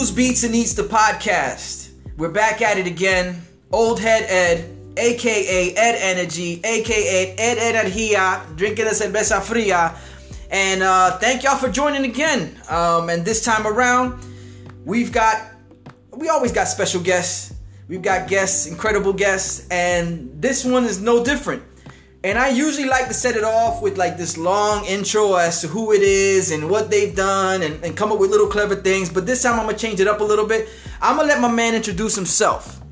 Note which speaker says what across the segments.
Speaker 1: Who's Beats and Eats the podcast. We're back at it again. Old Head Ed, aka Ed Energy, aka Ed Energia, drinking a cerveza fria. And uh, thank y'all for joining again. Um, and this time around, we've got, we always got special guests. We've got guests, incredible guests, and this one is no different. And I usually like to set it off with like this long intro as to who it is and what they've done and, and come up with little clever things. But this time I'm gonna change it up a little bit. I'm gonna let my man introduce himself.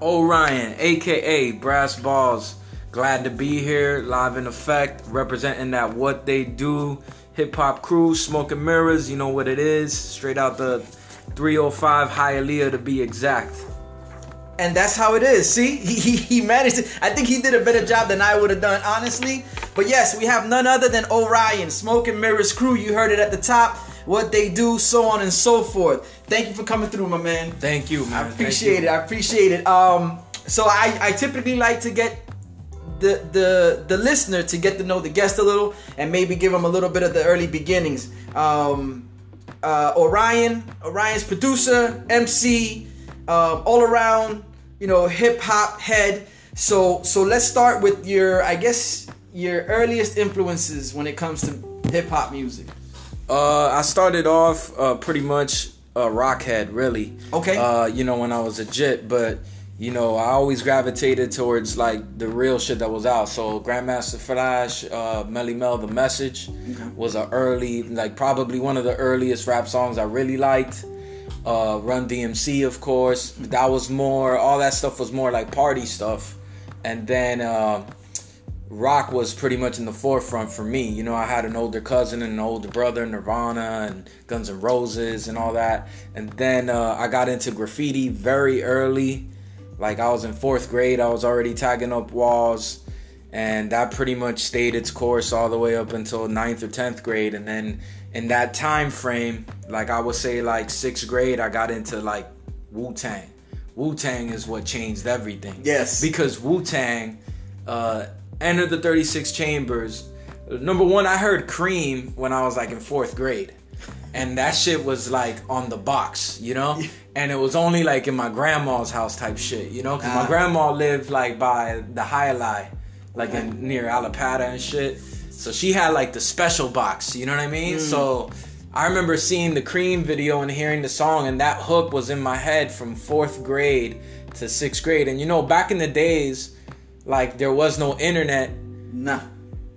Speaker 2: Orion, aka Brass Balls. Glad to be here, live in effect, representing that what they do hip hop crew, smoking mirrors, you know what it is, straight out the 305 Hialeah to be exact
Speaker 1: and that's how it is. See, he, he, he managed it. I think he did a better job than I would have done, honestly. But yes, we have none other than Orion, Smoke and Mirrors crew. You heard it at the top. What they do, so on and so forth. Thank you for coming through, my man.
Speaker 2: Thank you, man.
Speaker 1: I appreciate it. I appreciate it. Um, so I, I typically like to get the the the listener to get to know the guest a little and maybe give them a little bit of the early beginnings. Um, uh, Orion, Orion's producer, MC, um, all around, you know, hip hop head. So so let's start with your, I guess, your earliest influences when it comes to hip hop music.
Speaker 2: Uh, I started off uh, pretty much a rock head, really.
Speaker 1: Okay.
Speaker 2: Uh, you know, when I was a jit, but you know, I always gravitated towards like the real shit that was out. So Grandmaster Flash, uh, Melle Mel, The Message okay. was a early, like probably one of the earliest rap songs I really liked uh, Run DMC, of course. That was more, all that stuff was more like party stuff. And then uh, rock was pretty much in the forefront for me. You know, I had an older cousin and an older brother, Nirvana and Guns N' Roses and all that. And then uh, I got into graffiti very early. Like I was in fourth grade, I was already tagging up walls. And that pretty much stayed its course all the way up until ninth or tenth grade. And then in that time frame, like I would say, like sixth grade, I got into like Wu Tang. Wu Tang is what changed everything.
Speaker 1: Yes.
Speaker 2: Because Wu Tang uh, entered the 36 chambers. Number one, I heard Cream when I was like in fourth grade. And that shit was like on the box, you know? And it was only like in my grandma's house type shit, you know? Because my ah. grandma lived like by the High Lie, like in, near Allapattah and shit. So she had like the special box, you know what I mean? Mm. So I remember seeing the Cream video and hearing the song, and that hook was in my head from fourth grade to sixth grade. And you know, back in the days, like there was no internet.
Speaker 1: Nah.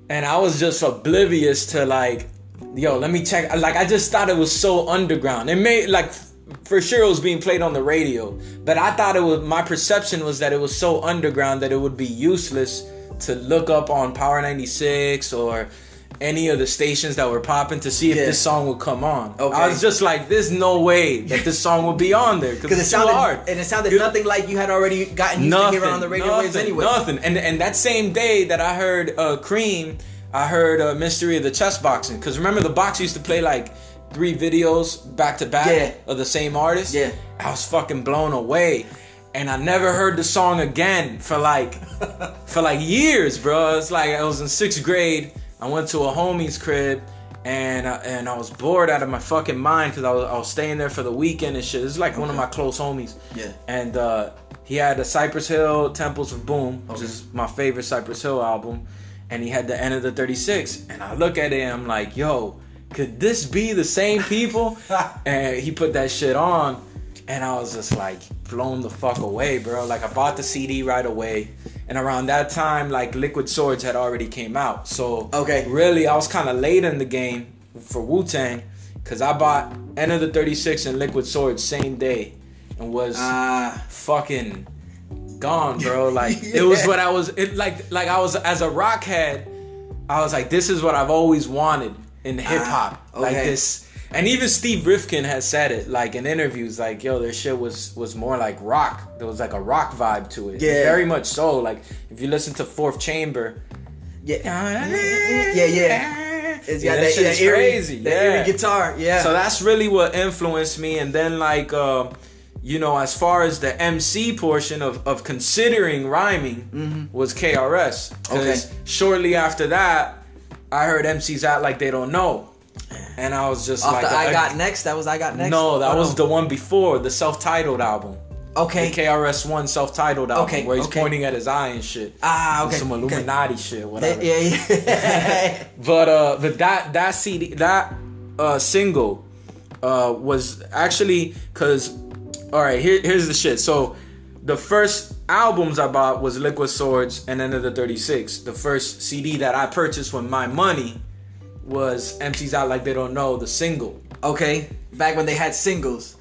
Speaker 2: And I was just oblivious to like, yo, let me check. Like I just thought it was so underground. It made like for sure it was being played on the radio, but I thought it was my perception was that it was so underground that it would be useless to look up on Power 96 or any of the stations that were popping to see if yeah. this song would come on. Okay. I was just like, there's no way that this song would be on there because it
Speaker 1: sounded
Speaker 2: hard.
Speaker 1: and it sounded nothing like you had already gotten used nothing, to hear on the radio
Speaker 2: nothing,
Speaker 1: waves anyway.
Speaker 2: Nothing. And and that same day that I heard uh, Cream, I heard uh, Mystery of the Chess Boxing because remember the box used to play like three videos back to back of the same artist.
Speaker 1: Yeah,
Speaker 2: I was fucking blown away and I never heard the song again for like for like years, bro. It's like I was in sixth grade. I went to a homie's crib and I, and I was bored out of my fucking mind because I was, I was staying there for the weekend and shit. Is like okay. one of my close homies.
Speaker 1: Yeah.
Speaker 2: And uh, he had a Cypress Hill Temples of Boom, which okay. is my favorite Cypress Hill album. And he had the Enter the 36. And I look at it and I'm like, yo, could this be the same people? and he put that shit on and I was just like blown the fuck away, bro. Like I bought the CD right away, and around that time, like Liquid Swords had already came out. So
Speaker 1: okay,
Speaker 2: really, I was kind of late in the game for Wu Tang, cause I bought Enter the 36 and Liquid Swords same day, and was uh, fucking gone, bro. Like yeah. it was what I was. It like like I was as a rock head. I was like, this is what I've always wanted in hip hop. Uh, okay. Like this and even Steve Rifkin has said it, like in interviews, like yo, their shit was was more like rock. There was like a rock vibe to it. Yeah, very much so. Like if you listen to Fourth Chamber,
Speaker 1: yeah, yeah, yeah. It's
Speaker 2: got yeah, that, that, that eerie, crazy.
Speaker 1: That yeah. eerie guitar. Yeah.
Speaker 2: So that's really what influenced me. And then like. Uh, you know, as far as the MC portion of, of considering rhyming mm-hmm. was KRS. Okay. shortly after that, I heard MCs act like they don't know. And I was just
Speaker 1: Off
Speaker 2: like,
Speaker 1: the I
Speaker 2: uh,
Speaker 1: got next. That was I got next.
Speaker 2: no, that
Speaker 1: Oh,
Speaker 2: was the one before the self-titled album.
Speaker 1: okay.
Speaker 2: The KRS One self-titled album
Speaker 1: Okay,
Speaker 2: where he's
Speaker 1: okay.
Speaker 2: pointing at his eye and shit.
Speaker 1: Ah, okay.
Speaker 2: Some
Speaker 1: okay.
Speaker 2: Illuminati shit, whatever.
Speaker 1: Yeah, yeah.
Speaker 2: But uh, but that that CD that uh single uh was actually because all right here here's the shit. So the first albums I bought was Liquid Swords and Enter the 36. The first CD that I purchased with my money was MC's Act Like They Don't Know, the single.
Speaker 1: okay. Back when they had singles.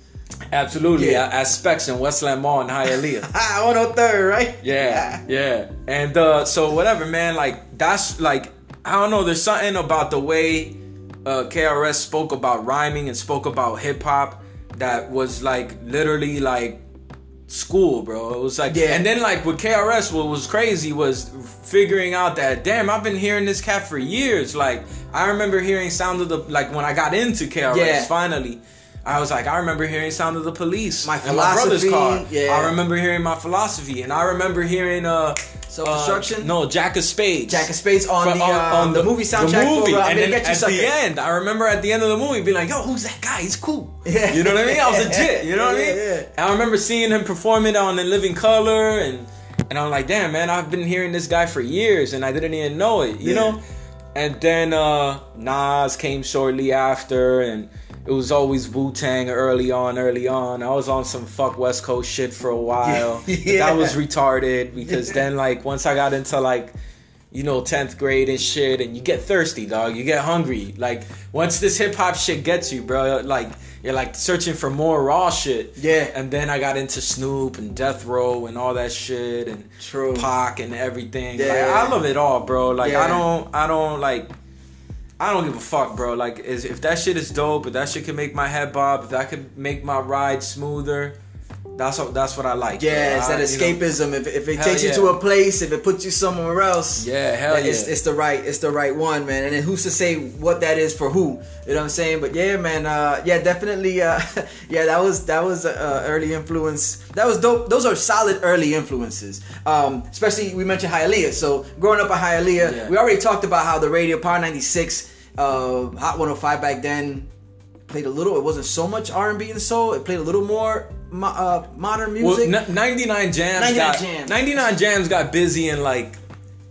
Speaker 2: Absolutely,
Speaker 1: Yeah.
Speaker 2: at, Specs in Westland Mall in Hialeah.
Speaker 1: Ah, 103rd, right?
Speaker 2: Yeah, yeah. And uh, so whatever, man. Like that's like I don't know. There's something about the way uh, KRS spoke about rhyming and spoke about hip hop that was like literally like school, bro. It was like
Speaker 1: Yeah.
Speaker 2: And then like with KRS, what was crazy was figuring out that damn, I've been hearing this cat for years. Like I remember hearing Sound of the like when I got into KRS
Speaker 1: Yeah.
Speaker 2: finally. I was like, I remember hearing Sound of the Police.
Speaker 1: My
Speaker 2: in my brother's car.
Speaker 1: yeah.
Speaker 2: I remember hearing my philosophy, and I remember hearing uh,
Speaker 1: Self-Destruction?
Speaker 2: uh, no, Jack of Spades.
Speaker 1: Jack of Spades on
Speaker 2: For-
Speaker 1: the, uh, the movie soundtrack
Speaker 2: The movie,
Speaker 1: for, uh, I'm
Speaker 2: and then
Speaker 1: Get You,
Speaker 2: at
Speaker 1: Sucker.
Speaker 2: the end, I remember at the end of the movie being like, "Yo, who's that guy? He's cool."
Speaker 1: Yeah.
Speaker 2: You know what I mean? I was legit. You know what I mean?
Speaker 1: yeah.
Speaker 2: And I remember seeing him perform it on In Living Color, and and I'm like, "Damn, man, I've been hearing this guy for years, and I didn't even know it." You
Speaker 1: Yeah.
Speaker 2: know? And then uh Nas came shortly after, and it was always Wu Tang early on, early on. I was on some fuck West Coast shit for a while.
Speaker 1: Yeah.
Speaker 2: That was retarded because then like once I got into like you know 10th grade and shit and you get thirsty dog you get hungry like once this hip hop shit gets you bro like you're like searching for more raw shit
Speaker 1: Yeah.
Speaker 2: and then I got into Snoop and Death Row and all that shit and
Speaker 1: True.
Speaker 2: Pac and everything
Speaker 1: Yeah.
Speaker 2: like I love it all bro like
Speaker 1: Yeah.
Speaker 2: I don't I don't like I don't give a fuck, bro. Like, if that shit is dope, if that shit can make my head bob, if that could make my ride smoother, that's what that's what I like.
Speaker 1: Yeah, it's that
Speaker 2: I- you know,
Speaker 1: escapism. if, if it takes you to a place, if it puts you somewhere else,
Speaker 2: Yeah, hell
Speaker 1: that- it's,
Speaker 2: yeah.
Speaker 1: it's the right, it's the right one, man. And then who's to say what that is for who? You know what I'm saying? But yeah, man. Uh, yeah, definitely. Uh, yeah, that was that was uh, early influence. That was dope. Those are solid early influences. Um, especially we mentioned Hialeah. So growing up in Hialeah,
Speaker 2: Yeah.
Speaker 1: we already talked about how the radio Power 96, uh, Hot 105 back then played a little. It wasn't so much R&B and soul. It played a little more mo- uh, modern
Speaker 2: Well,
Speaker 1: music.
Speaker 2: n- 99 Jams
Speaker 1: 99
Speaker 2: got
Speaker 1: Jams.
Speaker 2: 99 Jams got busy in like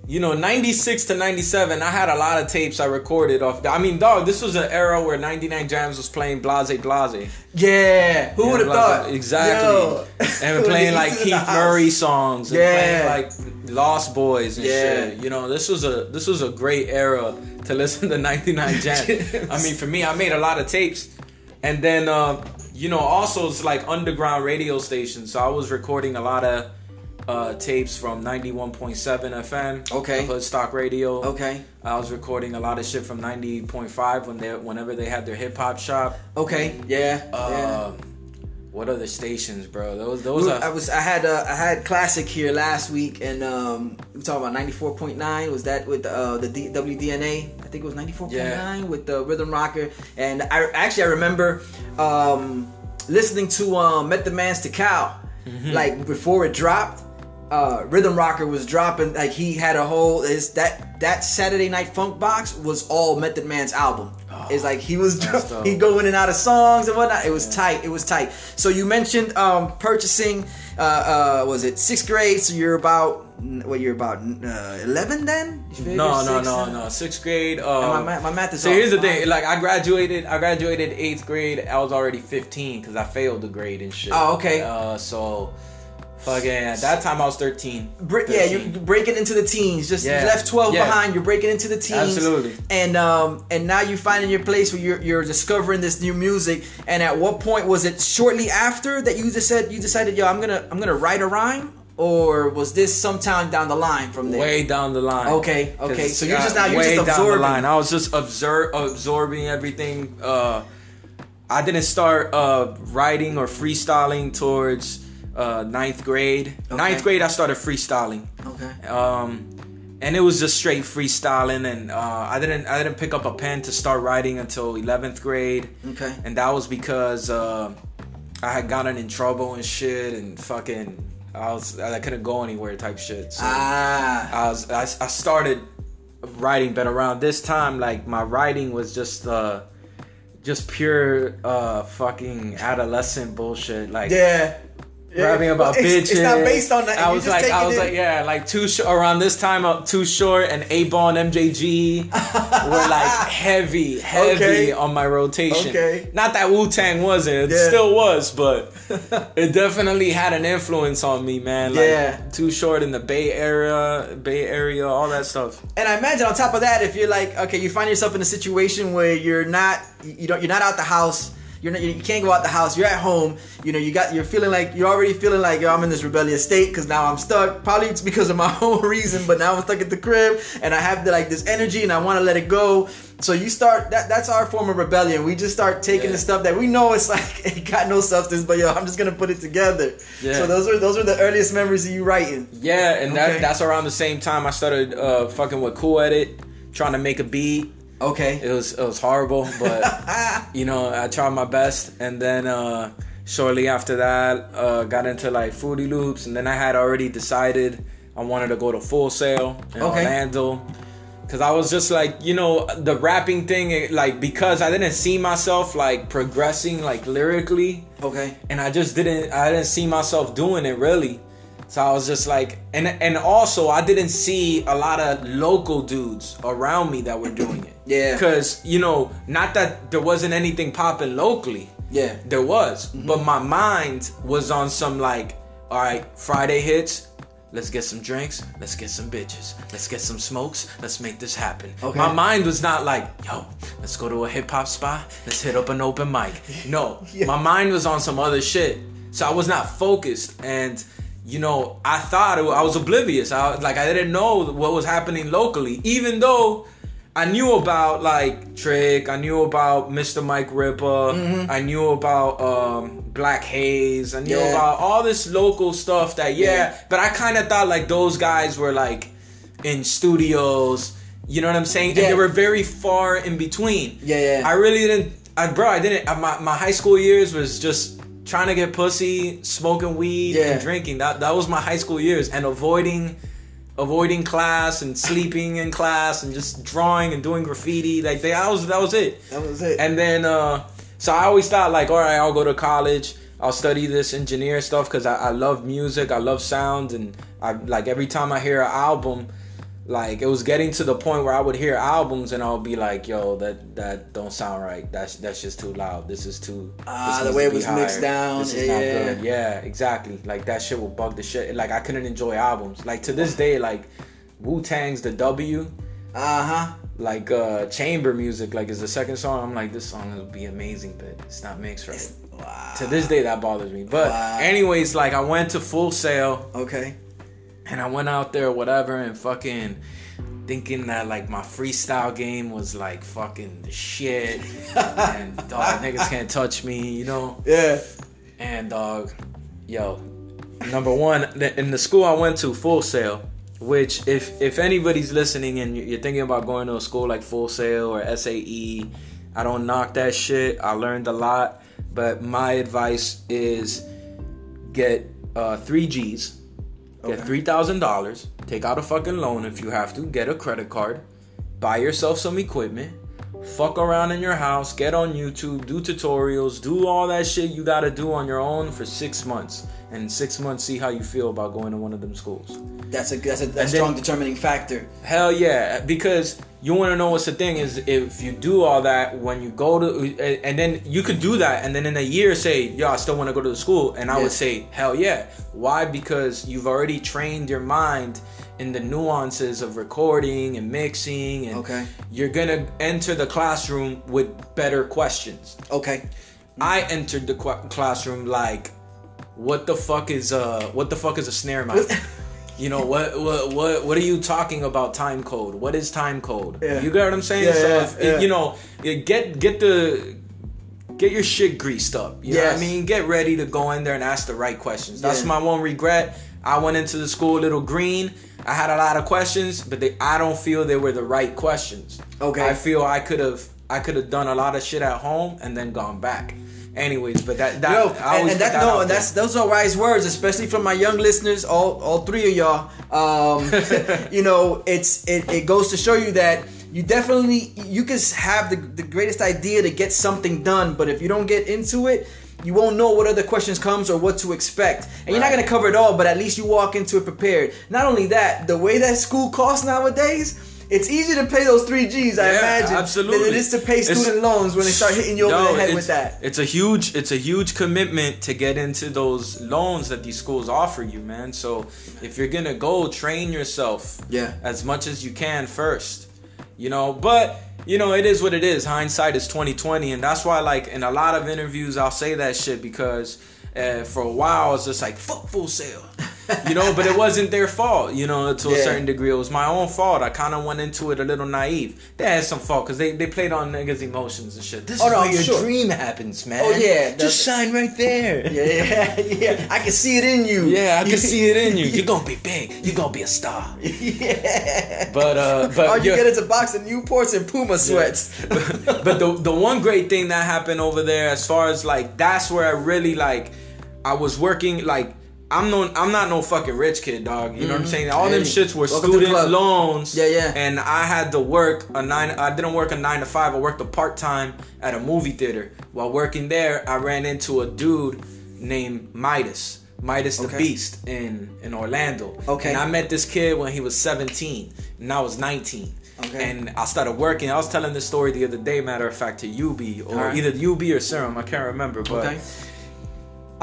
Speaker 2: you know 96 to 97 I had a lot of tapes I recorded off I mean dog this was an era where 99 Jams was playing Blase Blase
Speaker 1: Yeah, who would have thought?
Speaker 2: exactly
Speaker 1: Yo.
Speaker 2: and playing like Keith. Murray songs and
Speaker 1: Yeah.
Speaker 2: playing like Lost Boyz and
Speaker 1: Yeah.
Speaker 2: shit you know this was a this was a great era to listen to 99 Jams I mean for me I made a lot of tapes and then uh, you know also it's like underground radio stations. So i was recording a lot of uh, tapes from 91.7 fm
Speaker 1: Okay.
Speaker 2: hood stock radio.
Speaker 1: Okay,
Speaker 2: i was recording a lot of shit from 90.5 when they whenever they had their hip-hop shop.
Speaker 1: Okay, yeah,
Speaker 2: uh,
Speaker 1: yeah.
Speaker 2: What other stations bro? Those those are.
Speaker 1: I was I had uh, I had classic here last week and um we talking about ninety four point nine. Was that with uh, the D- WDNA I think it was ninety four point nine with the rhythm rocker. And I actually I remember um listening to um Method Man's Tical
Speaker 2: Mm-hmm.
Speaker 1: like before it dropped uh rhythm rocker was dropping. Like he had a whole is that that Saturday Night Funk box was all Method Man's album it's like he was he go in and out of songs and whatnot. It was tight. It was tight. So you mentioned um, purchasing. Uh, uh, was it sixth grade? So you're about what? You're about uh, eleven then? You
Speaker 2: no no no no sixth grade uh,
Speaker 1: my, math, my math is
Speaker 2: So here's the thing, like I graduated, I graduated eighth grade. I was already 15 because I failed the grade and shit.
Speaker 1: Oh, okay.
Speaker 2: Uh, so fucking at that time I was 13.
Speaker 1: Bre- yeah, you're breaking into the teens. Just
Speaker 2: Yeah.
Speaker 1: left twelve
Speaker 2: Yeah.
Speaker 1: behind. You're breaking into the teens.
Speaker 2: Absolutely.
Speaker 1: And um and now you're finding your place where you're you're discovering this new music. And at what point was it? Shortly after that, you just said you decided, yo, I'm gonna I'm gonna write a rhyme, or was this sometime down the line from there?
Speaker 2: way down the line.
Speaker 1: Okay, okay. So you're just now- you're
Speaker 2: way
Speaker 1: just
Speaker 2: down the
Speaker 1: absorbing.
Speaker 2: line. I was just absor- absorbing everything. Uh, I didn't start uh, writing or freestyling towards uh, ninth grade.
Speaker 1: Okay.
Speaker 2: Ninth grade, I started freestyling.
Speaker 1: Okay.
Speaker 2: um, and it was just straight freestyling and uh, I didn't I didn't pick up a pen to start writing until 11th grade
Speaker 1: Okay.
Speaker 2: and that was because uh, I had gotten in trouble and shit and fucking I was I couldn't go anywhere type shit so
Speaker 1: Ah.
Speaker 2: I was I, I started writing but around this time like my writing was just uh just pure uh fucking adolescent bullshit. Like
Speaker 1: Yeah. Yeah.
Speaker 2: rapping about
Speaker 1: Well,
Speaker 2: bitches.
Speaker 1: it's, it's not based on that.
Speaker 2: I was like, I was
Speaker 1: it-
Speaker 2: like, yeah, like too short around this time. Uh, too short and 8Ball and MJG were like heavy, heavy
Speaker 1: Okay.
Speaker 2: on my rotation.
Speaker 1: Okay.
Speaker 2: Not that Wu Tang wasn't, it
Speaker 1: Yeah.
Speaker 2: still was, but it definitely had an influence on me, man. Like,
Speaker 1: Yeah.
Speaker 2: Too short in the Bay Area, Bay Area, all that stuff.
Speaker 1: And I imagine on top of that, if you're like, okay, you find yourself in a situation where you're not, you don't, you're not out the house. You're not, you can't go out the house. You're at home. You know, you got, you're feeling like you're already feeling like, yo, I'm in this rebellious state because now I'm stuck. Probably it's because of my own reason, but now I'm stuck at the crib and I have the, like this energy and I want to let it go. So you start that. That's our form of rebellion. We just start taking
Speaker 2: Yeah.
Speaker 1: the stuff that we know it's like it got no substance, but yo, I'm just gonna put it together.
Speaker 2: Yeah.
Speaker 1: So those are those are the earliest memories of you writing.
Speaker 2: Yeah, and
Speaker 1: Okay.
Speaker 2: that that's around the same time I started uh, fucking with Cool Edit, trying to make a beat.
Speaker 1: Okay.
Speaker 2: It was it was horrible, but you know I tried my best. And then uh, shortly after that, uh, got into like Fruity Loops, and then I had already decided I wanted to go to Full Sail in
Speaker 1: Okay.
Speaker 2: Orlando. Cause I was just like, you know, the rapping thing, it- like because I didn't see myself like progressing like lyrically,
Speaker 1: Okay.
Speaker 2: and I just didn't I didn't see myself doing it really. So I was just like and and also I didn't see a lot of local dudes around me that were doing it.
Speaker 1: Yeah.
Speaker 2: Cuz you know, not that there wasn't anything popping locally.
Speaker 1: Yeah.
Speaker 2: There was, mm-hmm. but my mind was on some like all right, Friday hits Let's get some drinks. Let's get some bitches. Let's get some smokes. Let's make this happen.
Speaker 1: Okay.
Speaker 2: My mind was not like, yo, let's go to a hip hop spot. Let's hit up an open mic. No,
Speaker 1: Yeah.
Speaker 2: my mind was on some other shit. So I was not focused, and you know, I thought it, I was oblivious. I like I didn't know what was happening locally, even though I knew about like Trick. I knew about Mr. Mike Ripper. I knew about um, Black Haze. I knew
Speaker 1: Yeah.
Speaker 2: about all this local stuff. That yeah,
Speaker 1: Yeah.
Speaker 2: but I kind of thought like those guys were like in studios. You know what I'm saying? And they were very far in between.
Speaker 1: Yeah, yeah.
Speaker 2: I really didn't. I, bro, I didn't. uh, My, my high school years was just trying to get pussy, smoking weed,
Speaker 1: Yeah.
Speaker 2: and drinking. That that was my high school years, and avoiding avoiding class and sleeping in class and just drawing and doing graffiti. Like they, that was that was it.
Speaker 1: That was it.
Speaker 2: And then, uh, so I always thought like, all right, I'll go to college. I'll study this engineer stuff because I, I love music. I love sound, and I like every time I hear an album, like it was getting to the point where I would hear albums and I'll be like, yo, that that don't sound right. That's that's just too loud. This is too.
Speaker 1: Ah,
Speaker 2: this
Speaker 1: the way it was mixed down. Yeah,
Speaker 2: not
Speaker 1: yeah.
Speaker 2: good. Yeah, exactly. Like that shit will bug the shit. Like I couldn't enjoy albums. Like to this day, like Wu Tang's the W
Speaker 1: Uh huh.
Speaker 2: like uh chamber music like is the second song i'm like this song will be amazing but it's not mixed right
Speaker 1: Wow.
Speaker 2: to this day that bothers me but
Speaker 1: Wow.
Speaker 2: anyways like i went to full sail
Speaker 1: Okay.
Speaker 2: And i went out there whatever and fucking thinking that like my freestyle game was like fucking the shit and dog niggas can't touch me you know
Speaker 1: Yeah.
Speaker 2: and dog, yo, number one in the school I went to, Full Sail. Which, if if anybody's listening and you- you're thinking about going to a school like Full Sail or SAE, I don't knock that shit. I learned a lot, but my advice is get uh, three G's, get
Speaker 1: Okay.
Speaker 2: three thousand dollars, take out a fucking loan if you have to, get a credit card, buy yourself some equipment, fuck around in your house, get on YouTube, do tutorials, do all that shit you gotta do on your own for six months. And six months, see how you feel about going to one of them schools.
Speaker 1: That's a that's a, that's
Speaker 2: then-
Speaker 1: strong determining factor.
Speaker 2: Hell yeah, because you want to know what's the thing is if you do all that when you go to and then you could do that and then in a year say yo I still want to go to the school and I
Speaker 1: Yeah.
Speaker 2: would say hell yeah. Why? Because you've already trained your mind in the nuances of recording and mixing and
Speaker 1: Okay.
Speaker 2: you're gonna enter the classroom with better questions.
Speaker 1: Okay.
Speaker 2: I entered the qu- classroom like, what the fuck is uh, what the fuck is a snare mic? you know what what what what are you talking about time code? What is time code?
Speaker 1: Yeah.
Speaker 2: You get what I'm saying?
Speaker 1: Yeah,
Speaker 2: so
Speaker 1: yeah,
Speaker 2: if,
Speaker 1: yeah.
Speaker 2: you know, get get the get your shit greased up. You know what I mean? Get ready to go in there and ask the right questions. That's my one regret. I went into the school a little green. I had a lot of questions, but they, I don't feel they were the right questions.
Speaker 1: Okay.
Speaker 2: I feel I could have I could have done a lot of shit at home and then gone back. Anyways, but that that
Speaker 1: Yo,
Speaker 2: I
Speaker 1: and, and that,
Speaker 2: out
Speaker 1: no, and that's those are wise words, especially from my young listeners, all all three of y'all. Um, you know, it's it, it goes to show you that you definitely you can have the, the greatest idea to get something done, but if you don't get into it, you won't know what other questions comes or what to expect. And you're not gonna cover it all, but at least you walk into it prepared. Not only that, the way that school costs nowadays, it's easier to pay those three G's, I
Speaker 2: Yeah,
Speaker 1: imagine,
Speaker 2: absolutely.
Speaker 1: than it is to pay
Speaker 2: It's-
Speaker 1: student loans when they start hitting you over
Speaker 2: No,
Speaker 1: the head with that.
Speaker 2: It's a huge it's a huge commitment to get into those loans that these schools offer you, man. So if you're gonna go, train yourself
Speaker 1: Yeah.
Speaker 2: as much as you can first. You know, but you know, it is what it is. Hindsight is twenty twenty, and that's why like in a lot of interviews I'll say that shit because uh, for a while I was just like fuck Full Sail. You know, but it wasn't their fault, you know, to a certain degree. It was my own fault. I kind of went into it a little naive. They had some fault because they, they played on niggas' emotions and shit. This
Speaker 1: Oh,
Speaker 2: is
Speaker 1: no,
Speaker 2: where
Speaker 1: I'm
Speaker 2: your
Speaker 1: sure.
Speaker 2: dream happens, man.
Speaker 1: Oh, yeah,
Speaker 2: Just shine right there.
Speaker 1: Yeah, yeah, yeah. I can see it in you.
Speaker 2: Yeah, I can see it in you. You're gonna be big. You're gonna be a star.
Speaker 1: yeah.
Speaker 2: But uh, but
Speaker 1: All you
Speaker 2: yeah.
Speaker 1: get is a box of Newports and Puma sweats.
Speaker 2: but the the one great thing that happened over there, as far as like that's where I really like, I was working like. I'm no, I'm not no fucking rich kid, dog. You know what I'm saying? All them shits were student loans.
Speaker 1: Yeah, yeah.
Speaker 2: And I had to work a nine. I didn't work a nine to five. I worked a part time at a movie theater. While working there, I ran into a dude named Midas. Midas the
Speaker 1: Okay.
Speaker 2: Beast in in Orlando.
Speaker 1: Okay.
Speaker 2: And I met this kid when he was 17, and I was 19.
Speaker 1: Okay.
Speaker 2: And I started working. I was telling this story the other day, matter of fact, to UB or
Speaker 1: Alright.
Speaker 2: either UB or Serum. I can't remember, but
Speaker 1: Okay.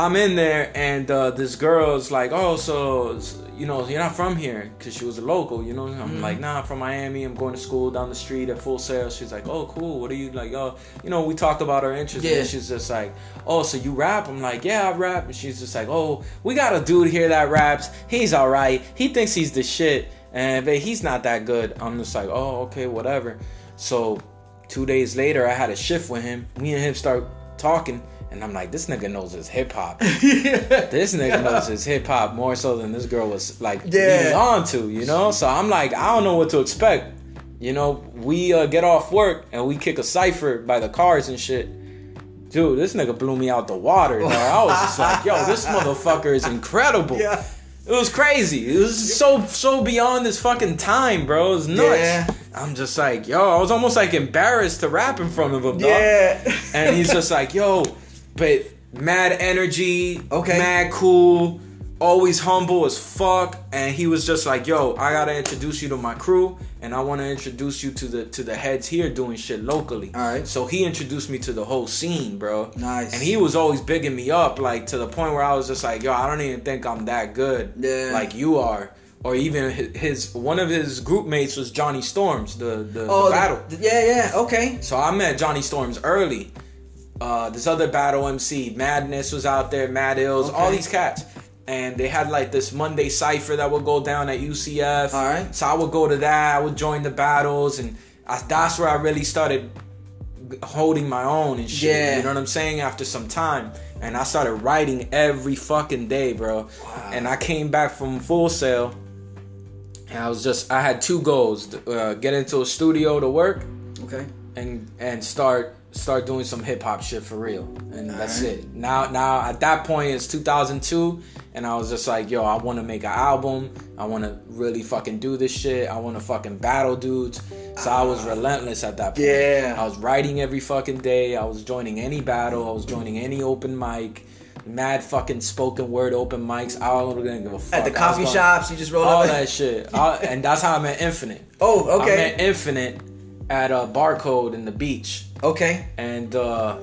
Speaker 2: I'm in there, and uh, this girl's like, "Oh, so you know, you're not from here?" Because she was a local, you know. I'm
Speaker 1: Mm-hmm.
Speaker 2: like, "Nah, I'm from Miami. I'm going to school down the street at Full Sail." She's like, "Oh, cool. What are you like?" Oh, you know, we talked about our interests.
Speaker 1: Yeah.
Speaker 2: And she's just like, "Oh, so you rap?" I'm like, "Yeah, I rap." And she's just like, "Oh, we got a dude here that raps. He's all right. He thinks he's the shit, and but he's not that good." I'm just like, "Oh, okay, whatever." So two days later, I had a shift with him. Me and him start talking. And I'm like, this nigga knows his hip hop. this nigga knows his hip hop more so than this girl was like
Speaker 1: Yeah.
Speaker 2: on to, you know? So I'm like, I don't know what to expect. You know, we uh, get off work and we kick a cipher by the cars and shit. Dude, this nigga blew me out the water. I was just like, yo, this motherfucker is incredible.
Speaker 1: Yeah.
Speaker 2: It was crazy. It was so so beyond this fucking time, bro. It was nuts.
Speaker 1: Yeah.
Speaker 2: I'm just like, yo, I was almost like embarrassed to rap in front of him, dog.
Speaker 1: Yeah.
Speaker 2: And he's just like, yo, but mad energy,
Speaker 1: Okay.
Speaker 2: mad cool, always humble as fuck. And he was just like, yo, I gotta introduce you to my crew, and I want to introduce you to the to the heads here doing shit locally.
Speaker 1: All right.
Speaker 2: So he introduced me to the whole scene, bro.
Speaker 1: Nice.
Speaker 2: And he was always bigging me up, like to the point where I was just like, yo, I don't even think I'm that good,
Speaker 1: Yeah.
Speaker 2: like you are. Or even his, one of his group mates was Johnny Storms, the the,
Speaker 1: oh,
Speaker 2: the- battle.
Speaker 1: the- yeah, yeah. Okay.
Speaker 2: So I met Johnny Storms early. Uh, this other battle MC, Madness was out there, Mad Ills, all these cats. And they had like this Monday cipher that would go down at UCF.
Speaker 1: All right.
Speaker 2: So I would go to that, I would join the battles, and I, that's where I really started holding my own and shit.
Speaker 1: Yeah.
Speaker 2: You know what I'm saying? After some time. And I started writing every fucking day, bro.
Speaker 1: Wow.
Speaker 2: And I came back from Full Sail. And I was just, I had two goals: uh, get into a studio to work,
Speaker 1: Okay.
Speaker 2: and and start start doing some hip hop shit for real. And that's
Speaker 1: Alright.
Speaker 2: it. Now now at that point it's 2002 and I was just like, yo, I want to make an album. I want to really fucking do this shit. I want to fucking battle dudes. So I was ah. relentless at that point.
Speaker 1: Yeah.
Speaker 2: I was writing every fucking day. I was joining any battle. I was joining any open mic. Mad fucking spoken word open mics. I don't give a fuck.
Speaker 1: At the coffee shops, you just roll
Speaker 2: All
Speaker 1: up.
Speaker 2: that shit. I- and that's how I met Infinite.
Speaker 1: Oh, okay.
Speaker 2: I met Infinite at a barcode in the beach.
Speaker 1: Okay.
Speaker 2: And uh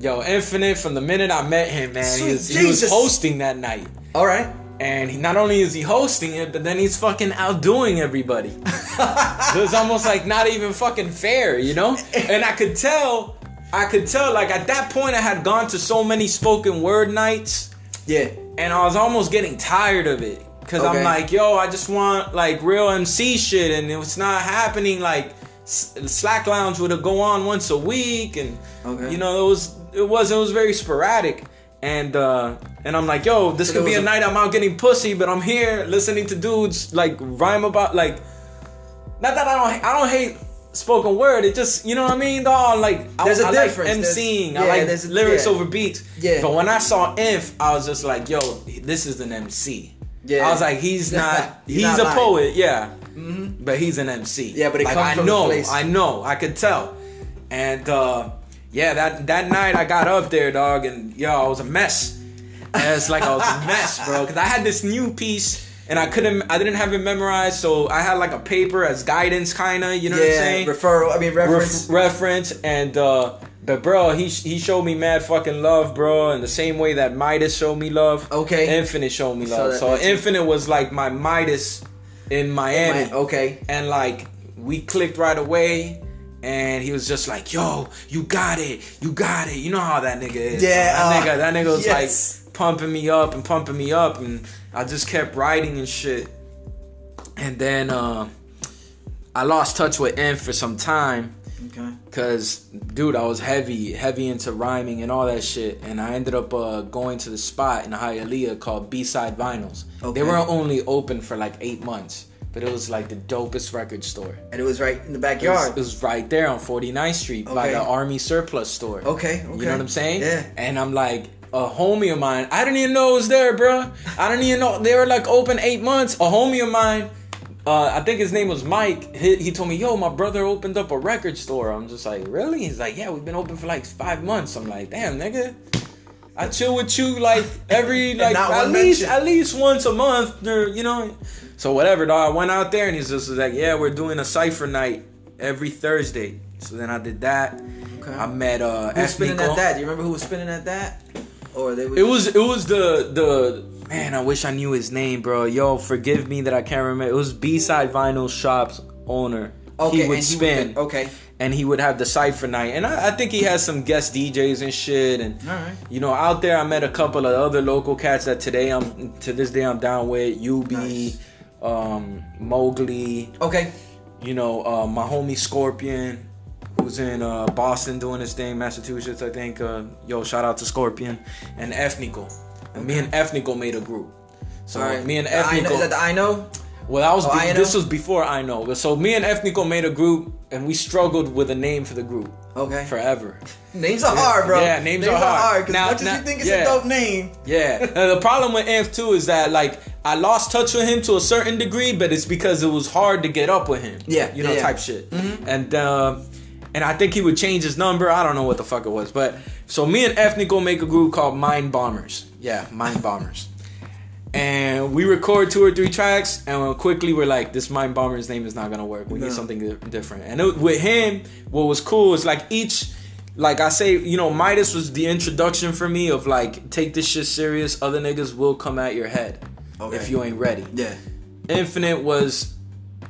Speaker 2: yo, Infinite from the minute I met him, man, he was, he was hosting that night.
Speaker 1: All right.
Speaker 2: And he not only is he hosting it, but then he's fucking outdoing everybody. it was almost like not even fucking fair, you know? And I could tell, I could tell, like at that point I had gone to so many spoken word nights
Speaker 1: Yeah.
Speaker 2: and I was almost getting tired of it. Cause
Speaker 1: Okay.
Speaker 2: I'm like, yo, I just want like real MC shit, and it's not happening. Like The slack Lounge would go on once a week, and
Speaker 1: Okay.
Speaker 2: you know it was it was it was very sporadic. And uh and I'm like, yo, this could be a
Speaker 1: a-
Speaker 2: night I'm out getting pussy, but I'm here listening to dudes like rhyme about like. Not that I don't I don't hate spoken word. It just you know what I mean, dog. Like
Speaker 1: There's a
Speaker 2: I
Speaker 1: difference.
Speaker 2: like
Speaker 1: There's-
Speaker 2: MCing.
Speaker 1: yeah,
Speaker 2: I like
Speaker 1: there's
Speaker 2: lyrics
Speaker 1: yeah.
Speaker 2: over beats.
Speaker 1: Yeah.
Speaker 2: But when I saw Inf, I was just like, yo, this is an MC.
Speaker 1: Yeah.
Speaker 2: I was like, he's not.
Speaker 1: He's
Speaker 2: he's
Speaker 1: not
Speaker 2: a
Speaker 1: lying.
Speaker 2: poet. Yeah. But he's an MC.
Speaker 1: Mm-hmm. Yeah, but it
Speaker 2: like,
Speaker 1: comes
Speaker 2: I
Speaker 1: from
Speaker 2: know,
Speaker 1: place.
Speaker 2: I know, I could tell, and uh, yeah, that that night I got up there, dog, and yo, I was a mess. It's like I was a mess, bro, because I had this new piece. And I couldn't, I didn't have it memorized, so I had like a paper as guidance, kinda. You know what I'm
Speaker 1: Yeah,
Speaker 2: saying?
Speaker 1: referral. I mean reference.
Speaker 2: Ref- reference and uh but bro he he showed me mad fucking love bro in the same way that midas showed me love
Speaker 1: Okay.
Speaker 2: infinite showed me love
Speaker 1: that
Speaker 2: so, infinite was like my midas in miami
Speaker 1: okay.
Speaker 2: and like we clicked right away and he was just like yo you got it you got it. You know how that nigga is.
Speaker 1: Yeah,
Speaker 2: that
Speaker 1: uh,
Speaker 2: nigga that nigga was
Speaker 1: yes.
Speaker 2: like pumping me up and pumping me up and i just kept writing and shit. And then uh i lost touch with Inf for some time
Speaker 1: Okay.
Speaker 2: Cause, dude, I was heavy, heavy into rhyming and all that shit, and I ended up uh, going to the spot in Hialeah called B-side Vinyls.
Speaker 1: Okay.
Speaker 2: They were only open for like eight months, but it was like the dopest record store.
Speaker 1: And it was right in the
Speaker 2: It was,
Speaker 1: backyard.
Speaker 2: it was right there on 49th Street by the Army Surplus store.
Speaker 1: Okay, okay.
Speaker 2: You know what I'm saying?
Speaker 1: Yeah.
Speaker 2: And I'm like, a homie of mine, I didn't even know it was there, bro. I didn't even know they were like open eight months. A homie of mine, uh, I think his name was Mike. He, he told me, "Yo, my brother opened up a record store." I'm just like, "Really?" He's like, "Yeah, we've been open for like five months." I'm like, "Damn, nigga." I chill with you like every like at least
Speaker 1: mention.
Speaker 2: at least once a month, or, you know. So whatever, dog. I went out there and he's just like, "Yeah, we're doing a cipher night every Thursday." So then I did that.
Speaker 1: Okay.
Speaker 2: I met uh,
Speaker 1: Who was spinning at that? Do you remember who was spinning at that? Or they were
Speaker 2: It was it was the the man. I wish I knew his name, bro. Yo, forgive me that I can't remember. It was B Side Vinyl Shop's owner.
Speaker 1: okay,
Speaker 2: he would spin,
Speaker 1: okay.
Speaker 2: and he would have the cipher night, and I, I think he has some guest DJs and shit. And
Speaker 1: All right.
Speaker 2: you know, out there, I met a couple of other local cats that today I'm to this day I'm down with. UB,
Speaker 1: Nice.
Speaker 2: um, Mowgli.
Speaker 1: Okay.
Speaker 2: You know, uh, my homie Scorpion, who's in uh, Boston doing his thing, Massachusetts, I think. Uh, yo, shout out to Scorpion and Ethnical. And me and Ethnical made a group. So
Speaker 1: right.
Speaker 2: me and
Speaker 1: I know, is that the I know?
Speaker 2: well, that was
Speaker 1: Oh, I
Speaker 2: this was before I know. So me and Ethnical made a group, and we struggled with a name for the group
Speaker 1: Okay.
Speaker 2: forever.
Speaker 1: Names are hard, bro.
Speaker 2: Yeah, names are hard. Now-
Speaker 1: much as you think it's
Speaker 2: yeah.
Speaker 1: a dope name,
Speaker 2: Yeah. The problem with Amp too is that like I lost touch with him to a certain degree, but it's because it was hard to get up with him.
Speaker 1: Yeah,
Speaker 2: You know,
Speaker 1: yeah,
Speaker 2: type shit. And uh, and I think he would change his number. I don't know what the fuck it was, but so me and Ethnical make a group called Mind Bombers. Yeah, Mind Bombers. And we record two or three tracks, and quickly we're like, "This Mind Bomber's name is not gonna work. We
Speaker 1: No.
Speaker 2: need something different." And it, with him, what was cool is like each like I say, you know, Midas was the introduction for me of like take this shit serious. Other niggas will come at your head
Speaker 1: Okay.
Speaker 2: if you ain't ready.
Speaker 1: yeah.
Speaker 2: Infinite was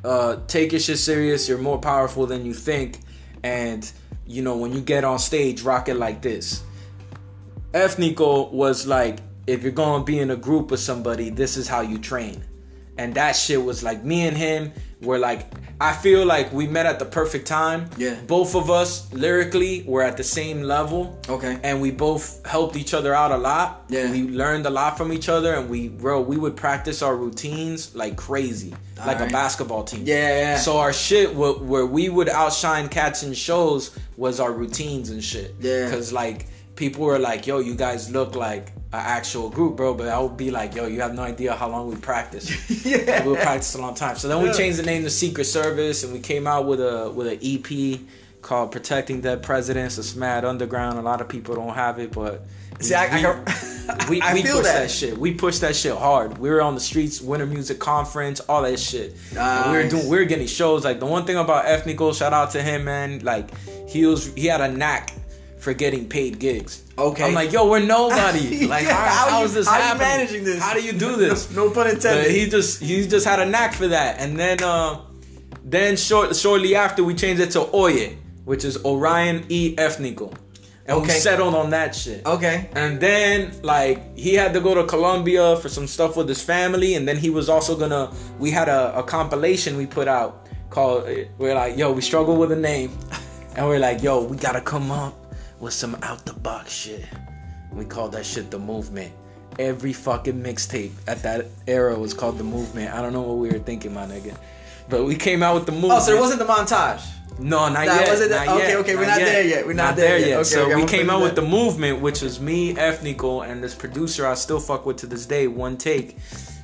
Speaker 2: uh take your shit serious. You're more powerful than you think, and you know when you get on stage, rock it like this. F Nico was like, if you're gonna be in a group with somebody, this is how you train. And that shit was like me and him were like I feel like we met at the perfect time.
Speaker 1: Yeah.
Speaker 2: Both of us lyrically were at the same level.
Speaker 1: Okay.
Speaker 2: And we both helped each other out a lot.
Speaker 1: Yeah.
Speaker 2: We learned a lot from each other and we bro, we would practice our routines like crazy. like a basketball team.
Speaker 1: Yeah, yeah.
Speaker 2: So our shit wh- where we would outshine cats in shows was our routines and shit.
Speaker 1: Yeah.
Speaker 2: Cause like people were like, "Yo, you guys look like an actual group, bro." But I would be like, "Yo, you have no idea how long we practiced.
Speaker 1: Yeah.
Speaker 2: we would practice a long time." So then we changed the name to Secret Service, and we came out with a with an EP called "Protecting Dead Presidents." It's mad underground. A lot of people don't have it, but
Speaker 1: See, I, I,
Speaker 2: we-
Speaker 1: can-
Speaker 2: we,
Speaker 1: I
Speaker 2: we
Speaker 1: feel
Speaker 2: pushed that.
Speaker 1: that.
Speaker 2: shit. We pushed that shit hard. We were on the streets, Winter Music Conference, all that shit. And we were doing, we were getting shows. Like the one thing about Ethnical, shout out to him, man. Like he was, he had a knack for getting paid gigs.
Speaker 1: Okay.
Speaker 2: I'm like, yo, we're nobody. Like,
Speaker 1: Yeah,
Speaker 2: how,
Speaker 1: how
Speaker 2: how
Speaker 1: you-
Speaker 2: is this
Speaker 1: how you
Speaker 2: happening?
Speaker 1: managing this?
Speaker 2: How do you do this?
Speaker 1: no pun intended.
Speaker 2: But he just he just had a knack for that. And then uh then short shortly after we changed it to Oye, which is Orion E Ethnical. And we
Speaker 1: Okay.
Speaker 2: settled on that shit.
Speaker 1: okay.
Speaker 2: And then like he had to go to Colombia for some stuff with his family, and then he was also gonna. We had a, a compilation we put out called. We're like, yo, we struggle with a name, and we're like, yo, we gotta come up with some out the box shit. We called that shit the movement. Every fucking mixtape at that era was called the movement. I don't know what we were thinking, my nigga. But we came out with the movement.
Speaker 1: Oh, so it wasn't the montage.
Speaker 2: No, not
Speaker 1: That
Speaker 2: yet.
Speaker 1: wasn't
Speaker 2: not
Speaker 1: okay,
Speaker 2: yet,
Speaker 1: okay, we're not there yet. We're not there yet. Okay,
Speaker 2: so
Speaker 1: okay,
Speaker 2: we came out
Speaker 1: it
Speaker 2: with the movement, which was me, Ethnical, and this producer I still fuck with to this day. One take.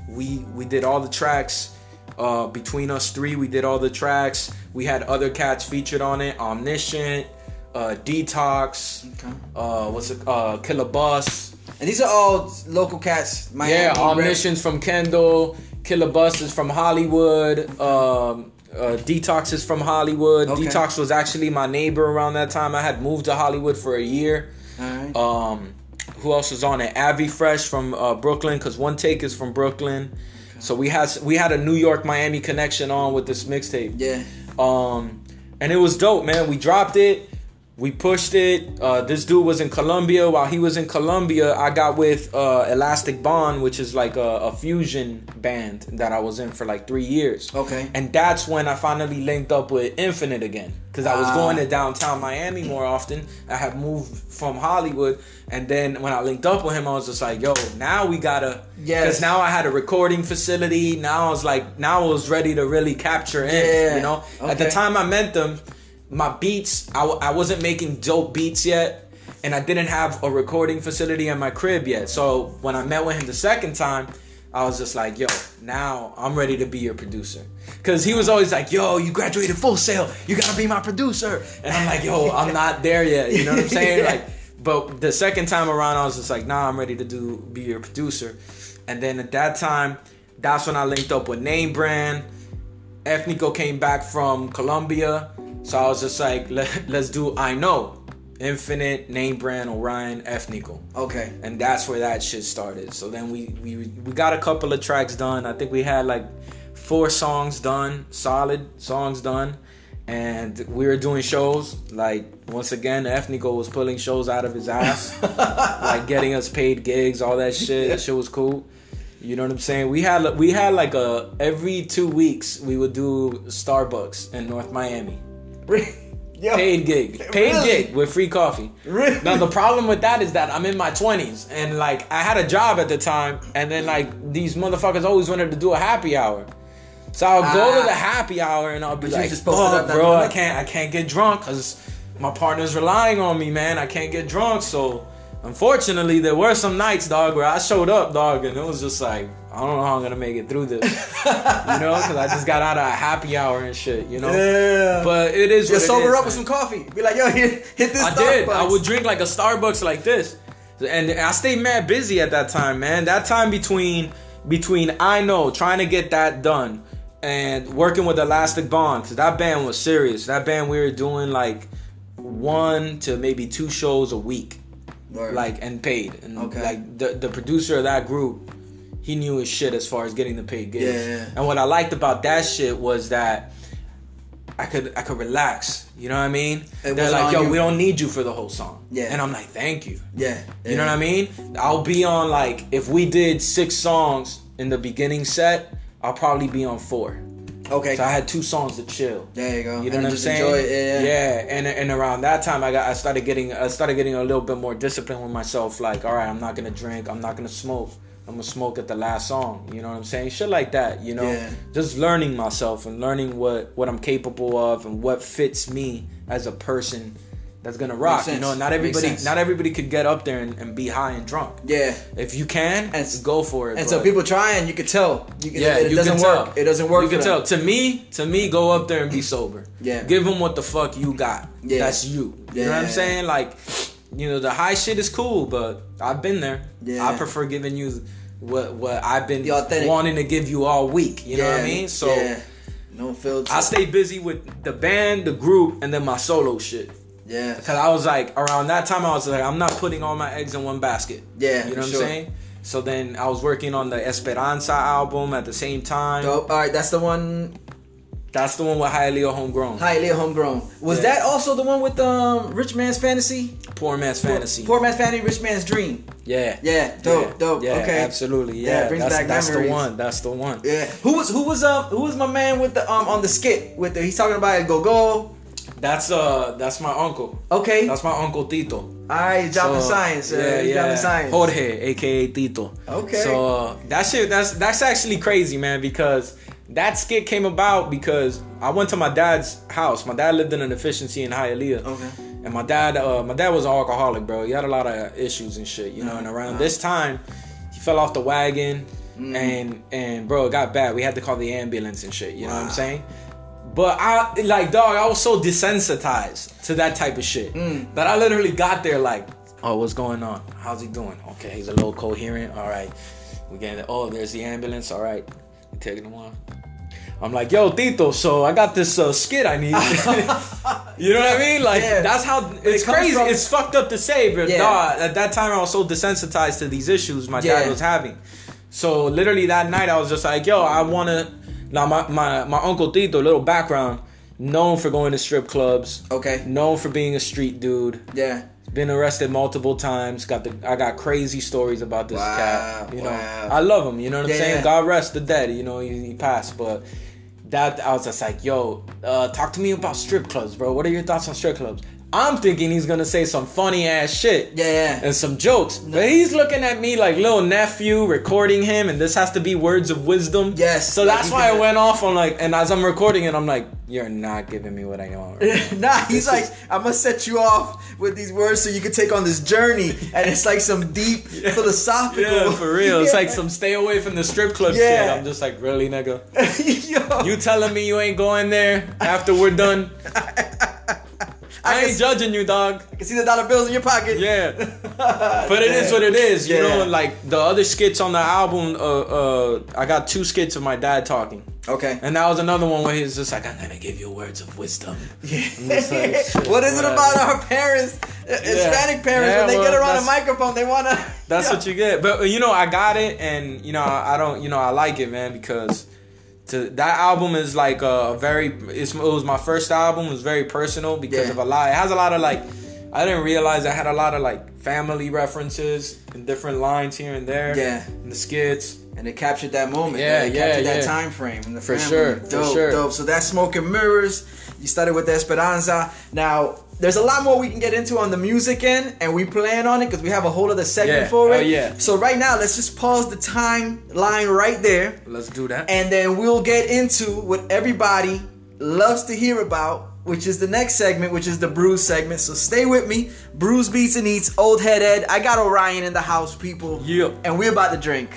Speaker 2: We we did all the tracks. Uh, between us three, we did all the tracks. We had other cats featured on it. Omniscient, uh, Detox,
Speaker 1: Okay.
Speaker 2: uh, what's it? Uh, Killer Bus.
Speaker 1: And these are all local cats. Miami,
Speaker 2: yeah, Omniscient's from Kendall. Killer Bus is from Hollywood. Um, uh, Detox is from Hollywood.
Speaker 1: Okay.
Speaker 2: Detox was actually my neighbor around that time. I had moved to Hollywood for a year.
Speaker 1: Right.
Speaker 2: Um, who else was on it? Avi Fresh from uh, Brooklyn, because One Take is from Brooklyn. So we had we had a New York Miami connection on with this mixtape.
Speaker 1: yeah.
Speaker 2: Um, and it was dope, man. We dropped it, we pushed it. Uh, this dude was in Colombia. While he was in Colombia, I got with uh, Elastic Bond, which is like a, a fusion band that I was in for like three years.
Speaker 1: Okay.
Speaker 2: And that's when I finally linked up with Infinite again. Because I was
Speaker 1: Ah.
Speaker 2: going to downtown Miami more often. I had moved from Hollywood. And then when I linked up with him, I was just like, yo, now we gotta.
Speaker 1: Yes.
Speaker 2: Because now I had a recording facility. Now I was like, now I was ready to really capture in.
Speaker 1: Yeah.
Speaker 2: You know? At the time I met them, my beats, I, w- I wasn't making dope beats yet. And I didn't have a recording facility in my crib yet. So when I met with him the second time, I was just like, yo, now I'm ready to be your producer. Cause he was always like, yo, you graduated full sail. You gotta be my producer. And I'm like, yo, I'm not there yet. You know what I'm saying? Like, but the second time around, I was just like, nah, I'm ready to do be your producer. And then at that time, that's when I linked up with Name Brand. F Nico came back from Colombia. So I was just like, Let, let's do I Know. Infinite, Name Brand, Orion, F Nico
Speaker 1: Okay.
Speaker 2: and that's where that shit started. So then we we we got a couple of tracks done. I think we had like four songs done, solid songs done, and we were doing shows. Like once again, Ethnico was pulling shows out of his ass, like getting us paid gigs, all that shit. That shit was cool. You know what I'm saying? We had we had like a every two weeks we would do Starbucks in North Miami.
Speaker 1: Yo.
Speaker 2: Paid gig, paid
Speaker 1: Really?
Speaker 2: gig with free coffee.
Speaker 1: Really?
Speaker 2: Now the problem with that is that I'm in my 20s and like I had a job at the time, and then like these motherfuckers always wanted to do a happy hour. So I'll go
Speaker 1: Ah.
Speaker 2: to the happy hour and I'll be
Speaker 1: But
Speaker 2: like,
Speaker 1: just
Speaker 2: "Fuck,
Speaker 1: that
Speaker 2: bro, I can't, I can't get drunk because my partner's relying on me, man. I can't get drunk." So unfortunately, there were some nights, dog, where I showed up, dog, and it was just like, I don't know how I'm gonna make it through this, you know, because I just got out of a happy hour and shit, you know.
Speaker 1: Yeah.
Speaker 2: But it is.
Speaker 1: Just sober
Speaker 2: is,
Speaker 1: up with
Speaker 2: man.
Speaker 1: some coffee. Be like, yo, hit, hit this
Speaker 2: I did. I would drink like a Starbucks like this, and I stayed mad busy at that time, man. That time between between I know trying to get that done and working with Elastic Bond because that band was serious. That band we were doing like one to maybe two shows a week,
Speaker 1: Word.
Speaker 2: like and paid. And
Speaker 1: Okay.
Speaker 2: like the the producer of that group, he knew his shit as far as getting the paid gigs.
Speaker 1: Yeah, yeah.
Speaker 2: And what I liked about that shit was that. I could I could relax. You know what I mean?
Speaker 1: It
Speaker 2: They're like, yo,
Speaker 1: you.
Speaker 2: we don't need you for the whole song.
Speaker 1: Yeah.
Speaker 2: And I'm like, thank you.
Speaker 1: yeah.
Speaker 2: You know what I mean? I'll be on like if we did six songs in the beginning set, I'll probably be on four.
Speaker 1: Okay.
Speaker 2: So I had two songs to chill.
Speaker 1: there you go.
Speaker 2: You know
Speaker 1: And
Speaker 2: what I'm saying?
Speaker 1: It. Yeah. yeah.
Speaker 2: and and around that time, I got I started getting I started getting a little bit more disciplined with myself. Like, all right, I'm not gonna drink. I'm not gonna smoke. I'm gonna smoke at the last song. You know what I'm saying? Shit like that. You know,
Speaker 1: Yeah.
Speaker 2: just learning myself and learning what what I'm capable of and what fits me as a person. That's gonna rock, you know. Not everybody, not everybody could get up there and, and be high and drunk.
Speaker 1: Yeah.
Speaker 2: If you can,
Speaker 1: And
Speaker 2: go for it.
Speaker 1: And so people trying, you could tell. You can,
Speaker 2: yeah,
Speaker 1: it,
Speaker 2: you
Speaker 1: doesn't work.
Speaker 2: tell.
Speaker 1: It doesn't work.
Speaker 2: You
Speaker 1: for
Speaker 2: can
Speaker 1: them.
Speaker 2: tell. To me, to me, go up there and be sober.
Speaker 1: Yeah.
Speaker 2: Give them what the fuck you got.
Speaker 1: Yeah.
Speaker 2: That's you. You know what I'm saying? Like, you know, the high shit is cool, but I've been there.
Speaker 1: Yeah.
Speaker 2: I prefer giving you what what I've been wanting to give you all week. You know what I mean? So
Speaker 1: yeah. no filter.
Speaker 2: I stay busy with the band, the group, and then my solo shit.
Speaker 1: yeah.
Speaker 2: Cause I was like, around that time, I was like, I'm not putting all my eggs in one basket.
Speaker 1: Yeah,
Speaker 2: you know what
Speaker 1: sure.
Speaker 2: I'm saying. So then I was working on the Esperanza album at the same time.
Speaker 1: Dope. All right, that's the one.
Speaker 2: That's the one with Hialeah Homegrown.
Speaker 1: Highly homegrown. Was
Speaker 2: Yeah.
Speaker 1: that also the one with um Rich Man's Fantasy?
Speaker 2: Poor Man's Fantasy.
Speaker 1: Poor Man's Fantasy, Rich Man's Dream.
Speaker 2: yeah.
Speaker 1: Yeah, dope,
Speaker 2: yeah,
Speaker 1: dope.
Speaker 2: Yeah,
Speaker 1: okay,
Speaker 2: absolutely.
Speaker 1: Yeah,
Speaker 2: Yeah,
Speaker 1: brings
Speaker 2: that's,
Speaker 1: back
Speaker 2: that's the one. That's the one.
Speaker 1: Yeah. Who was who was um who was my man with the um on the skit with the he's talking about go go.
Speaker 2: That's uh, that's my uncle.
Speaker 1: Okay.
Speaker 2: That's my uncle Tito.
Speaker 1: All right, he's dropping
Speaker 2: So,
Speaker 1: science. Uh, he's dropping science.
Speaker 2: Jorge, aka Tito.
Speaker 1: Okay.
Speaker 2: So uh, that shit, that's that's actually crazy, man, because that skit came about because I went to my dad's house. My dad lived in an efficiency in Hialeah.
Speaker 1: Okay.
Speaker 2: And my dad, uh, my dad was an alcoholic, bro. He had a lot of issues and shit, you know. And around
Speaker 1: Uh-huh.
Speaker 2: this time, he fell off the wagon. and and bro, it got bad. We had to call the ambulance and shit. You know what I'm saying? But I like dog. I was so desensitized to that type of shit that I literally got there like, oh, what's going on? How's he doing? Okay, he's a little coherent. All right, we getting. Oh, there's the ambulance. All right, taking him on. I'm like, yo, Tito. So I got this uh, skit I need. you know what I mean? Like
Speaker 1: Yeah.
Speaker 2: that's how it's
Speaker 1: it
Speaker 2: crazy.
Speaker 1: from-
Speaker 2: it's fucked up to say, but
Speaker 1: Yeah.
Speaker 2: dog, at that time I was so desensitized to these issues my
Speaker 1: Yeah.
Speaker 2: dad was having. So literally that night I was just like, yo, I wanna now my, my, my uncle Tito, little background, known for going to strip clubs,
Speaker 1: Okay.
Speaker 2: known for being a street dude,
Speaker 1: Yeah.
Speaker 2: been arrested multiple times, got the I got crazy stories about this
Speaker 1: Wow,
Speaker 2: cat. You know.
Speaker 1: wow.
Speaker 2: I love him, you know what I'm
Speaker 1: Yeah,
Speaker 2: saying? God rest the dead, you know, he, he passed, but that I was just like, yo, uh, talk to me about strip clubs, bro. What are your thoughts on strip clubs? I'm thinking he's gonna say some funny ass shit
Speaker 1: Yeah, yeah.
Speaker 2: and some jokes. But he's looking at me like little nephew recording him, and this has to be words of wisdom.
Speaker 1: Yes,
Speaker 2: So that's why I went off on like, and as I'm recording it, I'm like, you're not giving me what I want. right
Speaker 1: nah, he's
Speaker 2: This
Speaker 1: like,
Speaker 2: is-
Speaker 1: I'm gonna set you off with these words so you can take on this journey, and it's like some deep philosophical.
Speaker 2: Yeah, for real. It's like some stay away from the strip club
Speaker 1: Yeah.
Speaker 2: shit. I'm just like, really, nigga?
Speaker 1: Yo.
Speaker 2: You telling me you ain't going there after we're done? I
Speaker 1: can
Speaker 2: ain't judging you, dog.
Speaker 1: I can see the dollar bills in your pocket.
Speaker 2: Yeah. But it is what it is, you
Speaker 1: Yeah.
Speaker 2: know. Like the other skits on the album, uh, uh, I got two skits of my dad talking,
Speaker 1: Okay.
Speaker 2: and that was another one where he's just like, "I'm gonna give you words of wisdom." just like,
Speaker 1: what is it about our parents, uh, Hispanic parents,
Speaker 2: Yeah,
Speaker 1: when they
Speaker 2: well,
Speaker 1: get around a microphone, they wanna.
Speaker 2: That's what you get. But you know, I got it, and you know, I I don't, you know, I like it, man, because to that album is like a very. It's, it was my first album. It was very personal because
Speaker 1: Yeah.
Speaker 2: of a lot. It has a lot of like. I didn't realize I had a lot of like family references and different lines here and there.
Speaker 1: Yeah.
Speaker 2: And the skits.
Speaker 1: And it captured that moment.
Speaker 2: Yeah, yeah,
Speaker 1: captured that time frame. in the
Speaker 2: For
Speaker 1: family.
Speaker 2: sure, for
Speaker 1: Dope,
Speaker 2: sure.
Speaker 1: dope. So that's Smoke and Mirrors. You started with Esperanza. Now, there's a lot more we can get into on the music end, and we plan on it because we have a whole other segment
Speaker 2: Yeah,
Speaker 1: for
Speaker 2: oh,
Speaker 1: it.
Speaker 2: yeah.
Speaker 1: So right now, let's just pause the timeline right there,
Speaker 2: Let's do that.
Speaker 1: and then we'll get into what everybody loves to hear about. Which is the next segment, which is the Brews segment. So stay with me. Brews Beats and Eats, Old Head Ed. I got Orion in the house, people.
Speaker 2: Yeah.
Speaker 1: And we're about to drink.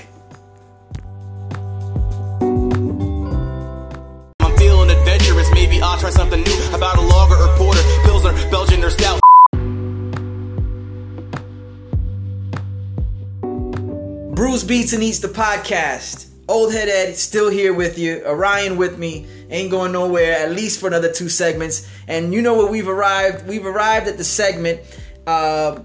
Speaker 1: Brews Beats and Eats the podcast. Old Head Ed still here with you. Orion with me. Ain't going nowhere at least for another two segments. And you know what? We've arrived. We've arrived at the segment uh,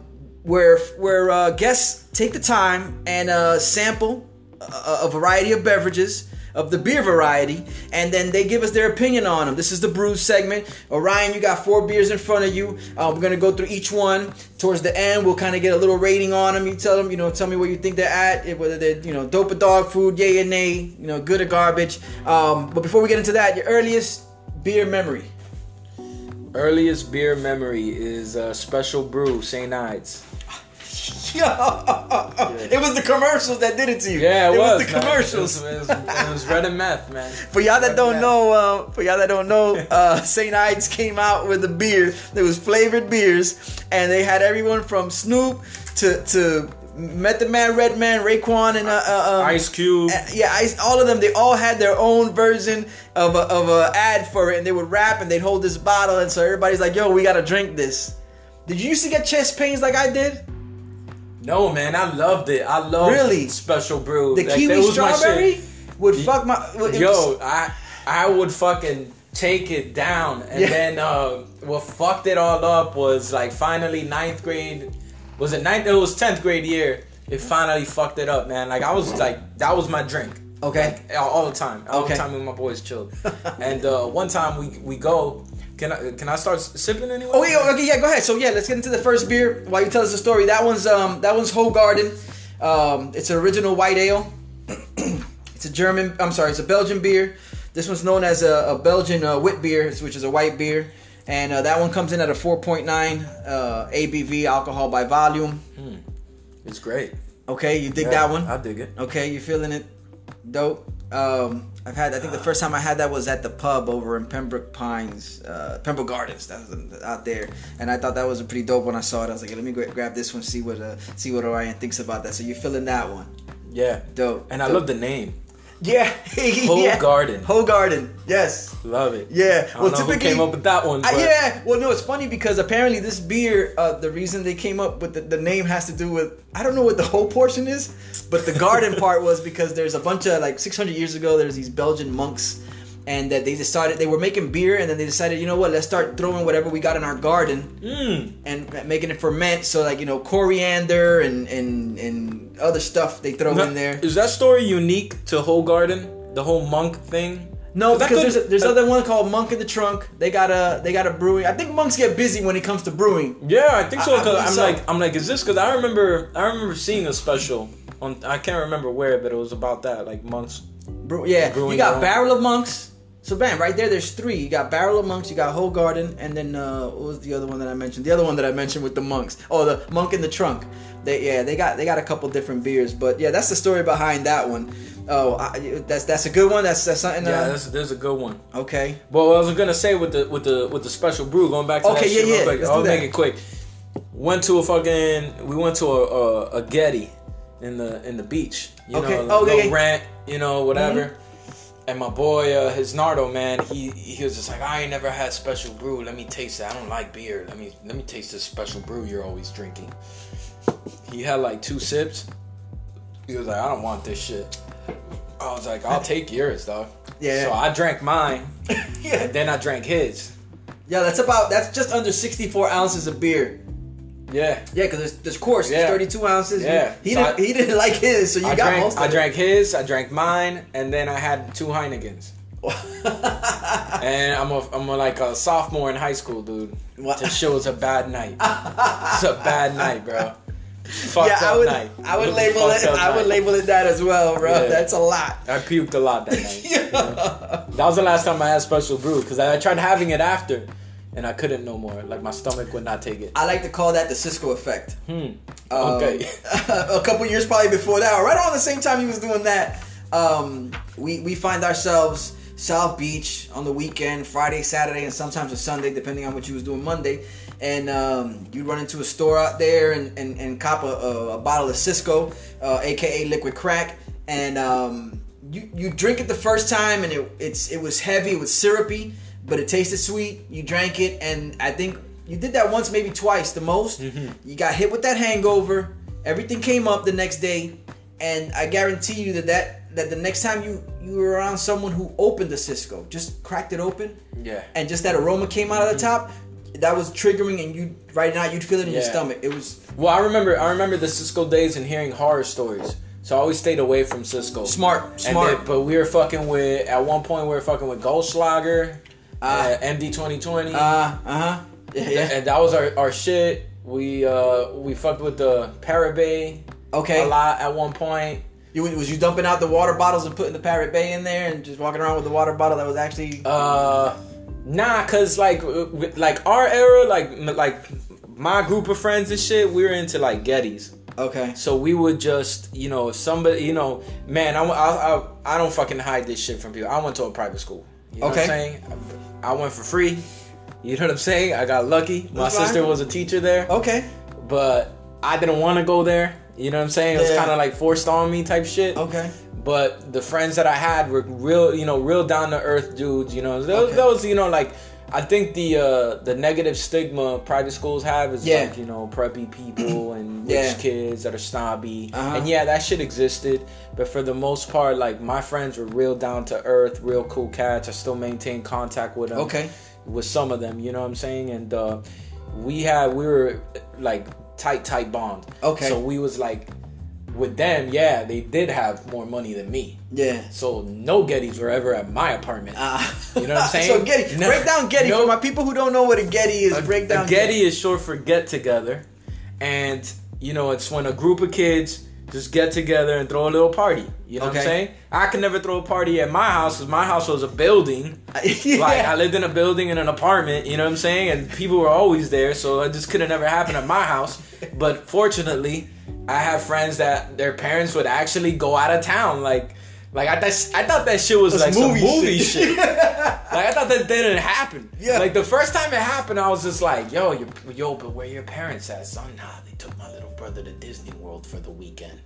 Speaker 1: where where uh, guests take the time and uh, sample a, a variety of beverages of the beer variety, and then they give us their opinion on them. This is the brews segment. Orion, you got four beers in front of you. Uh, we're gonna go through each one. Towards the end, we'll kind of get a little rating on them. You tell them, you know, tell me where you think they're at, whether they're, you know, dope or dog food, yay or nay, you know, good or garbage. Um, but before we get into that, your earliest beer memory.
Speaker 2: Earliest beer memory is uh, Special Brew, St. Ides.
Speaker 1: Yo, it was the commercials that did it to you.
Speaker 2: Yeah, it,
Speaker 1: it
Speaker 2: was,
Speaker 1: the
Speaker 2: man.
Speaker 1: commercials.
Speaker 2: It was, it was, it was red and meth, man.
Speaker 1: For y'all that don't know, uh, for y'all that don't know, uh, St. Ides came out with a beer. There was flavored beers, and they had everyone from Snoop to to Method Man, Redman, Raekwon, and uh, uh, um,
Speaker 2: Ice Cube.
Speaker 1: uh, yeah, Ice, all of them. They all had their own version of a, of a ad for it, and they would rap and they'd hold this bottle, and so everybody's like, "Yo, we gotta drink this." Did you used to get chest pains like I did?
Speaker 2: No, man, I loved it. I loved
Speaker 1: Really?
Speaker 2: Special Brew.
Speaker 1: The
Speaker 2: Like,
Speaker 1: kiwi strawberry would fuck my. it was-
Speaker 2: Yo, I I would fucking take it down, and
Speaker 1: Yeah.
Speaker 2: then uh, what fucked it all up was like finally ninth grade. Was it ninth? It was tenth grade year. It finally fucked it up, man. Like I was like that was my drink.
Speaker 1: Okay.
Speaker 2: Like, all all the time. All
Speaker 1: Okay.
Speaker 2: the time when my boys chilled. and uh, one time we we go. Can I can I start sipping anyway?
Speaker 1: Oh yeah, okay, yeah, go ahead. So yeah, let's get into the first beer while you tell us the story. That one's um that one's Hoegaarden. Um, it's an original white ale. it's a German. I'm sorry, it's a Belgian beer. This one's known as a, a Belgian uh, wit beer, which is a white beer, and uh, that one comes in at a 4.9 uh, ABV alcohol by volume.
Speaker 2: It's great.
Speaker 1: Okay, you dig
Speaker 2: Yeah,
Speaker 1: that one?
Speaker 2: I dig it.
Speaker 1: Okay, you feeling it? Dope. Um, I've had. I think the first time I had that was at the pub over in Pembroke Pines, uh, Pembroke Gardens. That was out there, and I thought that was a pretty dope when I saw it. I was like, let me gra- grab this one, see what uh, see what Orion thinks about that. So you're feeling that one?
Speaker 2: Yeah.
Speaker 1: Dope.
Speaker 2: And I love the name.
Speaker 1: Yeah.
Speaker 2: Whole
Speaker 1: yeah.
Speaker 2: Garden.
Speaker 1: Whole garden. Yes.
Speaker 2: Love it.
Speaker 1: Yeah.
Speaker 2: I don't know who came up with that one. But-
Speaker 1: yeah, well, no, it's funny because apparently this beer, uh, the reason they came up with the, the name has to do with I don't know what the whole portion is, but the garden part was because there's a bunch of like 600 years ago there's these Belgian monks, and that they decided they were making beer and then they decided you know what let's start throwing whatever we got in our garden
Speaker 2: Mm.
Speaker 1: and making it ferment so like you know coriander and and and other stuff they throw in there.
Speaker 2: Is that story unique to Whole Garden? The whole monk thing?
Speaker 1: No, because there's a,
Speaker 2: could-
Speaker 1: there's other one called Monk in the Trunk. They got a they got a brewing. I think monks get busy when it comes to brewing.
Speaker 2: Yeah, I think so.
Speaker 1: I- I
Speaker 2: I'm
Speaker 1: so.
Speaker 2: like, I'm like, is this? Because I remember, I remember seeing a special on. I can't remember where, but it was about that, like monks.
Speaker 1: Brew, yeah,
Speaker 2: Brewing
Speaker 1: you got. Barrel of Monks. So bam, right there, there's three. You got Barrel of Monks, you got Whole Garden, and then uh, what was the other one that I mentioned? The other one that I mentioned with the monks. Oh, the Monk in the Trunk. They yeah, they got they got a couple different beers, but yeah, that's the story behind that one. Oh, I, that's that's a good one. That's that's something.
Speaker 2: Yeah,
Speaker 1: uh,
Speaker 2: that's, there's a good one.
Speaker 1: okay.
Speaker 2: But what I was gonna say with the with the with the special brew, going back to
Speaker 1: Okay,
Speaker 2: that shit
Speaker 1: yeah,
Speaker 2: real
Speaker 1: yeah,
Speaker 2: quick.
Speaker 1: let's
Speaker 2: I'll make it quick. Went to a fucking. We went to a a, a Getty in the in the beach. You
Speaker 1: Okay.
Speaker 2: know,
Speaker 1: Oh,
Speaker 2: little
Speaker 1: yeah, yeah.
Speaker 2: rent. You know, whatever.
Speaker 1: Mm-hmm.
Speaker 2: And my boy, uh, his Nardo man, he he was just like, I ain't never had special brew. Let me taste it. I don't like beer. Let me let me taste this special brew you're always drinking. He had like two sips. He was like, I don't want this shit. I was like, I'll take yours, dog.
Speaker 1: Yeah.
Speaker 2: So I drank mine,
Speaker 1: yeah,
Speaker 2: and then I drank his.
Speaker 1: yeah. That's about that's just under 64 ounces of beer.
Speaker 2: Yeah.
Speaker 1: Yeah, because there's, there's course,
Speaker 2: Yeah.
Speaker 1: there's 32 ounces.
Speaker 2: Yeah.
Speaker 1: he
Speaker 2: So
Speaker 1: didn't
Speaker 2: I-
Speaker 1: he didn't like his, so you
Speaker 2: I
Speaker 1: got
Speaker 2: drank,
Speaker 1: most of
Speaker 2: I
Speaker 1: it.
Speaker 2: drank his, I drank mine, and then I had two Heinekens. And I'm a, I'm a, like a sophomore in high school, dude.
Speaker 1: What?
Speaker 2: This shit was a bad night. it's a bad night, bro. Fucked
Speaker 1: yeah, I would
Speaker 2: night.
Speaker 1: I would label it I would label it that as well, bro.
Speaker 2: Yeah.
Speaker 1: That's a lot.
Speaker 2: I puked a lot that night. you know? That was the last time I had special brew because I tried having it after, and I couldn't no more. Like my stomach would not take it.
Speaker 1: I like to call that the Cisco effect.
Speaker 2: Hmm.
Speaker 1: Um,
Speaker 2: Okay.
Speaker 1: a couple years probably before that, right around the same time he was doing that. Um, we we find ourselves South Beach on the weekend, Friday, Saturday, and sometimes a Sunday, depending on what you was doing Monday. And um, you run into a store out there and, and, and cop a, a, a bottle of Cisco, uh, aka liquid crack, and um, you you drink it the first time and it it's it was heavy, it was syrupy, but it tasted sweet. You drank it, and I think you did that once, maybe twice, the most. Mm-hmm. You got hit with that hangover. Everything came up the next day, and I guarantee you that that, that the next time you you were around someone who opened the Cisco, just cracked it open,
Speaker 2: Yeah.
Speaker 1: and just that aroma came out of the mm-hmm. top, that was triggering, and you right now you'd feel it in your stomach. It was
Speaker 2: Well, I remember I remember the Cisco days and hearing horror stories. So I always stayed away from Cisco.
Speaker 1: smart, smart.
Speaker 2: then- but we were fucking with at one point we were fucking with Goldschlager. Uh, MD twenty twenty,
Speaker 1: uh, uh huh. Yeah, yeah.
Speaker 2: and that was our, our shit. We uh we fucked with the Parrot Bay
Speaker 1: Okay.
Speaker 2: a lot at one point.
Speaker 1: You was you dumping out the water bottles and putting the Parrot Bay in there and just walking around with the water bottle that was actually
Speaker 2: Uh, nah, cause like like our era, like like my group of friends and shit, we were into like Gettys.
Speaker 1: okay.
Speaker 2: So we would just, you know, somebody, you know, man, I, I, I, I don't fucking hide this shit from people. I went to a private school. You know
Speaker 1: Okay.
Speaker 2: what I'm saying? I went for free. You know what I'm saying? I got lucky. My
Speaker 1: fine.
Speaker 2: sister was a teacher there,
Speaker 1: Okay.
Speaker 2: but I didn't want to go there. You know what I'm saying? It was
Speaker 1: Yeah.
Speaker 2: kind of like forced on me type shit.
Speaker 1: Okay.
Speaker 2: But the friends that I had were real, you know, real down to earth dudes. You know, those,
Speaker 1: Okay.
Speaker 2: those, you know, like I think the uh, the negative stigma private schools have is
Speaker 1: Yeah.
Speaker 2: like you know preppy people and rich
Speaker 1: Yeah.
Speaker 2: kids that are snobby,
Speaker 1: Uh-huh.
Speaker 2: and yeah, that shit existed. But for the most part, like my friends were real down to earth, real cool cats. I still maintain contact with them.
Speaker 1: Okay.
Speaker 2: with some of them, you know what I'm saying, and uh, we had we were like tight, tight bond.
Speaker 1: Okay.
Speaker 2: so we was like with them, yeah, they did have more money than me.
Speaker 1: Yeah.
Speaker 2: So no Gettys were ever at my apartment.
Speaker 1: Uh,
Speaker 2: You know what I'm saying?
Speaker 1: so Getty,
Speaker 2: No-
Speaker 1: break down Getty
Speaker 2: no-
Speaker 1: for my people who don't know what a Getty is. break down
Speaker 2: a Getty is short for get together, and you know it's when a group of kids just get together and throw a little party. You know what I'm saying? I could never throw a party at my house because my house was a building.
Speaker 1: yeah.
Speaker 2: Like I lived in a building in an apartment, you know what I'm saying? And people were always there, so it just could have never happened at my house. But fortunately, I have friends that their parents would actually go out of town. Like like I thought I thought that shit was like some
Speaker 1: movie
Speaker 2: movie
Speaker 1: shit.
Speaker 2: shit. like I thought that didn't happen.
Speaker 1: Yeah.
Speaker 2: Like the first time it happened, I was just like, yo, you yo, but where your parents at, son? Nah, they took my little brother to Disney World for the weekend.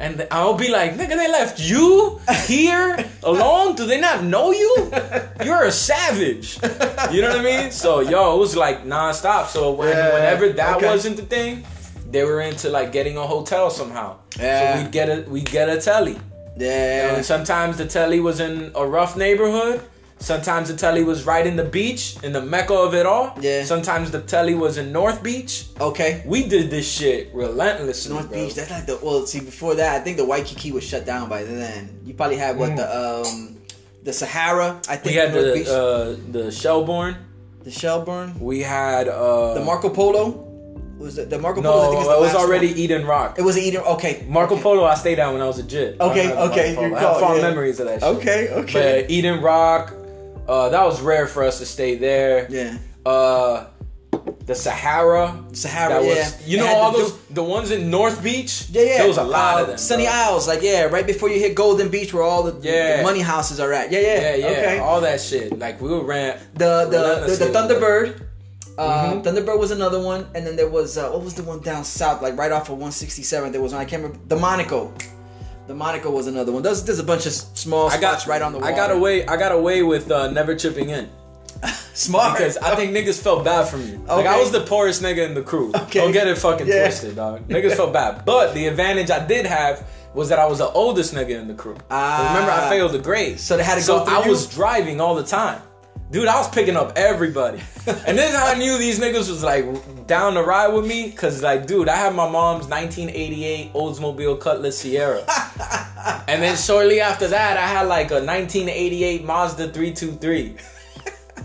Speaker 2: And I'll be like, nigga, they left you here alone? Do they not know you? You're a savage. You know what I mean? So, yo, it was like nonstop. So, when,
Speaker 1: Yeah,
Speaker 2: whenever that
Speaker 1: okay.
Speaker 2: wasn't the thing, they were into like getting a hotel somehow.
Speaker 1: Yeah.
Speaker 2: So, we'd get a, we'd get a telly.
Speaker 1: Yeah.
Speaker 2: And sometimes the telly was in a rough neighborhood. Sometimes the telly was right in the beach, in the mecca of it all.
Speaker 1: Yeah.
Speaker 2: Sometimes the telly was in North Beach.
Speaker 1: Okay.
Speaker 2: We did this shit relentlessly.
Speaker 1: North
Speaker 2: bro.
Speaker 1: Beach. That's like the well. See, before that, I think the Waikiki was shut down by then. You probably had what the um the Sahara. I
Speaker 2: We
Speaker 1: think
Speaker 2: had
Speaker 1: North
Speaker 2: the uh, the Shelborne.
Speaker 1: the Shelborne,
Speaker 2: We had uh,
Speaker 1: the Marco Polo. Was it the Marco Polo? I
Speaker 2: No,
Speaker 1: think
Speaker 2: it
Speaker 1: is the
Speaker 2: was already
Speaker 1: one.
Speaker 2: Eden Rock.
Speaker 1: It was Eden. Okay.
Speaker 2: Marco
Speaker 1: okay.
Speaker 2: Polo, I stayed at when I was a jit.
Speaker 1: Okay,
Speaker 2: I
Speaker 1: okay,
Speaker 2: Marco
Speaker 1: you
Speaker 2: Polo. I have fond
Speaker 1: yeah.
Speaker 2: memories of that shit.
Speaker 1: Okay. Okay.
Speaker 2: But Eden Rock, uh, that was rare for us to stay there.
Speaker 1: yeah.
Speaker 2: Uh, the Sahara.
Speaker 1: Sahara.
Speaker 2: That
Speaker 1: yeah.
Speaker 2: was, you know all those the ones in North Beach.
Speaker 1: Yeah, yeah.
Speaker 2: There was a lot
Speaker 1: Uh,
Speaker 2: of them.
Speaker 1: Sunny
Speaker 2: bro.
Speaker 1: Isles, like yeah, right before you hit Golden Beach, where all the,
Speaker 2: Yeah.
Speaker 1: the money houses are at. Yeah, yeah.
Speaker 2: Yeah, yeah,
Speaker 1: Okay.
Speaker 2: all that shit. Like we would rant.
Speaker 1: the the the, the. Thunderbird. Uh,
Speaker 2: Mhm.
Speaker 1: Thunderbird was another one, and then there was uh, what was the one down south, like right off of 167. There was one I can't remember. The Monaco. The Monaco was another one. There's there's a bunch of small
Speaker 2: I got
Speaker 1: spots right on the. Water.
Speaker 2: I got away. I got away with uh, never chipping in
Speaker 1: smart
Speaker 2: because I think niggas felt bad for me. Like I was the poorest nigga in the crew.
Speaker 1: Okay.
Speaker 2: Don't get it fucking
Speaker 1: Yeah.
Speaker 2: twisted, dog. Niggas felt bad, but the advantage I did have was that I was the oldest nigga in the crew.
Speaker 1: Ah.
Speaker 2: Remember, I failed the grade,
Speaker 1: So they had to
Speaker 2: so
Speaker 1: go through
Speaker 2: I
Speaker 1: you?
Speaker 2: was driving all the time. Dude, I was picking up everybody. and then I knew these niggas was like down to ride with me. Cause like, dude, I had my mom's 1988 Oldsmobile Cutlass Sierra. and then shortly after that, I had like a 1988 Mazda 323.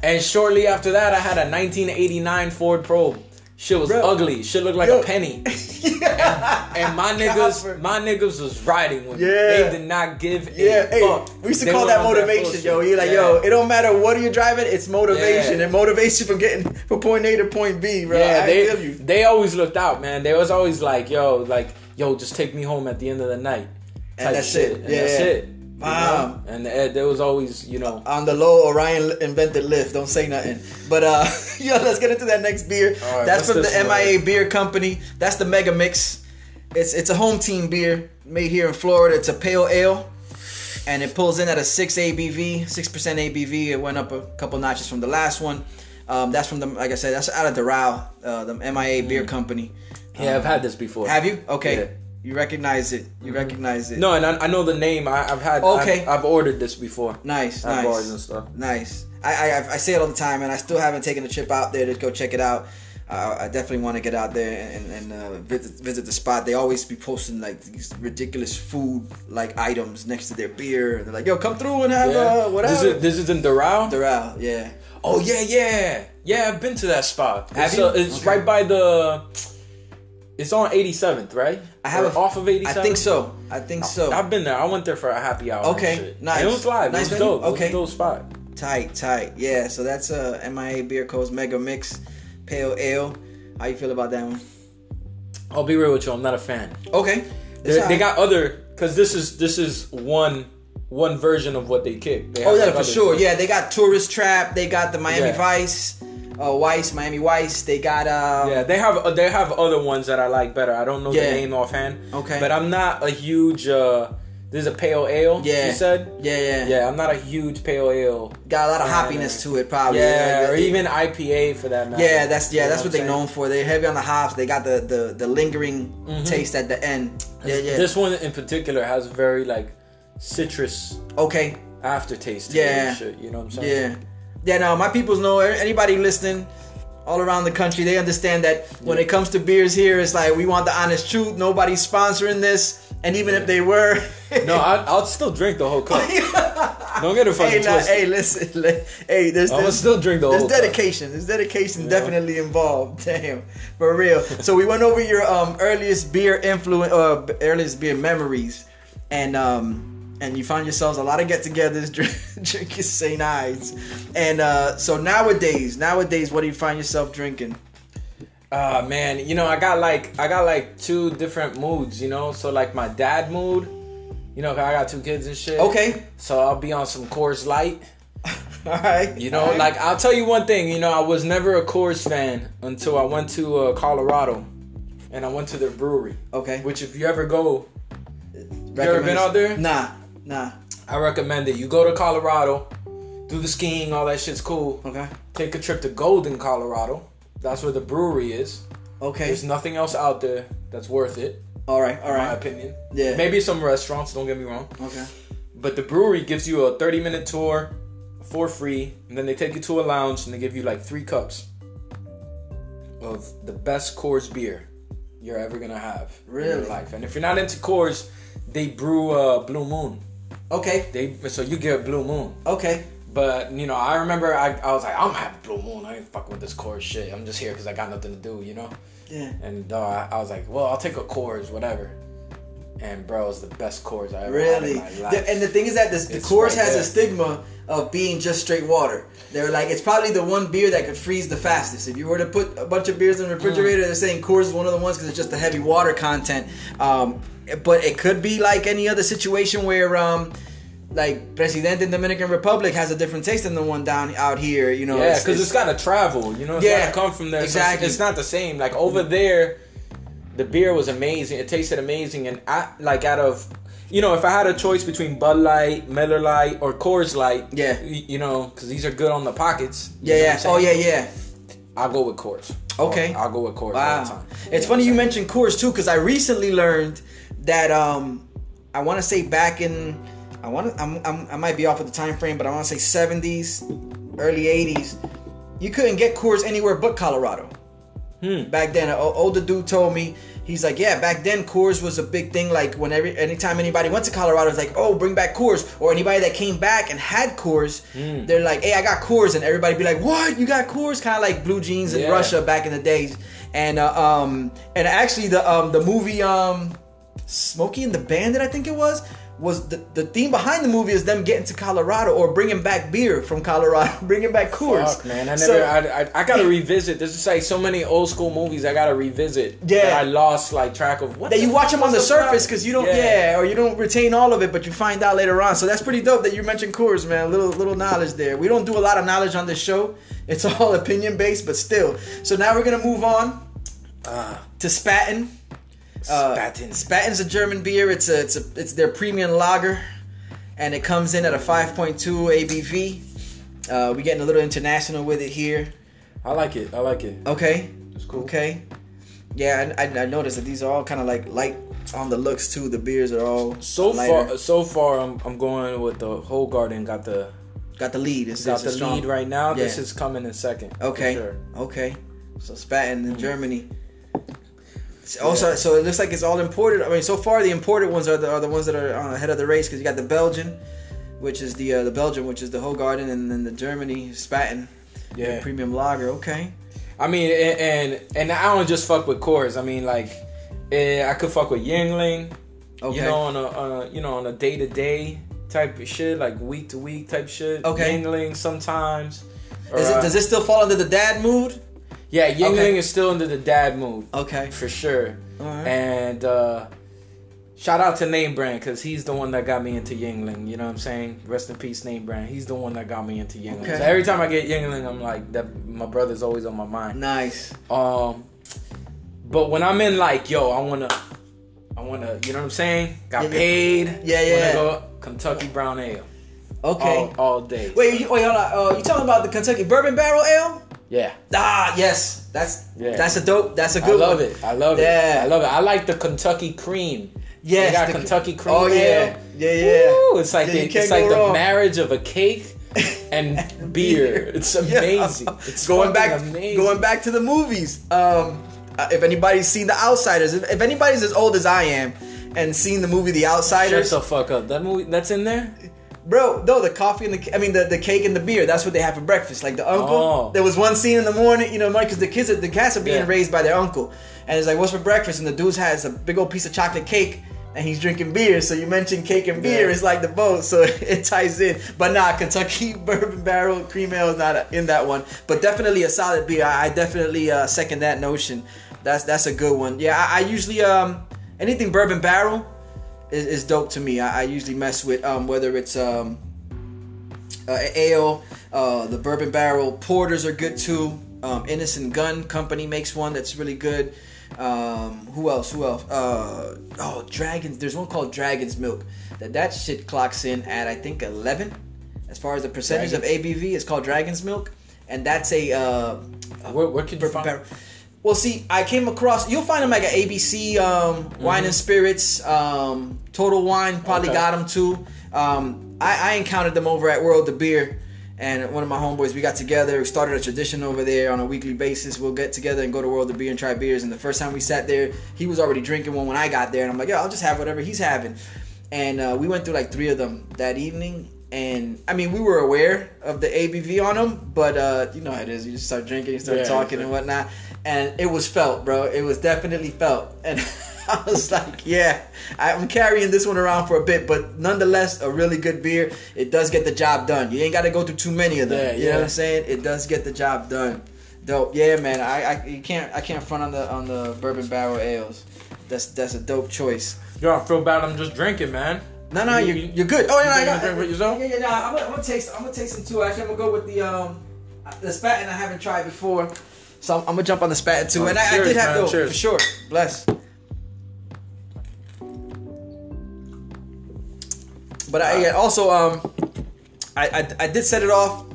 Speaker 2: and shortly after that, I had a 1989 Ford Probe. Shit was
Speaker 1: Bro.
Speaker 2: ugly. Shit looked like
Speaker 1: Yo.
Speaker 2: a penny. And my niggas,
Speaker 1: Copper.
Speaker 2: my niggas was riding with me.
Speaker 1: Yeah.
Speaker 2: They did not give
Speaker 1: Yeah,
Speaker 2: a
Speaker 1: hey,
Speaker 2: fuck.
Speaker 1: we used to
Speaker 2: They
Speaker 1: call that motivation,
Speaker 2: bullshit.
Speaker 1: yo. You're like,
Speaker 2: Yeah.
Speaker 1: yo, it don't matter what you're driving, it's motivation.
Speaker 2: Yeah.
Speaker 1: It motivates you from getting from point A to point B, bro.
Speaker 2: Yeah,
Speaker 1: I
Speaker 2: they
Speaker 1: you.
Speaker 2: they always looked out, man. They was always like, yo, like, yo, just take me home at the end of the night.
Speaker 1: And that's
Speaker 2: shit.
Speaker 1: it.
Speaker 2: And
Speaker 1: Yeah,
Speaker 2: that's
Speaker 1: yeah.
Speaker 2: It. you
Speaker 1: Wow.
Speaker 2: know? And uh, there was always, you know,
Speaker 1: on the low Orion invented Lyft. Don't say nothing. But uh yo, let's get into that next beer.
Speaker 2: All right,
Speaker 1: That's
Speaker 2: what's
Speaker 1: from the
Speaker 2: this one?
Speaker 1: MIA Beer Company. That's the Mega Mix. It's it's a home team beer made here in Florida. It's a pale ale. And it pulls in at a 6 ABV, 6% ABV. It went up a couple notches from the last one. Um, that's from the, like I said, that's out of Doral, uh, the MIA Beer Company.
Speaker 2: yeah, I've had this before.
Speaker 1: Have you? Okay.
Speaker 2: Yeah.
Speaker 1: You recognize it. You recognize it.
Speaker 2: No, and I, I know the name. I, I've had.
Speaker 1: Okay.
Speaker 2: I've, I've ordered this before.
Speaker 1: Nice,
Speaker 2: At
Speaker 1: nice.
Speaker 2: bars and stuff.
Speaker 1: Nice. I, I I say it all the time, and I still haven't taken a trip out there to go check it out. Uh, I definitely want to get out there and, and uh, visit, visit the spot. They always be posting like these ridiculous food like items next to their beer. And they're like, "Yo, come through and have
Speaker 2: Yeah.
Speaker 1: uh, whatever."
Speaker 2: This is, this is in Doral.
Speaker 1: Doral, yeah.
Speaker 2: Oh yeah, yeah, yeah. I've been to that spot.
Speaker 1: Have
Speaker 2: it's,
Speaker 1: you?
Speaker 2: uh, it's
Speaker 1: Okay.
Speaker 2: right by the. It's on 87th, right?
Speaker 1: I have a-
Speaker 2: off of 87th.
Speaker 1: I think so. I think so.
Speaker 2: I've been there. I went there for a happy hour.
Speaker 1: Okay, nice.
Speaker 2: And it was live.
Speaker 1: Nice
Speaker 2: it was
Speaker 1: venue?
Speaker 2: dope.
Speaker 1: Okay.
Speaker 2: It was a dope spot.
Speaker 1: Tight, tight. Yeah. So that's uh, MIA Beer Co's Mega Mix Pale Ale. How you feel about that one?
Speaker 2: I'll be real with you. I'm not a fan.
Speaker 1: Okay.
Speaker 2: They, they got other because this is this is one one version of what they kick. They
Speaker 1: Oh yeah, for sure. Yeah, they got Tourist Trap. They got the Miami
Speaker 2: Yeah.
Speaker 1: Vice, uh, Vice, Miami Vice. They got um,
Speaker 2: Yeah, they have uh, they have other ones that I like better. I don't know
Speaker 1: Yeah.
Speaker 2: the name offhand.
Speaker 1: Okay.
Speaker 2: But I'm not a huge. uh This is a pale ale.
Speaker 1: Yeah.
Speaker 2: You said.
Speaker 1: yeah, yeah,
Speaker 2: Yeah, I'm not a huge pale ale.
Speaker 1: Got a lot of
Speaker 2: Yeah.
Speaker 1: hoppiness to it, probably.
Speaker 2: Yeah, or
Speaker 1: they-
Speaker 2: even IPA for that matter.
Speaker 1: Yeah, that's yeah,
Speaker 2: You know
Speaker 1: that's what
Speaker 2: I'm
Speaker 1: they're known for. They're heavy on the hops. They got the the, the lingering taste at the end. Yeah, yeah.
Speaker 2: This one in particular has very like citrus
Speaker 1: okay.
Speaker 2: aftertaste.
Speaker 1: Yeah.
Speaker 2: shit, you know what I'm saying?
Speaker 1: Yeah, yeah. No, my peoples know. Anybody listening, all around the country, they understand that when it comes to beers here, it's like we want the honest truth. Nobody's sponsoring this, and even if they were,
Speaker 2: No, I, I'll still drink the whole cup. Don't get it fucking
Speaker 1: hey, nah,
Speaker 2: twisted.
Speaker 1: hey, listen, li- hey, there's,
Speaker 2: I'm still drink the
Speaker 1: there's
Speaker 2: whole cup.
Speaker 1: dedication. There's dedication definitely involved. Damn, for real. So we went over your um earliest beer influence, uh, earliest beer memories, and um. And you find yourselves a lot of get-togethers, drink, drinking St. Ides, and uh, so nowadays, nowadays, what do you find yourself drinking?
Speaker 2: Ah man, you know I got like I got like two different moods, you know. So like my dad mood, you know, I got two kids and shit.
Speaker 1: Okay,
Speaker 2: So I'll be on some Coors Light.
Speaker 1: all right.
Speaker 2: You know,
Speaker 1: right.
Speaker 2: like I'll tell you one thing. You know, I was never a Coors fan until I went to uh, Colorado, and I went to their brewery.
Speaker 1: okay,
Speaker 2: Which, if you ever go, you ever been out there?
Speaker 1: Nah, nah.
Speaker 2: I recommend it. You go to Colorado, do the skiing, all that shit's cool.
Speaker 1: Okay.
Speaker 2: Take a trip to Golden, Colorado. That's where the brewery is.
Speaker 1: Okay.
Speaker 2: There's nothing else out there that's worth it,
Speaker 1: all right. All
Speaker 2: in my opinion.
Speaker 1: Yeah.
Speaker 2: Maybe some restaurants, don't get me wrong.
Speaker 1: Okay.
Speaker 2: But the brewery gives you a 30 minute tour for free, and then they take you to a lounge and they give you like three cups of the best Coors beer you're ever gonna have in
Speaker 1: Really?
Speaker 2: your life. And if you're not into Coors, they brew uh, Blue Moon.
Speaker 1: Okay.
Speaker 2: They so you get Blue Moon.
Speaker 1: Okay.
Speaker 2: But you know, I remember I, I was like, I'm gonna have Blue Moon. I ain't fucking with this Coors shit. I'm just here because I got nothing to do, you know.
Speaker 1: Yeah.
Speaker 2: And uh, I, was like, well, I'll take a Coors, whatever. And bro, it's the best Coors I ever had
Speaker 1: Really?
Speaker 2: in my life.
Speaker 1: The- and the thing is that this, the
Speaker 2: It's
Speaker 1: Coors
Speaker 2: right
Speaker 1: has
Speaker 2: there.
Speaker 1: a stigma of being just straight water. They're like, it's probably the one beer that could freeze the fastest. If you were to put a bunch of beers in the refrigerator,
Speaker 2: Mm.
Speaker 1: they're saying Coors is one of the ones because it's just the heavy water content. Um, but it could be like any other situation where, um, like Presidente in Dominican Republic has a different taste than the one down out here. You know,
Speaker 2: Yeah, because it's got to travel. You know, it's
Speaker 1: Yeah,
Speaker 2: got to come from there. So
Speaker 1: exactly.
Speaker 2: it's not the same. Like over there, the beer was amazing. It tasted amazing, and I like out of. You know, if I had a choice between Bud Light, Miller Light, or Coors Light,
Speaker 1: Yeah.
Speaker 2: you know, because these are good on the pockets.
Speaker 1: yeah, yeah. Oh, yeah, yeah.
Speaker 2: I'll go with Coors.
Speaker 1: Okay.
Speaker 2: I'll, I'll go with Coors
Speaker 1: Wow.
Speaker 2: time.
Speaker 1: It's funny you mentioned Coors too, because I recently learned that um, I want to say back in, I want to, I'm, I'm, I might be off with the time frame, but I want to say 70s, early 80s. You couldn't get Coors anywhere but Colorado.
Speaker 2: Hmm.
Speaker 1: Back then, an older dude told me he's like, yeah, back then Coors was a big thing. Like whenever, anytime anybody went to Colorado, it's like, oh, bring back Coors. Or anybody that came back and had Coors,
Speaker 2: Hmm.
Speaker 1: they're like, hey, I got Coors, and everybody be like, what? You got Coors? Kind of like Blue Jeans in
Speaker 2: Yeah.
Speaker 1: Russia back in the days. And uh, um, and actually the um the movie um, Smokey and the Bandit, I think it was. Was the, the theme behind the movie is them getting to Colorado or bringing back beer from Colorado, bringing back Coors.
Speaker 2: Fuck, man. I never.
Speaker 1: So-
Speaker 2: I, I, I gotta revisit. There's just like so many old school movies I gotta revisit.
Speaker 1: Yeah.
Speaker 2: that I lost like track of. What
Speaker 1: that you watch them on the surface because you don't yeah. or you don't retain all of it but you find out later on so that's pretty dope that you mentioned Coors man little little knowledge there we don't do a lot of knowledge on this show it's all opinion based but still so now we're gonna move on uh, to Spaten uh,
Speaker 2: Spaten.
Speaker 1: Spaten's a German beer it's a it's a it's their premium lager and it comes in at a 5.2 ABV uh, we getting a little international with it here
Speaker 2: I like it. I like it.
Speaker 1: okay
Speaker 2: It's cool.
Speaker 1: Okay. Yeah, I, I, I noticed that these are all kind of like light on the looks too. The beers are all
Speaker 2: So
Speaker 1: lighter.
Speaker 2: far, so far, I'm, I'm going with the whole garden. Got the
Speaker 1: got the lead. It's,
Speaker 2: got
Speaker 1: it's
Speaker 2: the
Speaker 1: strong-
Speaker 2: lead right now. This is coming in second.
Speaker 1: Okay.
Speaker 2: sure.
Speaker 1: Okay. So Spaten in Germany. Also, so it looks like it's all imported. I mean, so far the imported ones are the, are the ones that are uh, ahead of the race because you got the Belgian, which is the uh, the Belgian, which is the whole garden, and then the Germany Spaten,
Speaker 2: Yeah.
Speaker 1: the premium lager. Okay.
Speaker 2: I mean, and, and and I don't just fuck with Coors. I mean, like, eh, I could fuck with Yuengling.
Speaker 1: Okay.
Speaker 2: You know, on a, on a you know on a day to day type of shit, like week to week type shit.
Speaker 1: Okay.
Speaker 2: Yuengling sometimes. Or,
Speaker 1: it,
Speaker 2: uh,
Speaker 1: does it still fall under the dad mood?
Speaker 2: Yeah, Yuengling
Speaker 1: Okay.
Speaker 2: is still into the dad mood.
Speaker 1: Okay.
Speaker 2: For sure.
Speaker 1: Alright.
Speaker 2: And uh shout out to Name Brand because he's the one that got me into Yuengling. You know what I'm saying? Rest in peace, Name Brand. He's the one that got me into Yuengling.
Speaker 1: Okay.
Speaker 2: So every time I get Yuengling, I'm like, that my brother's always on my mind.
Speaker 1: Nice.
Speaker 2: Um but when I'm in like, yo, I wanna I wanna, you know what I'm saying? Got
Speaker 1: yeah.
Speaker 2: paid.
Speaker 1: Yeah, yeah.
Speaker 2: Wanna go Kentucky Brown Ale.
Speaker 1: Okay.
Speaker 2: All, all day.
Speaker 1: Wait, you, wait, hold on. Uh, you talking about the Kentucky Bourbon Barrel Ale?
Speaker 2: Yeah.
Speaker 1: Ah, yes. That's
Speaker 2: Yeah.
Speaker 1: that's a dope. That's a good one.
Speaker 2: I love
Speaker 1: one.
Speaker 2: it. I love it.
Speaker 1: Yeah.
Speaker 2: it. I love it. I like the Kentucky cream.
Speaker 1: Yes,
Speaker 2: They got
Speaker 1: the-
Speaker 2: Kentucky cream.
Speaker 1: Oh yeah,
Speaker 2: ale.
Speaker 1: yeah, yeah.
Speaker 2: Woo, it's like
Speaker 1: Yeah,
Speaker 2: the, it's like the marriage of a cake and beer. It's
Speaker 1: Yeah.
Speaker 2: amazing. It's
Speaker 1: going back,
Speaker 2: amazing.
Speaker 1: going back to the movies. Um, uh, if anybody's seen The Outsiders, if, if anybody's as old as I am and seen the movie The
Speaker 2: Shut
Speaker 1: Outsiders,
Speaker 2: the fuck up. That movie that's in there.
Speaker 1: Bro, no, the coffee and the, I mean the, the cake and the beer. That's what they have for breakfast. Like the uncle.
Speaker 2: Oh.
Speaker 1: There was one scene in the morning, you know, because the kids, the cats are being
Speaker 2: Yeah.
Speaker 1: raised by their uncle, and it's like, what's for breakfast? And the dude has a big old piece of chocolate cake. And he's drinking beer, so you mentioned cake and beer.
Speaker 2: Yeah.
Speaker 1: It's like the boat, so it ties in. But nah, Kentucky Bourbon Barrel Cream Ale is not in that one. But definitely a solid beer. I, I definitely uh, second that notion. That's that's a good one. Yeah, I, I usually um anything Bourbon Barrel is, is dope to me. I, I usually mess with um whether it's um uh, ale, uh, the Bourbon Barrel porters are good too. Um, Innocent Gun Company makes one that's really good. Um, who else? Who else? Uh, oh, Dragons. There's one called Dragon's Milk. That that shit clocks in at I think 11. As far as the percentage of ABV, it's called Dragon's Milk, and that's a. Uh,
Speaker 2: Where, where can you find?
Speaker 1: barrel. Well, see, I came across. You'll find them like at ABC um, Wine and Spirits, um, Total Wine. Probably
Speaker 2: Okay.
Speaker 1: got them too. Um, I, I encountered them over at World of Beer, and one of my homeboys. We got together. We started a tradition over there on a weekly basis. We'll get together and go to World of Beer and try beers. And the first time we sat there, he was already drinking one when I got there, and I'm like, yo, I'll just have whatever he's having. And uh, we went through like three of them that evening. And I mean, we were aware of the ABV on them, but uh, you know how it is. You just start drinking, you start
Speaker 2: Yeah,
Speaker 1: talking and whatnot, and it was felt, bro. It was definitely felt, and I was like, yeah, I'm carrying this one around for a bit, but nonetheless, a really good beer. It does get the job done. You ain't got to go through too many of them.
Speaker 2: Yeah,
Speaker 1: you know
Speaker 2: yeah.
Speaker 1: what I'm saying? It does get the job done. Dope. Yeah, man. I, I you can't I can't front on the on the bourbon barrel ales. That's that's a dope choice.
Speaker 2: Yo, I feel bad. I'm just drinking, man.
Speaker 1: No, no,
Speaker 2: You-
Speaker 1: you're,
Speaker 2: you-
Speaker 1: you're good. Oh, yeah,
Speaker 2: you
Speaker 1: I
Speaker 2: gonna
Speaker 1: got
Speaker 2: drink with yourself?
Speaker 1: Yeah, yeah, no, I'm gonna, I'm gonna taste. I'm gonna taste some too. Actually, I'm gonna go with the um, the spaten I haven't tried before. So I'm, I'm gonna jump on the spaten too.
Speaker 2: Oh,
Speaker 1: and I, I did have
Speaker 2: man,
Speaker 1: though
Speaker 2: cheers.
Speaker 1: for sure. Bless. But I yeah, also um, I, I I did set it off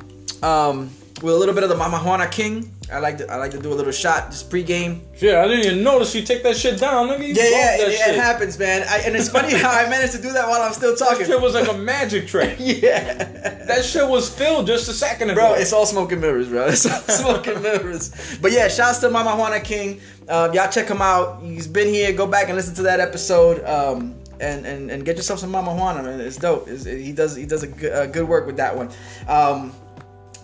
Speaker 1: um with a little bit of the Mama Juana King. I like to I like to do a little shot just pregame.
Speaker 2: Yeah, I didn't even notice you take that shit down, nigga. You
Speaker 1: Yeah, yeah, it,
Speaker 2: that
Speaker 1: it happens, man. I, and it's funny how I managed to do that while I'm still talking.
Speaker 2: Shit was like a magic trick.
Speaker 1: yeah.
Speaker 2: That shit was filled just a second ago.
Speaker 1: Bro, it's all smoke and mirrors, bro. It's all smoke and mirrors. But yeah, shouts to Mama Juana King. Um, y'all check him out. He's been here. Go back and listen to that episode. Um, and, and, and get yourself some Mama Juana, man. It's dope. It's, he does he does a good, uh, good work with that one. Um,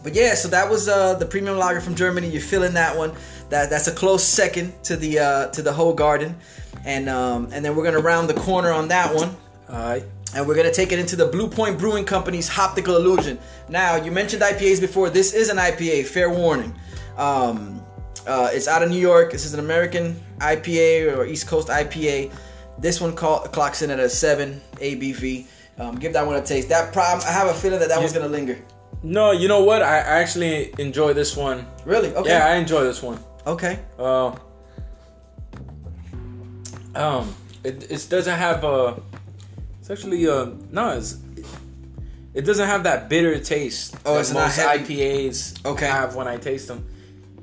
Speaker 1: but yeah, so that was uh, the premium lager from Germany. You're feeling that one. That that's a close second to the uh, to the whole garden, and um, and then we're gonna round the corner on that one
Speaker 2: Alright.
Speaker 1: and we're gonna take it into the Blue Point Brewing Company's Optical Illusion. Now, you mentioned IPAs before. This is an IPA. Fair warning. Um, uh, it's out of New York. This is an American IPA or East Coast IPA. This one call, clocks in at a seven ABV. Um, give that one a taste. That problem, I have a feeling that that one's gonna linger.
Speaker 2: No, you know what? I actually enjoy this one.
Speaker 1: Really? Okay.
Speaker 2: Yeah, I enjoy this one.
Speaker 1: okay.
Speaker 2: Uh, um, it, it doesn't have a. It's actually uh no, it's, it doesn't have that bitter taste.
Speaker 1: Oh,
Speaker 2: that most. IPAs
Speaker 1: Okay.
Speaker 2: have when I taste them.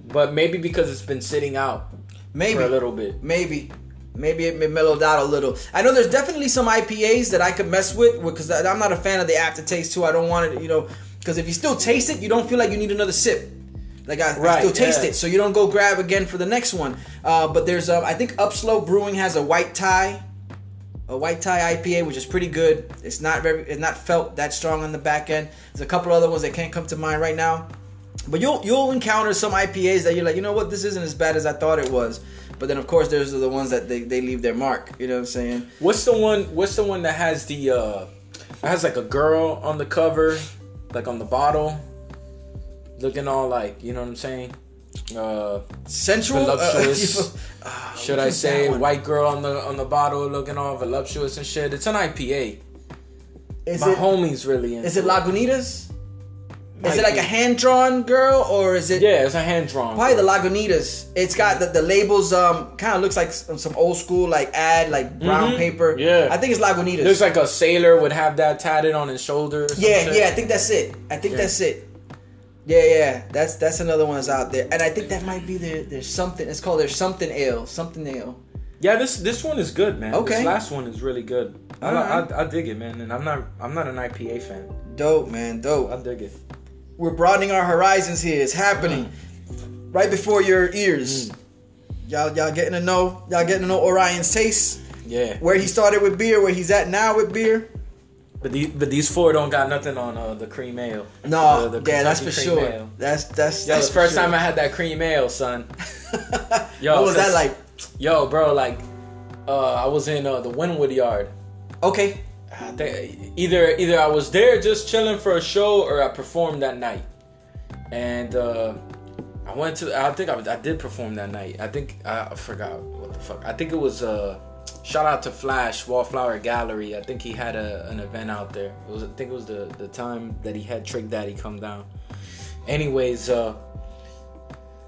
Speaker 2: But maybe because it's been sitting out
Speaker 1: Maybe
Speaker 2: for a little bit.
Speaker 1: Maybe. Maybe it mellowed out a little. I know there's definitely some IPAs that I could mess with because I'm not a fan of the aftertaste too. I don't want it, you know, because if you still taste it, you don't feel like you need another sip. Like I, I still taste
Speaker 2: yeah.
Speaker 1: it, so you don't go grab again for the next one. Uh, but there's, um, I think Upslope Brewing has a white tie, a white tie IPA, which is pretty good. It's not very, it's not felt that strong on the back end. There's a couple other ones that can't come to mind right now. But you'll you'll encounter some IPAs that you're like, you know what, this isn't as bad as I thought it was. But then of course there's the ones that they, they leave their mark. You know what I'm saying?
Speaker 2: What's the one? What's the one that has the uh, has like a girl on the cover, like on the bottle, looking all like you know what I'm saying? Uh,
Speaker 1: Sensual.
Speaker 2: Voluptuous.
Speaker 1: Ah,
Speaker 2: should I say white girl on the on the bottle looking all voluptuous and shit? It's an IPA.
Speaker 1: Is
Speaker 2: My
Speaker 1: it
Speaker 2: homie's really into
Speaker 1: is it Lagunitas? Is it like a hand drawn girl or is it?
Speaker 2: Yeah, it's a hand drawn.
Speaker 1: Probably the Lagunitas. It's got the, the labels. Um, kind of looks like some, some old school like ad like brown
Speaker 2: Mhm.
Speaker 1: paper.
Speaker 2: Yeah.
Speaker 1: I think it's Lagunitas.
Speaker 2: Looks like a sailor would have that tatted on his shoulder.
Speaker 1: yeah,
Speaker 2: shit.
Speaker 1: yeah. I think that's it. I think
Speaker 2: Yeah.
Speaker 1: that's it. Yeah, yeah. That's that's another one that's out there, and I think that might be their there's something. It's called there's something ale, something ale.
Speaker 2: Yeah, this this one is good, man.
Speaker 1: Okay.
Speaker 2: This last one is really good. I, li-
Speaker 1: Alright.
Speaker 2: I, I dig it, man. And I'm not I'm not an IPA fan.
Speaker 1: Dope, man. Dope.
Speaker 2: I dig it.
Speaker 1: We're broadening our horizons here. It's happening right before your ears.
Speaker 2: Mm.
Speaker 1: Y'all, y'all getting to know. Y'all getting to know Orion's taste.
Speaker 2: Yeah.
Speaker 1: Where he started with beer, where he's at now with beer.
Speaker 2: But these but these four don't got nothing on uh, the cream ale.
Speaker 1: No,
Speaker 2: The- the
Speaker 1: yeah, that's for sure.
Speaker 2: ale.
Speaker 1: That's that's that's
Speaker 2: the first
Speaker 1: sure.
Speaker 2: time I had that cream ale, son. Yo,
Speaker 1: what was that like?
Speaker 2: Yo, bro, like, uh, I was in uh, the Wynwood Yard.
Speaker 1: Okay,
Speaker 2: Think either either I was there just chilling for a show or I performed that night. And uh, I went to. I think I, I did perform that night. I think I, I forgot what the fuck. I think it was. Uh, shout out to Flash Wallflower Gallery. I think he had a, an event out there. It was. I think it was the the time that he had Trick Daddy come down. Anyways, uh,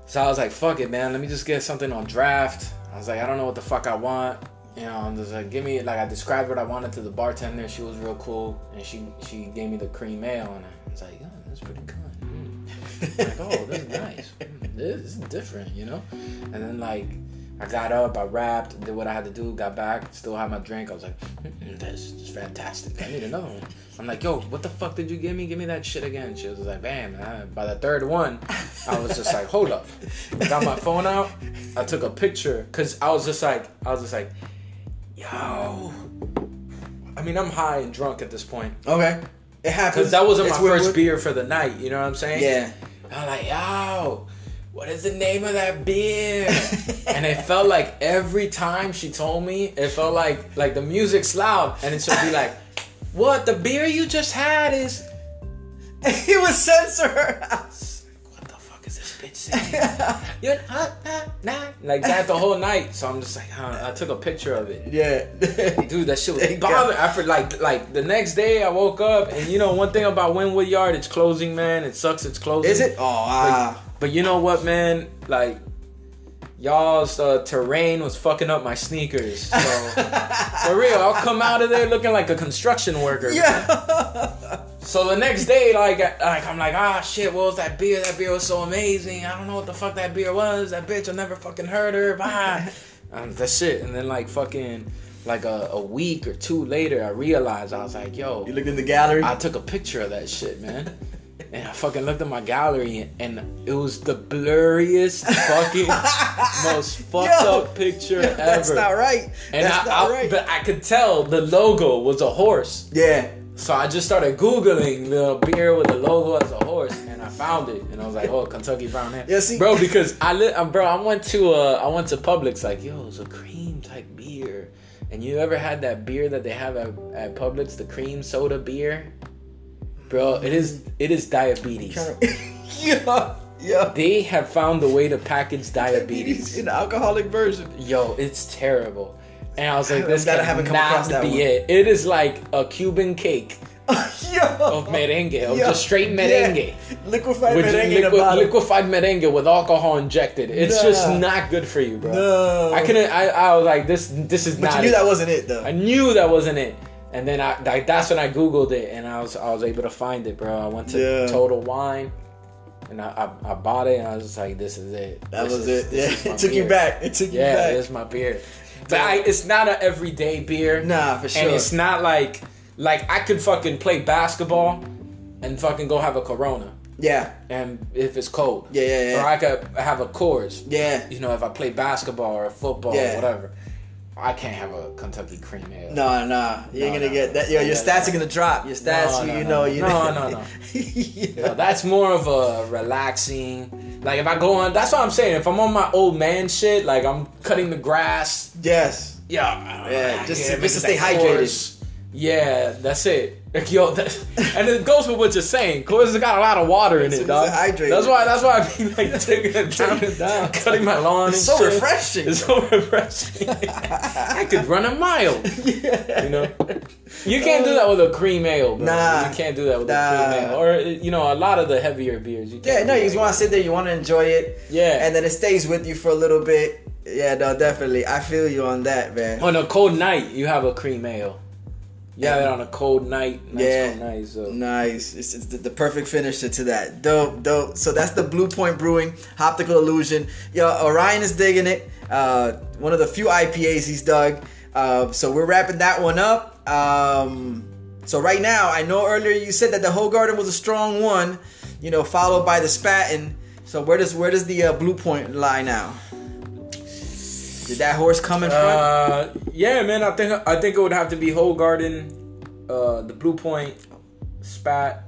Speaker 2: So I was like, fuck it, man. Let me just get something on draft. I was like, I don't know what the fuck I want. You know, just like, give me like I described what I wanted to the bartender. She was real cool, and she she gave me the cream ale, and I was like, oh, that's pretty good. Mm. like, oh, this is nice. Mm, this is different, you know. And then like, I got up, I rapped, did what I had to do, got back, still had my drink. I was like, this is fantastic. I need another one. I'm like, yo, what the fuck did you give me? Give me that shit again. She was like, bam. Uh, by the third one, I was just like, hold up. I got my phone out. I took a picture because I was just like, I was just like, yo. I mean, I'm high and drunk at this point
Speaker 1: Okay. It happens.
Speaker 2: because that wasn't
Speaker 1: It's
Speaker 2: my
Speaker 1: weird-
Speaker 2: first beer for the night. You know what I'm saying?
Speaker 1: Yeah.
Speaker 2: I'm like, yo, what is the name of that beer? and it felt like every time she told me, it felt like like the music's loud, and it should be like, what the beer you just had is.
Speaker 1: he was censor
Speaker 2: You're nah. Like that the whole night. So I'm just like, huh, I took a picture of it.
Speaker 1: Yeah.
Speaker 2: Dude, that shit was bothering. After like like the next day, I woke up and you know one thing about Wynwood Yard, it's closing, man. It sucks. It's closing.
Speaker 1: Is it? Oh, ah.
Speaker 2: But you know what, man? Like, y'all's uh, terrain was fucking up my sneakers. So, for real, I'll come out of there looking like a construction worker.
Speaker 1: yeah.
Speaker 2: So the next day, like, like I'm like, ah, shit, what was that beer? That beer was so amazing. I don't know what the fuck that beer was. That bitch, I never fucking heard her. Bye. um, that shit. And then, like, fucking, like a, a week or two later, I realized I was like, yo,
Speaker 1: You looked in the gallery.
Speaker 2: I took a picture of that shit, man. And I fucking looked at my gallery and it was the blurriest fucking most fucked
Speaker 1: Yo,
Speaker 2: up picture
Speaker 1: Yo,
Speaker 2: ever.
Speaker 1: That's not right.
Speaker 2: and
Speaker 1: that's
Speaker 2: I,
Speaker 1: not
Speaker 2: I-
Speaker 1: right.
Speaker 2: but I could tell the logo was a horse.
Speaker 1: yeah.
Speaker 2: So I just started googling the beer with the logo as a horse, and I found it, and I was like, "Oh, Kentucky Brown Ale."
Speaker 1: Yeah, see-
Speaker 2: bro, because I li- uh, bro, I went to uh, I went to Publix, like, yo, it's a cream type beer. And you ever had that beer that they have at, at Publix, the cream soda beer? Bro, it is it is diabetes.
Speaker 1: yeah. Yeah.
Speaker 2: They have found a way to package diabetes.
Speaker 1: in alcoholic version.
Speaker 2: Yo, it's terrible. And I was like, this
Speaker 1: I
Speaker 2: cannot
Speaker 1: haven't come across that
Speaker 2: be
Speaker 1: one.
Speaker 2: it. It is like a Cuban cake of merengue, of
Speaker 1: Yo.
Speaker 2: just straight merengue.
Speaker 1: Yeah. Liquefied
Speaker 2: With
Speaker 1: merengue a
Speaker 2: liquefied merengue with alcohol injected. It's
Speaker 1: Nah.
Speaker 2: just not good for you, bro.
Speaker 1: No.
Speaker 2: I couldn't. I, I was like, this. This is
Speaker 1: But
Speaker 2: not.
Speaker 1: you knew
Speaker 2: it.
Speaker 1: that wasn't it though.
Speaker 2: I knew that wasn't it. And then I like that's when I googled it and I was I was able to find it, bro. I went to
Speaker 1: Yeah.
Speaker 2: Total Wine and I, I, I bought it and I was just like, this is it.
Speaker 1: that
Speaker 2: This
Speaker 1: was
Speaker 2: is-
Speaker 1: it. Yeah. It took you back. It took you
Speaker 2: Yeah,
Speaker 1: back.
Speaker 2: Yeah, it's my beer. But I, it's not an everyday beer.
Speaker 1: Nah, for sure.
Speaker 2: And it's not like like I could fucking play basketball and fucking go have a Corona.
Speaker 1: yeah.
Speaker 2: And if it's cold,
Speaker 1: Yeah, yeah, yeah.
Speaker 2: Or I could have a Coors.
Speaker 1: Yeah.
Speaker 2: You know, if I play basketball or football
Speaker 1: Yeah.
Speaker 2: or whatever, I can't have a Kentucky cream ale.
Speaker 1: No, no, you ain't
Speaker 2: No,
Speaker 1: gonna
Speaker 2: no.
Speaker 1: get that. Yo, your stats are gonna drop. Your stats,
Speaker 2: No,
Speaker 1: you,
Speaker 2: no,
Speaker 1: you know,
Speaker 2: no.
Speaker 1: you
Speaker 2: No,
Speaker 1: know.
Speaker 2: no, no.
Speaker 1: Yeah.
Speaker 2: No, that's more of a relaxing. Like if I go on, that's what I'm saying. If I'm on my old man shit, like I'm cutting the grass.
Speaker 1: Yes.
Speaker 2: Yeah,
Speaker 1: Yeah, just-
Speaker 2: yeah,
Speaker 1: just to stay hydrated.
Speaker 2: Coors. Yeah, that's it. Like, yo, that, and it goes with what you're saying. Cause it's got a lot of water in it, dog.
Speaker 1: it's.
Speaker 2: That's why. That's why I be like taking it down,
Speaker 1: down.
Speaker 2: cutting my lawn.
Speaker 1: It's so
Speaker 2: shit.
Speaker 1: refreshing.
Speaker 2: It's so refreshing. I could run a mile. You know, you can't do that with a cream ale, bro.
Speaker 1: Nah.
Speaker 2: you can't do that with
Speaker 1: Nah.
Speaker 2: a cream ale, or you know, a lot of the heavier beers. You can't
Speaker 1: Yeah, no, you just want to sit there, you want to enjoy it,
Speaker 2: Yeah.
Speaker 1: and then it stays with you for a little bit. Yeah, no, definitely. I feel you on that, man.
Speaker 2: on a cold night, you have a cream ale. Have it on a cold night. Nice
Speaker 1: Yeah.
Speaker 2: night. So.
Speaker 1: Nice. It's, it's the, the perfect finisher to that. Dope, dope. So that's the Blue Point Brewing Optical Illusion. Yo, Orion is digging it. Uh, one of the few IPAs he's dug. Uh, so we're wrapping that one up. Um, so right now, I know earlier you said that the Whole Garden was a strong one. You know, followed by the Spaten. So where does where does the uh, Blue Point lie now? Did that horse come in front?
Speaker 2: Uh, yeah, man. I think I think it would have to be Whole Garden, uh, the Blue Point, Spat,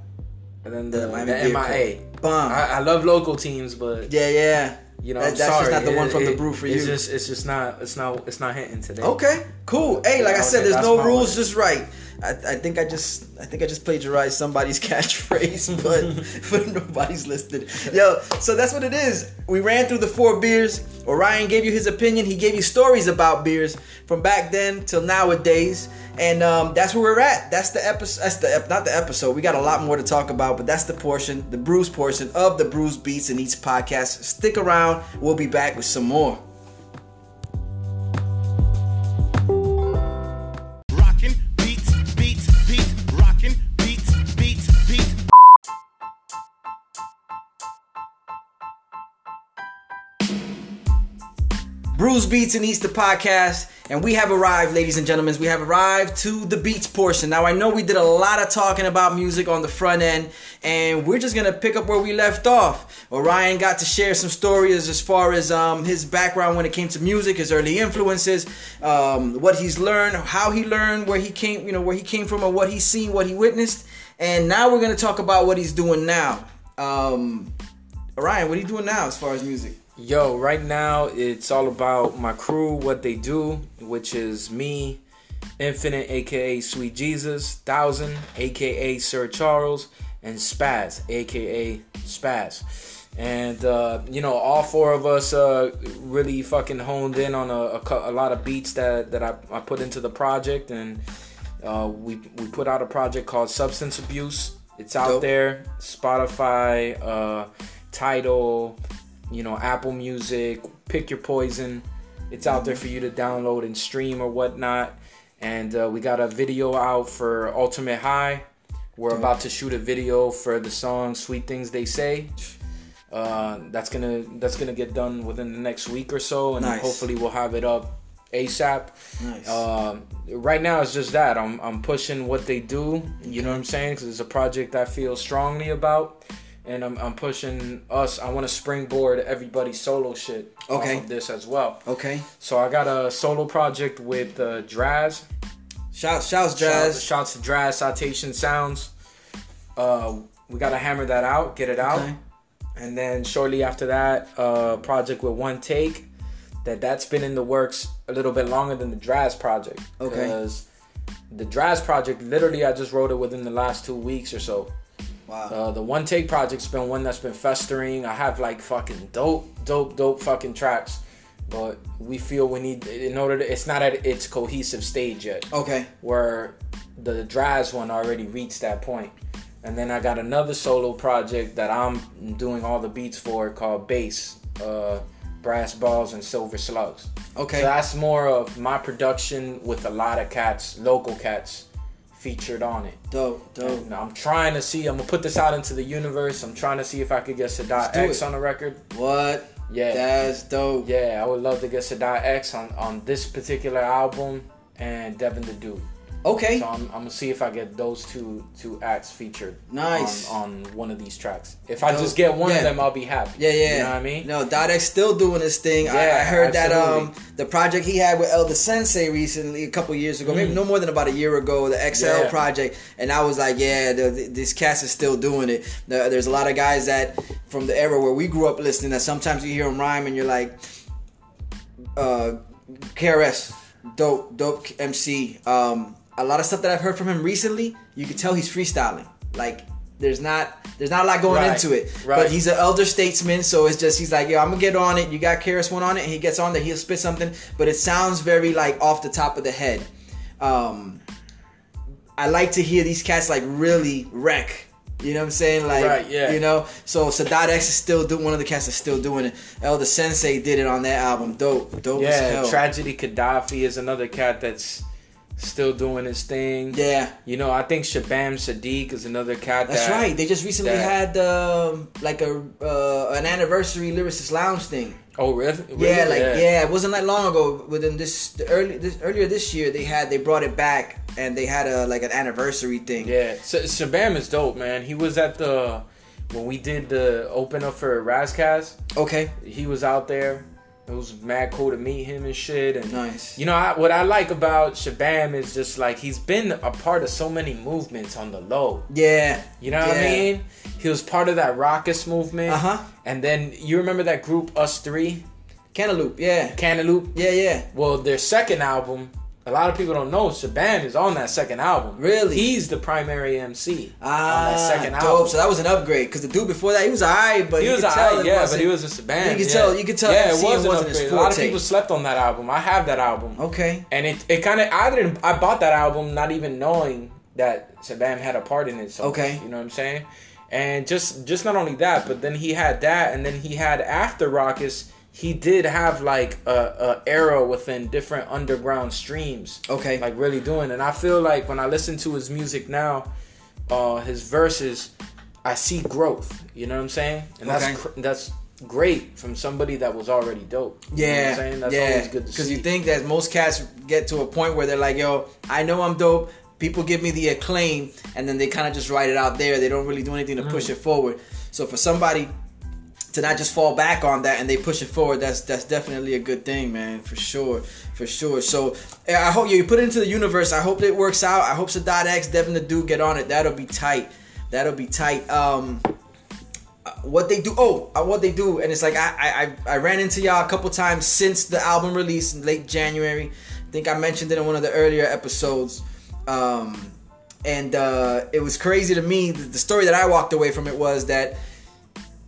Speaker 2: and then the,
Speaker 1: The
Speaker 2: the,
Speaker 1: Miami Beer
Speaker 2: MIA.
Speaker 1: Bomb.
Speaker 2: I, I love local teams, but
Speaker 1: yeah, yeah.
Speaker 2: You know,
Speaker 1: That- that's just not the one from the
Speaker 2: It-
Speaker 1: brew for
Speaker 2: it's
Speaker 1: you.
Speaker 2: Just, it's just not. It's not. It's not hitting today.
Speaker 1: Okay, cool. Hey, like I
Speaker 2: Okay,
Speaker 1: said, there's no rules,
Speaker 2: word.
Speaker 1: just right. I, I think I just I think I just plagiarized somebody's catchphrase, but but nobody's listed. Yo, so that's what it is. We ran through the four beers. Orion gave you his opinion. He gave you stories about beers from back then till nowadays, and um, that's where we're at. That's the episode. That's the ep- not the episode. We got a lot more to talk about, but that's the portion, the Brews portion of the Brews Beats and Eats podcast. Stick around. We'll be back with some more. Bruce Beats and Eats the podcast, and we have arrived, ladies and gentlemen. We have arrived to the beats portion. Now, I know we did a lot of talking about music on the front end, and we're just gonna pick up where we left off. Orion got to share some stories as far as um, his background when it came to music, his early influences, um, what he's learned, how he learned, where he came, you know, where he came from, and what he's seen, what he witnessed. And now we're gonna talk about what he's doing now. Um, Orion, what are you doing now as far as music?
Speaker 2: Yo, right now it's all about my crew, what they do, which is me, Infinite, aka Sweet Jesus, Thousand, aka Sir Charles, and Spaz, aka Spaz. And uh, you know, all four of us uh, really fucking honed in on a, a, a lot of beats that that I, I put into the project, and uh, we we put out a project called Substance Abuse. It's out
Speaker 1: Dope.
Speaker 2: there, Spotify, uh, Tidal, you know, Apple Music, pick your poison. It's out there for you to download and stream or whatnot. And uh, we got a video out for Ultimate High. We're about to shoot a video for the song "Sweet Things They Say." Uh, that's gonna that's gonna get done within the next week or so, and
Speaker 1: Nice.
Speaker 2: hopefully we'll have it up ASAP.
Speaker 1: Nice.
Speaker 2: Um, right now it's just that I'm I'm pushing what they do. You know what I'm saying? Because it's a project I feel strongly about, and I'm I'm pushing us. I want to springboard everybody's solo shit
Speaker 1: Okay.
Speaker 2: off of this as well.
Speaker 1: Okay.
Speaker 2: So I got a solo project with uh, Draz.
Speaker 1: Shout, shouts,
Speaker 2: Shout, shouts to Draz Citation Sounds. Uh, we gotta hammer that out, get it out,
Speaker 1: Okay.
Speaker 2: and then shortly after that, uh, project with One Take. That that's been in the works a little bit longer than the Draz project.
Speaker 1: Okay.
Speaker 2: Because the Draz project, literally, I just wrote it within the last two weeks or so.
Speaker 1: Wow.
Speaker 2: Uh, the One Take project's been one that's been festering. I have like fucking dope, dope, dope fucking tracks, but we feel we need in order to. It's not at its cohesive stage yet
Speaker 1: okay.
Speaker 2: where the Draz one already reached that point. And then I got another solo project that I'm doing all the beats for called Bass, uh, Brass Balls and Silver Slugs.
Speaker 1: Okay.
Speaker 2: So that's more of my production with a lot of cats, local cats, featured on it.
Speaker 1: Dope. Dope.
Speaker 2: And I'm trying to see, I'm gonna put this out into the universe. I'm trying to see if I could get Sadat X
Speaker 1: it.
Speaker 2: on the record.
Speaker 1: What?
Speaker 2: Yeah.
Speaker 1: That's dope.
Speaker 2: Yeah, I would love to get Sadat X on, on this particular album and Devin the Dude.
Speaker 1: Okay.
Speaker 2: So I'm, I'm gonna see if I get those two two acts featured.
Speaker 1: Nice.
Speaker 2: On, on one of these tracks. If I just get one
Speaker 1: Yeah.
Speaker 2: of them, I'll be happy.
Speaker 1: Yeah, yeah.
Speaker 2: You know what I mean?
Speaker 1: No, X still doing his thing. I, I
Speaker 2: Yeah,
Speaker 1: heard that
Speaker 2: absolutely.
Speaker 1: um the project he had with El Da Sensei recently, a couple years ago, maybe no more than about a year ago, the XL
Speaker 2: Mm. Yeah.
Speaker 1: project, and I was like, yeah, the, the- this cast is still doing it. The- there's a lot of guys that from the era where we grew up listening that sometimes you hear them rhyme and you're like, uh, KRS, dope, dope MC. Um, a lot of stuff that I've heard from him recently, you can tell he's freestyling. Like there's not there's not a lot going
Speaker 2: Right,
Speaker 1: into it. But
Speaker 2: right.
Speaker 1: he's an elder statesman, so it's just he's like, yo, I'm gonna get on it. You got KRS One on it, and he gets on there, he'll spit something, but it sounds very like off the top of the head. Um, I like to hear these cats like really wreck. You know what I'm saying? Like,
Speaker 2: Right, yeah.
Speaker 1: you know. So Sadat X is still doing one of the cats is still doing it. El Da Sensei did it on that album. Dope, dope as
Speaker 2: Yeah,
Speaker 1: hell.
Speaker 2: Tragedy Khadafi is another cat that's still doing his thing.
Speaker 1: yeah,
Speaker 2: You know, I think Shabaam Sahdeeq is another cat.
Speaker 1: that's
Speaker 2: that,
Speaker 1: right. They just recently
Speaker 2: that-
Speaker 1: had um, like a uh, an anniversary lyricist lounge thing.
Speaker 2: Oh, really?
Speaker 1: Yeah,
Speaker 2: Really?
Speaker 1: like yeah. it wasn't that long ago. Within this the early this, earlier this year, they had they brought it back and they had a like an anniversary thing.
Speaker 2: Yeah, so, Shabaam is dope, man. He was at the when we did the open up for Ras Kass.
Speaker 1: Okay.
Speaker 2: He was out there. It was mad cool to meet him and shit. And
Speaker 1: Nice.
Speaker 2: You know I, what I like about Shabaam is just like he's been a part of so many movements on the low.
Speaker 1: Yeah.
Speaker 2: You know what I mean? He was part of that Rawkus movement.
Speaker 1: Uh-huh.
Speaker 2: And then you remember that group Us Three,
Speaker 1: Cantaloop. Yeah.
Speaker 2: Cantaloop.
Speaker 1: Yeah. Yeah.
Speaker 2: Well, their second album, a lot of people don't know. Shabaam is on that second album.
Speaker 1: Really?
Speaker 2: He's the primary MC
Speaker 1: Ah,
Speaker 2: on that second
Speaker 1: dope.
Speaker 2: album.
Speaker 1: So that was an upgrade because the dude before that he was alright, but
Speaker 2: he was alright, yeah, but he was a Shabaam.
Speaker 1: You could
Speaker 2: yeah.
Speaker 1: tell- you could tell
Speaker 2: Yeah, it was an
Speaker 1: wasn't
Speaker 2: upgrade. A lot of people slept on that album. I have that album.
Speaker 1: Okay.
Speaker 2: And it, it kind of I didn't I bought that album not even knowing that Shabaam had a part in it. So
Speaker 1: Okay.
Speaker 2: you know what I'm saying? And just just not only that, but then he had that, and then he had after Rawkus, he did have like a, a era within different underground streams.
Speaker 1: Okay.
Speaker 2: like really doing. And I feel like when I listen to his music now, uh, his verses, I see growth. You know what I'm saying? And
Speaker 1: Okay.
Speaker 2: that's cr- that's great from somebody that was already dope. You know what
Speaker 1: Yeah,
Speaker 2: I'm saying? That's
Speaker 1: yeah.
Speaker 2: always good to
Speaker 1: Because you think that most cats get to a point where they're like, "Yo, I know I'm dope." People give me the acclaim, and then they kind of just write it out there. They don't really do anything to
Speaker 2: Mm.
Speaker 1: push it forward. So for somebody to not just fall back on that and they push it forward, that's that's definitely a good thing, man, for sure, for sure. So I hope you put it into the universe. I hope it works out. I hope Sadat X, Devin the Dude get on it. That'll be tight. That'll be tight. Um, what they do oh uh, what they do and it's like I, I i ran into y'all a couple times since the album release in late january i think i mentioned it in one of the earlier episodes um and uh it was crazy to me the story that i walked away from it was that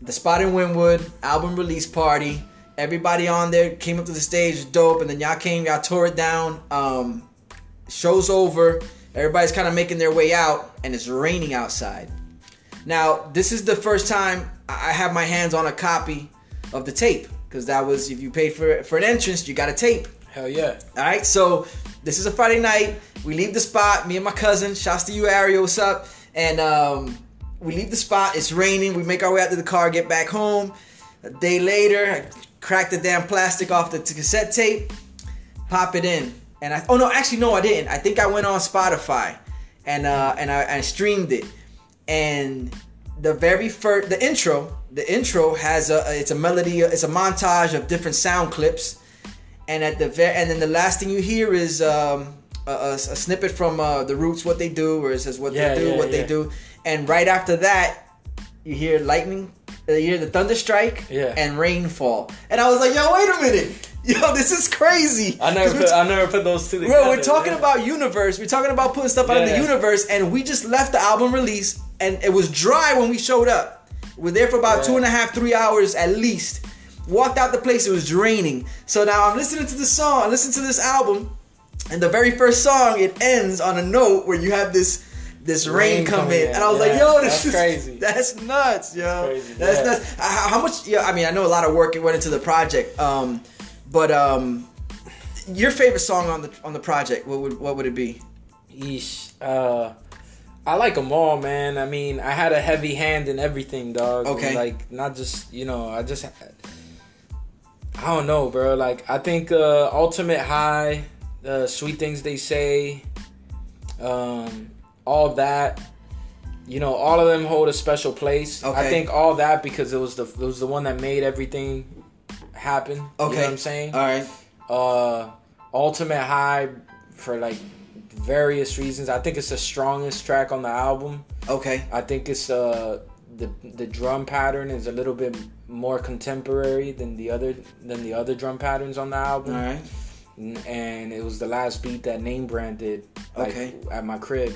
Speaker 1: the spot in Wynwood album release party everybody on there came up to the stage dope and then y'all came y'all tore it down um show's over everybody's kind of making their way out and it's raining outside now, this is the first time I have my hands on a copy of the tape because that was if you paid for for an entrance, you got a tape.
Speaker 2: Hell yeah.
Speaker 1: All right, so this is a Friday night. We leave the spot. Me and my cousin, shouts to you, Ariel. What's up? And um, we leave the spot. It's raining. We make our way out to the car, get back home. A day later, I crack the damn plastic off the cassette tape, pop it in, and I. Oh no, actually no, I didn't. I think I went on Spotify, and uh, and I, I streamed it, and the very first the intro the intro has a it's a melody it's a montage of different sound clips and at the very and then the last thing you hear is um, a, a, a snippet from uh, the Roots what they do where it says what
Speaker 2: Yeah,
Speaker 1: they do
Speaker 2: yeah,
Speaker 1: what they do and right after that you hear lightning uh, you hear the thunder strike
Speaker 2: Yeah.
Speaker 1: and rainfall and I was like yo wait a minute yo this is crazy
Speaker 2: I never put,
Speaker 1: we're
Speaker 2: never put those two together.
Speaker 1: Bro, we're talking
Speaker 2: yeah.
Speaker 1: about universe. We're talking about putting stuff out in the
Speaker 2: Yeah.
Speaker 1: universe, and we just left the album release, and it was dry when we showed up. We are there for about
Speaker 2: Yeah.
Speaker 1: two and a half, three hours at least. Walked out the place, it was raining. So now I'm listening to the song, I listen to this album, and the very first song it ends on a note where you have this this rain,
Speaker 2: Rain
Speaker 1: come
Speaker 2: coming
Speaker 1: in,
Speaker 2: in,
Speaker 1: and I was
Speaker 2: yeah.
Speaker 1: like, "Yo, this
Speaker 2: That's
Speaker 1: is
Speaker 2: crazy.
Speaker 1: That's nuts, yo.
Speaker 2: crazy,
Speaker 1: That's
Speaker 2: yeah.
Speaker 1: nuts. How, how much? Yeah, I mean, I know a lot of work went into the project, um, but um, your favorite song on the on the project, what would what would it be?
Speaker 2: Yeesh. Uh, I like them all, man. I mean, I had a heavy hand in everything, dog.
Speaker 1: Okay.
Speaker 2: Like, not just, you know, I just. I don't know, bro. Like, I think uh, Ultimate High, uh, Sweet Things They Say, um, all that. You know, all of them hold a special place.
Speaker 1: Okay.
Speaker 2: I think all that because it was the it was the one that made everything happen. You know
Speaker 1: Okay,
Speaker 2: what I'm saying?
Speaker 1: All right.
Speaker 2: uh ultimate high for like various reasons i think it's the strongest track on the album
Speaker 1: Okay.
Speaker 2: i think it's uh the the drum pattern is a little bit more contemporary than the other than the other drum patterns on the album
Speaker 1: All right.
Speaker 2: And it was the last beat that name brand did like
Speaker 1: Okay.
Speaker 2: at my crib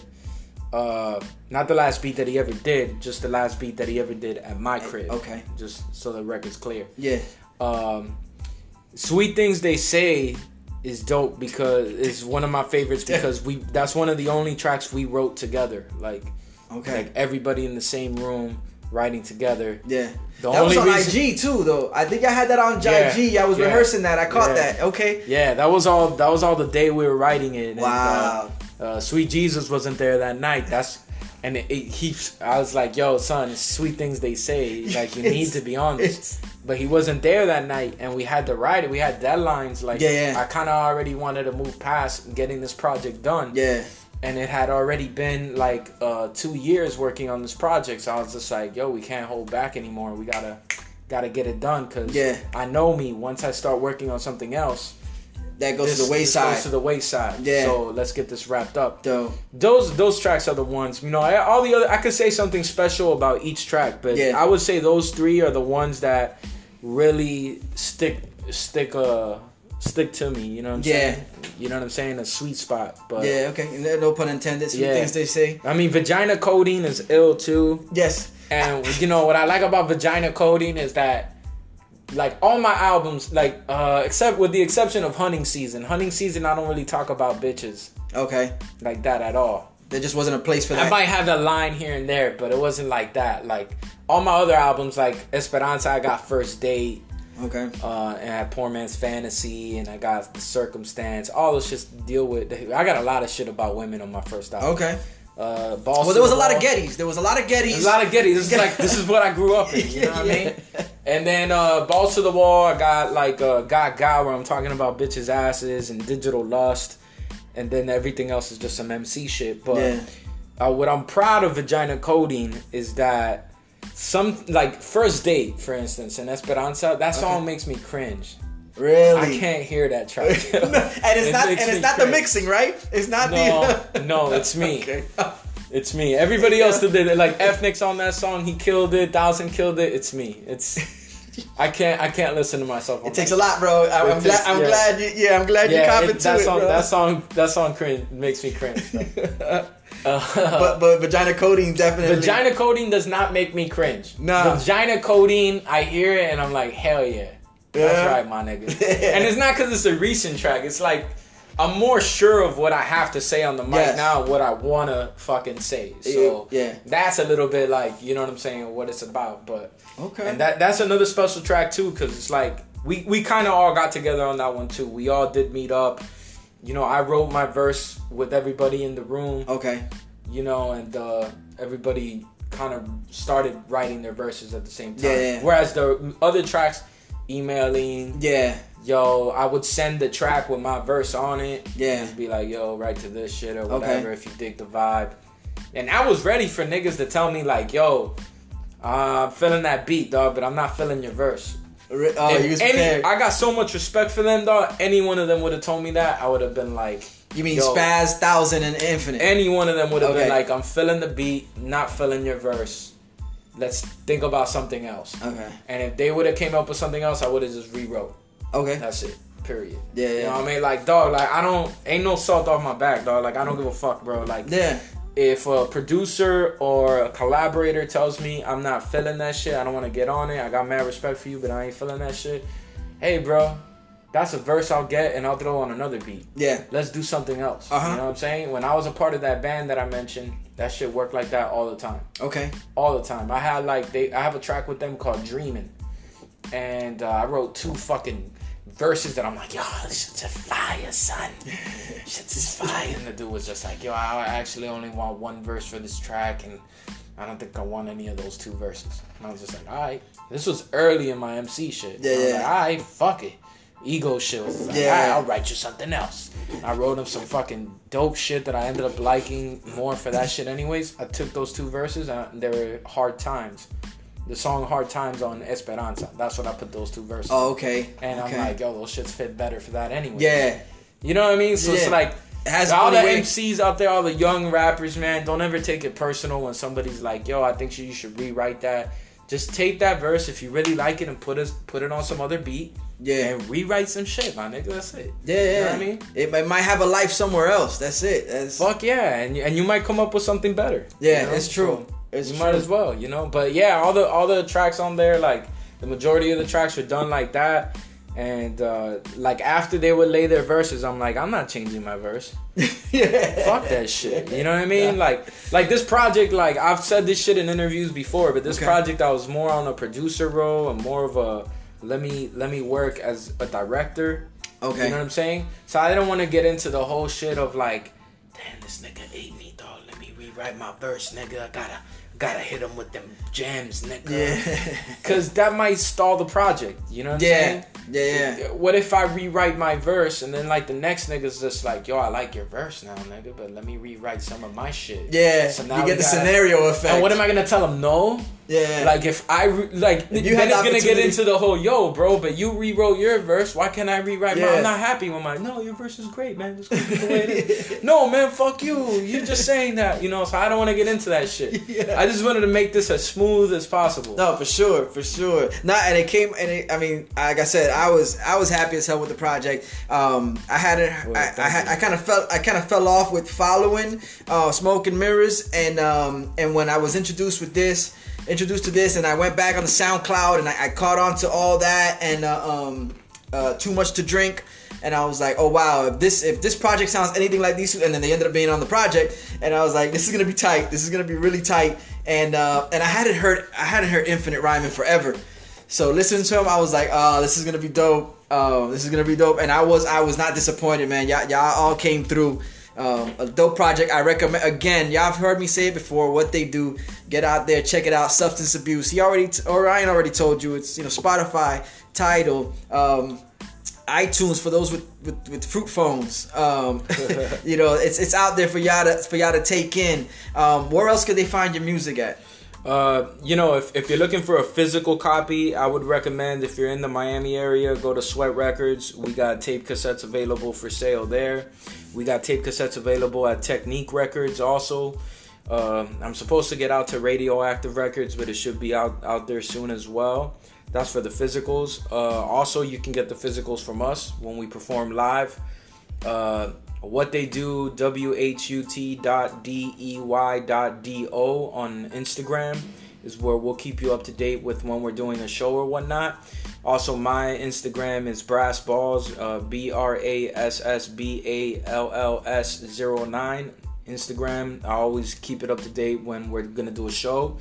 Speaker 2: uh not the last beat that he ever did just the last beat that he ever did at my crib
Speaker 1: okay.
Speaker 2: just so the record's clear
Speaker 1: Yeah.
Speaker 2: um, "Sweet Things They Say" is dope because it's one of my favorites because we that's one of the only tracks we wrote together. Like,
Speaker 1: Okay.
Speaker 2: like everybody in the same room writing together.
Speaker 1: yeah.
Speaker 2: The
Speaker 1: that was on
Speaker 2: reason-
Speaker 1: IG too, though. I think I had that on
Speaker 2: Yeah,
Speaker 1: IG. I was
Speaker 2: yeah,
Speaker 1: rehearsing that. I caught
Speaker 2: yeah.
Speaker 1: that. Okay.
Speaker 2: Yeah, that was all. That was all the day we were writing it. And,
Speaker 1: Wow.
Speaker 2: uh, uh, Sweet Jesus wasn't there that night. That's and it, it, he. I was like, "Yo, son, sweet things they say. Like you need to be on this." But he wasn't there that night, and we had to write it. We had deadlines. Like,
Speaker 1: Yeah, yeah.
Speaker 2: I kind of already wanted to move past getting this project done.
Speaker 1: Yeah.
Speaker 2: And it had already been like uh, two years working on this project, so I was just like, "Yo, we can't hold back anymore. We gotta gotta get it done because
Speaker 1: Yeah.
Speaker 2: I know me. Once I start working on something else,
Speaker 1: That goes
Speaker 2: this,
Speaker 1: to the wayside.
Speaker 2: goes to the wayside.
Speaker 1: Yeah.
Speaker 2: So let's get this wrapped up.
Speaker 1: Dope.
Speaker 2: Those those tracks are the ones. You know, I- all the other I could say something special about each track, but
Speaker 1: Yeah.
Speaker 2: I would say those three are the ones that really stick stick uh stick to me. You know what I'm
Speaker 1: Yeah.
Speaker 2: saying? You know what I'm saying? A sweet spot. But
Speaker 1: Yeah, okay. No no pun intended. Some
Speaker 2: Yeah.
Speaker 1: things they say.
Speaker 2: I mean, vagina codeine is ill too.
Speaker 1: Yes.
Speaker 2: And you know what I like about vagina codeine is that like all my albums, like uh except with the exception of hunting season. Hunting season I don't really talk about bitches
Speaker 1: Okay.
Speaker 2: like that at all.
Speaker 1: There just wasn't a place for that.
Speaker 2: I might have a line here and there, but it wasn't like that. Like all my other albums, like Esperanza, I got First Date,
Speaker 1: okay.
Speaker 2: uh, and I had Poor Man's Fantasy, and I got The Circumstance. All those shit to deal with. I got a lot of shit about women on my first album.
Speaker 1: Okay.
Speaker 2: Uh, Balls
Speaker 1: Well, there was a lot of. Gettys. There was a lot of Gettys.
Speaker 2: A lot of Getty. This is like this is what I grew up in. You know what I mean? And then uh, balls to the wall. I got like uh, got got where I'm talking about bitches' asses and digital lust, and then everything else is just some MC shit. But
Speaker 1: Yeah.
Speaker 2: uh, what I'm proud of vagina codeine is that some like first date, for instance, in Esperanza, that song makes me cringe.
Speaker 1: Really?
Speaker 2: I can't hear that track.
Speaker 1: and it's
Speaker 2: It
Speaker 1: not. And it's not the mixing, right? It's not
Speaker 2: No,
Speaker 1: the.
Speaker 2: no, it's me.
Speaker 1: Okay.
Speaker 2: It's me. Everybody else that did it, like Ethnic's on that song, he killed it. Thousand killed it. It's me. It's I can't I can't listen to myself.
Speaker 1: It takes a lot, bro. I, I'm
Speaker 2: It
Speaker 1: glad. I'm
Speaker 2: yeah.
Speaker 1: glad. You, yeah, I'm glad you
Speaker 2: Yeah,
Speaker 1: cop
Speaker 2: it,
Speaker 1: it to
Speaker 2: that
Speaker 1: it,
Speaker 2: song.
Speaker 1: bro.
Speaker 2: That song. That song cringe makes me cringe. Uh,
Speaker 1: but but vagina codeine definitely.
Speaker 2: vagina codeine does not make me cringe.
Speaker 1: No.
Speaker 2: Vagina codeine, I hear it and I'm like, hell yeah. That's
Speaker 1: Yeah.
Speaker 2: right, my nigga. and it's not because it's a recent track. It's like I'm more sure of what I have to say on the mic
Speaker 1: Yes.
Speaker 2: now, what I wanna fucking say. So
Speaker 1: Yeah.
Speaker 2: that's a little bit like you know what I'm saying, what it's about. But
Speaker 1: Okay.
Speaker 2: and that that's another special track too, because it's like we we kind of all got together on that one too. We all did meet up. You know, I wrote my verse with everybody in the room.
Speaker 1: Okay.
Speaker 2: You know, and uh, everybody kind of started writing their verses at the same time.
Speaker 1: Yeah, yeah.
Speaker 2: Whereas the other tracks, emailing,
Speaker 1: Yeah.
Speaker 2: yo, I would send the track with my verse on it.
Speaker 1: Yeah.
Speaker 2: Just be like, yo, write to this shit or
Speaker 1: Okay.
Speaker 2: whatever if you dig the vibe. And I was ready for niggas to tell me like, yo, uh, I'm feeling that beat, dog, but I'm not feeling your verse.
Speaker 1: Oh,
Speaker 2: If
Speaker 1: you was
Speaker 2: any. I got so much respect for them, dog. Any one of them would have told me that, I would have been like,
Speaker 1: you mean
Speaker 2: yo,
Speaker 1: Spaz, Thousand, and Infinite?
Speaker 2: any one of them would have
Speaker 1: Okay.
Speaker 2: been like, I'm feeling the beat, not feeling your verse. Let's think about something else.
Speaker 1: okay.
Speaker 2: And if they would have came up with something else, I would have just rewrote.
Speaker 1: Okay.
Speaker 2: That's it. Period.
Speaker 1: Yeah,
Speaker 2: You
Speaker 1: yeah.
Speaker 2: know what I mean? Like, dog, like, I don't, ain't no salt off my back, dog. Like, I don't give a fuck, bro. Like,
Speaker 1: Yeah.
Speaker 2: if a producer or a collaborator tells me I'm not feeling that shit, I don't want to get on it. I got mad respect for you, but I ain't feeling that shit. Hey, bro, that's a verse I'll get and I'll throw on another beat.
Speaker 1: Yeah.
Speaker 2: Let's do something else.
Speaker 1: Uh-huh.
Speaker 2: You know what I'm saying? When I was a part of that band that I mentioned, that shit worked like that all the time.
Speaker 1: Okay.
Speaker 2: All the time. I had like they, I have a track with them called Dreaming, and uh, I wrote two fucking verses that I'm like, yo, this shit's a fire, son. Shit's is fire. And the dude was just like, yo, I actually only want one verse for this track, and I don't think I want any of those two verses. And I was just like, all right. This was early in my MC shit.
Speaker 1: Yeah,
Speaker 2: I was
Speaker 1: yeah.
Speaker 2: Like, all right, fuck it. Ego shit was like,
Speaker 1: Yeah.
Speaker 2: right, I'll write you something else. I wrote him some fucking dope shit that I ended up liking more for that shit anyways. I took those two verses and they were hard times. The song Hard Times on Esperanza. That's what I put those two verses.
Speaker 1: Oh, okay.
Speaker 2: and
Speaker 1: okay.
Speaker 2: I'm like, yo, those shits fit better for that anyway.
Speaker 1: yeah.
Speaker 2: You know what I mean? So it's like
Speaker 1: It has
Speaker 2: all the
Speaker 1: way-
Speaker 2: MCs out there, all the young rappers, man, don't ever take it personal when somebody's like, yo, I think you should rewrite that. Just take that verse if you really like it and put us put it on some other beat
Speaker 1: Yeah.
Speaker 2: and rewrite some shit, my nigga. That's it.
Speaker 1: Yeah, yeah.
Speaker 2: You know what I mean?
Speaker 1: It, might- might have a life somewhere else. That's it. That's
Speaker 2: Fuck yeah, and you, and you might come up with something better.
Speaker 1: Yeah,
Speaker 2: you know?
Speaker 1: it's true. It's
Speaker 2: you
Speaker 1: true.
Speaker 2: might as well, you know. But yeah, all the all the tracks on there, like the majority of the tracks were done like that. And uh, like after they would lay their verses, I'm like, I'm not changing my verse.
Speaker 1: yeah.
Speaker 2: Fuck that shit. You know what I mean? Like like this project, like I've said this shit in interviews before, but this
Speaker 1: Okay.
Speaker 2: project I was more on a producer role and more of a let me let me work as a director.
Speaker 1: Okay.
Speaker 2: You know what I'm saying? So I didn't want to get into the whole shit of like, damn, this nigga ate me, dog. Let me rewrite my verse, nigga. I gotta gotta hit them with them jams, nigga.
Speaker 1: Yeah.
Speaker 2: Cause that might stall the project. You know what I'm
Speaker 1: Yeah.
Speaker 2: saying?
Speaker 1: Yeah, yeah.
Speaker 2: What if I rewrite my verse and then like the next nigga's just like, yo, I like your verse now, nigga, but let me rewrite some of my shit.
Speaker 1: Yeah,
Speaker 2: So
Speaker 1: you
Speaker 2: now we
Speaker 1: get the
Speaker 2: gotta-
Speaker 1: scenario effect.
Speaker 2: And what am I gonna tell him? No.
Speaker 1: Yeah.
Speaker 2: Like if I re- like
Speaker 1: you
Speaker 2: then it's gonna get into the whole yo, bro. But you rewrote your verse. Why can't I rewrite mine?
Speaker 1: Yeah.
Speaker 2: I'm not happy with mine. No, your verse is great, man. Just keep it the way it is. no, man, fuck you. You're just saying that, you know. So I don't want to get into that shit.
Speaker 1: Yeah.
Speaker 2: I just wanted to make this as smooth as possible.
Speaker 1: No, for sure, for sure. Not, and it came, and it, I mean, like I said, I was, I was happy as hell with the project. Um, I had it,
Speaker 2: Well,
Speaker 1: I, I, had. I kind of felt, I kind of fell off with following, uh, Smoke and Mirrors, and um, and when I was introduced with this, introduced to this, and I went back on the SoundCloud, and I, I caught on to all that, and uh, um, uh, too much to drink. And I was like, oh wow, if this if this project sounds anything like these, two, and then they ended up being on the project, and I was like, this is gonna be tight. This is gonna be really tight. And uh, and I hadn't heard I hadn't heard Infinite rhyming forever, so listening to him, I was like, oh, this is gonna be dope. Uh, this is gonna be dope. And I was I was not disappointed, man. Y'all y'all all came through. Um, a dope project. I recommend again. Y'all have heard me say it before. What they do, get out there, check it out. Substance abuse. He already, t- Orion already told you. It's you know Spotify, Tidal. Um, iTunes for those with, with, with fruit phones. Um, you know, it's it's out there for y'all to for y'all to take in. Um, where else could they find your music at?
Speaker 2: Uh, you know, if, if you're looking for a physical copy, I would recommend if you're in the Miami area, go to Sweat Records. We got tape cassettes available for sale there. We got tape cassettes available at Technique Records also. Uh, I'm supposed to get out to Radioactive Records, but it should be out, out there soon as well. That's for the physicals. Uh, also, you can get the physicals from us when we perform live. Uh, what they do, whut.dey.do on Instagram is where we'll keep you up to date with when we're doing a show or whatnot. Also, my Instagram is Brass Balls, uh, B R A S S B A L L S 09. Instagram, I always keep it up to date when we're gonna do a show.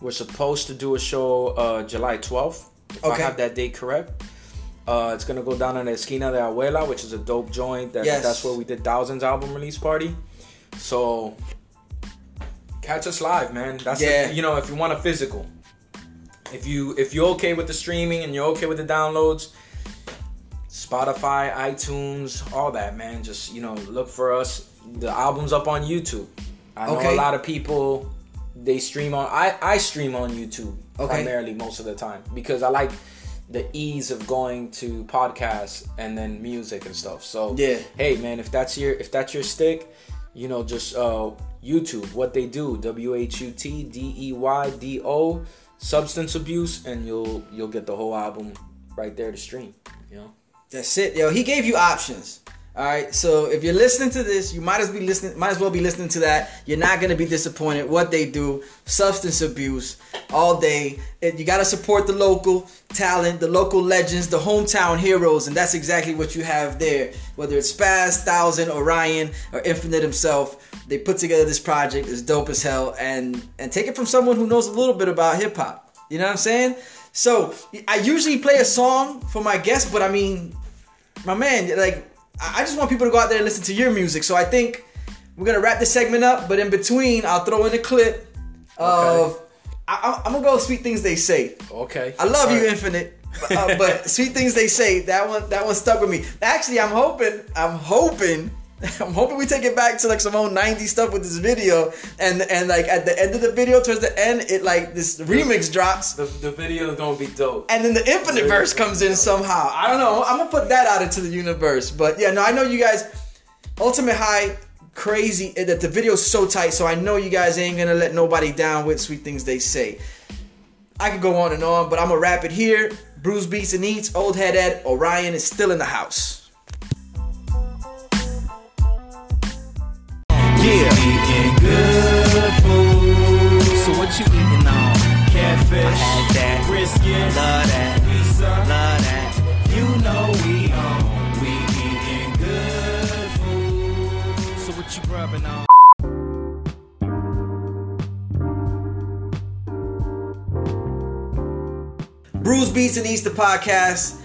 Speaker 2: We're supposed to do a show uh, July 12th, if I have that date correct. Uh, it's gonna go down in the Esquina de Abuela, which is a dope joint. That,
Speaker 1: Yes.
Speaker 2: That's where we did Thousands album release party. So catch us live, man. That's the-
Speaker 1: Yeah.
Speaker 2: you know if you want a physical. If you if you're okay with the streaming and you're okay with the downloads, Spotify, iTunes, all that, man. Just you know look for us. The album's up on YouTube. I know
Speaker 1: Okay.
Speaker 2: a lot of people they stream on. I I stream on YouTube
Speaker 1: Okay.
Speaker 2: primarily most of the time because I like the ease of going to podcasts and then music and stuff. So
Speaker 1: Yeah.
Speaker 2: hey man, if that's your if that's your stick, you know, just uh YouTube, what they do, W H U T D E Y D O, substance abuse, and you'll you'll get the whole album right there to stream. You know.
Speaker 1: That's it, yo. He gave you options. All right. So if you're listening to this, you might as be listening. Might as well be listening to that. You're not gonna be disappointed. What they do, substance abuse, all day. You gotta support the local talent, the local legends, the hometown heroes, and that's exactly what you have there. Whether it's Spaz, Thousand, Orion, or Infinite himself, they put together this project. It's dope as hell, and and take it from someone who knows a little bit about hip hop. You know what I'm saying? So I usually play a song for my guests, but I mean, my man, like I just want people to go out there and listen to your music. So I think we're gonna wrap this segment up, but in between, I'll throw in a clip of. I, am gonna go sweet things they say.
Speaker 2: Okay.
Speaker 1: I love you,
Speaker 2: Alright.
Speaker 1: Infinite, but, uh, but sweet things they say. That one, that one stuck with me. Actually, I'm hoping, I'm hoping. I'm hoping we take it back to like some old 90s stuff with this video, and and like at the end of the video, towards the end, it like this remix drops,
Speaker 2: The, the video is gonna be dope.
Speaker 1: and then the infinite verse comes in somehow. I don't know. I'm gonna put that out into the universe. But yeah, no, I know you guys. Ultimate High, crazy eh, that the video's so tight. So I know you guys ain't gonna let nobody down with sweet things they say. I could go on and on, but I'm gonna wrap it here. Bruce Beats and Eats, Old Head Ed, Orion is still in the house.
Speaker 3: Yeah. Eating good food. So what you eating on? Catfish. I had that. Brisket. Love that. Pizza. Love that. You know we on. We eating good food. So what you grubbing on?
Speaker 1: Bruce Beats and Easter podcast,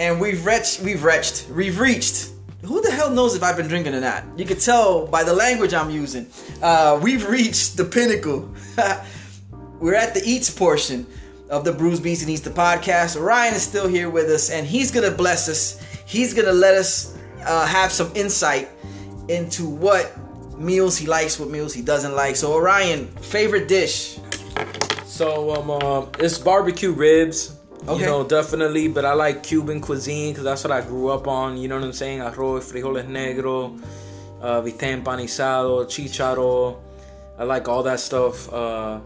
Speaker 1: and we've reached, we've reached, we've reached. Who the hell knows if I've been drinking or not? You can tell by the language I'm using. Uh, we've reached the pinnacle we're at the eats portion of the Bruce Beats and Eats the podcast. Ryan is still here with us, and he's gonna bless us. He's gonna let us uh, have some insight into what meals he likes, what meals he doesn't like. So, Orion, favorite dish?
Speaker 2: So um, uh, it's barbecue ribs.
Speaker 1: Okay.
Speaker 2: You know, definitely, but I like Cuban cuisine because that's what I grew up on. You know what I'm saying? Arroz, frijoles negro, uh, vite empanizado, chicharo. I like all that stuff. Uh,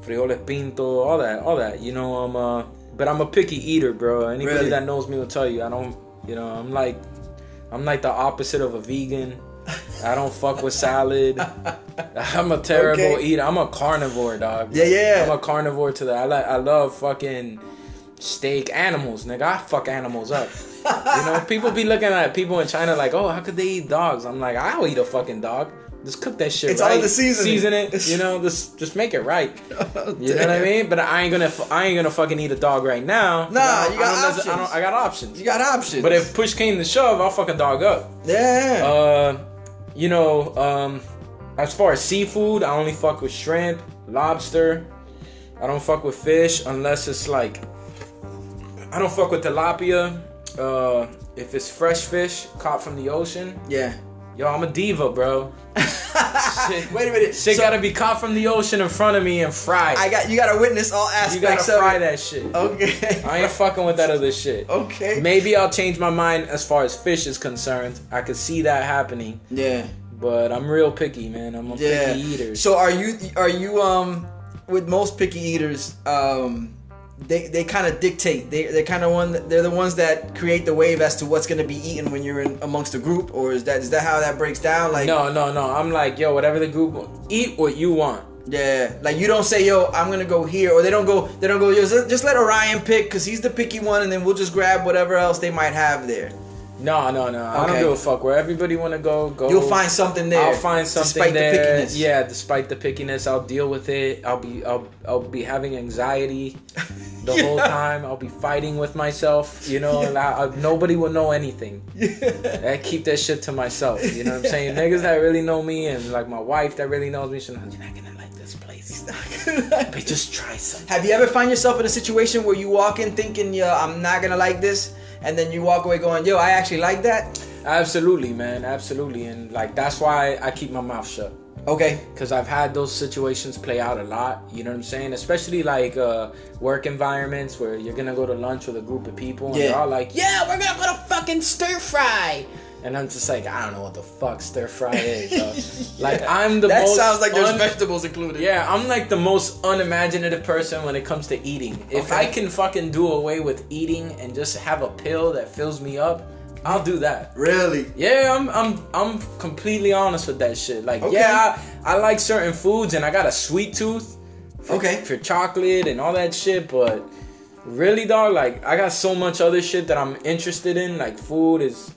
Speaker 2: frijoles pinto, all that, all that. You know, I'm uh, but I'm a picky eater, bro. Anybody
Speaker 1: Really?
Speaker 2: that knows me will tell you I don't. You know, I'm like, I'm like the opposite of a vegan. I don't fuck with salad. I'm a terrible
Speaker 1: Okay.
Speaker 2: eater. I'm a carnivore, dog.
Speaker 1: Yeah, yeah.
Speaker 2: I'm a carnivore to that. I like. I love fucking steak animals, nigga. I fuck animals up. you know, people be looking at people in China like, oh, how could they eat dogs? I'm like, I'll eat a fucking dog. Just cook that shit
Speaker 1: It's all the seasoning.
Speaker 2: Season it. You know, just just make it right. You know what I mean? But I ain't gonna I ain't gonna fucking eat a dog right now.
Speaker 1: Nah,
Speaker 2: I
Speaker 1: you got
Speaker 2: I I,
Speaker 1: options.
Speaker 2: don't, I got options.
Speaker 1: You got options.
Speaker 2: But if push came to shove, I'll fuck a dog up.
Speaker 1: yeah,
Speaker 2: Uh, you know, um, as far as seafood, I only fuck with shrimp, lobster. I don't fuck with fish unless it's like. I don't fuck with tilapia. Uh, if it's fresh fish caught from the ocean,
Speaker 1: yeah.
Speaker 2: yo, I'm a diva, bro. Shit,
Speaker 1: Wait a minute.
Speaker 2: shit
Speaker 1: So,
Speaker 2: gotta be caught from the ocean in front of me and fried.
Speaker 1: I got you. Got to witness all aspects.
Speaker 2: you gotta fry
Speaker 1: it.
Speaker 2: that shit.
Speaker 1: Okay.
Speaker 2: I ain't fucking with that other shit.
Speaker 1: Okay.
Speaker 2: Maybe I'll change my mind as far as fish is concerned. I could see that happening.
Speaker 1: Yeah.
Speaker 2: But I'm real picky, man. I'm a
Speaker 1: Yeah.
Speaker 2: picky eater.
Speaker 1: So are you are you um with most picky eaters um they they kind of dictate they they're kind of one they're the ones that create the wave as to what's going to be eaten when you're in amongst a group or is that is that how that breaks down like
Speaker 2: no, no, no. I'm like, yo, whatever the group, eat what you want.
Speaker 1: yeah like you don't say yo I'm gonna go here or they don't go they don't go yo just, just let Orion pick because he's the picky one and then we'll just grab whatever else they might have there
Speaker 2: No, no, no. I don't
Speaker 1: Okay.
Speaker 2: give a fuck. Where everybody want to go, go.
Speaker 1: you'll find something there
Speaker 2: I'll find something
Speaker 1: despite
Speaker 2: there.
Speaker 1: the pickiness
Speaker 2: Yeah, despite the pickiness, I'll deal with it. I'll be, I'll, I'll be having anxiety the whole time. I'll be fighting with myself. You know, and I, I, nobody will know anything. I keep that shit to myself. You know what I'm saying? Niggas that really know me and like my wife that really knows me, she's like, you're not gonna like this place. But just try something.
Speaker 1: Have you ever find yourself in a situation where you walk in thinking, "Yo, I'm not gonna like this," and then you walk away going, "Yo, I actually like that."
Speaker 2: Absolutely, man. Absolutely, and like that's why I keep my mouth shut.
Speaker 1: Okay.
Speaker 2: because I've had those situations play out a lot. You know what I'm saying? Especially like uh, work environments where you're gonna go to lunch with a group of people and
Speaker 1: Yeah.
Speaker 2: they're all like, "Yeah, we're gonna go to fucking stir fry," and I'm just like, I don't know what the fuck stir fry is. dog." Like I'm the most-
Speaker 1: that
Speaker 2: most
Speaker 1: sounds like there's
Speaker 2: un-
Speaker 1: vegetables included.
Speaker 2: yeah, I'm like the most unimaginative person when it comes to eating. If I can fucking do away with eating and just have a pill that fills me up, I'll do that.
Speaker 1: Really?
Speaker 2: Yeah, I'm I'm I'm completely honest with that shit. Like,
Speaker 1: Okay.
Speaker 2: yeah, I, I like certain foods and I got a sweet tooth for,
Speaker 1: Okay.
Speaker 2: for chocolate and all that shit, but really dog, like I got so much other shit that I'm interested in. Like food is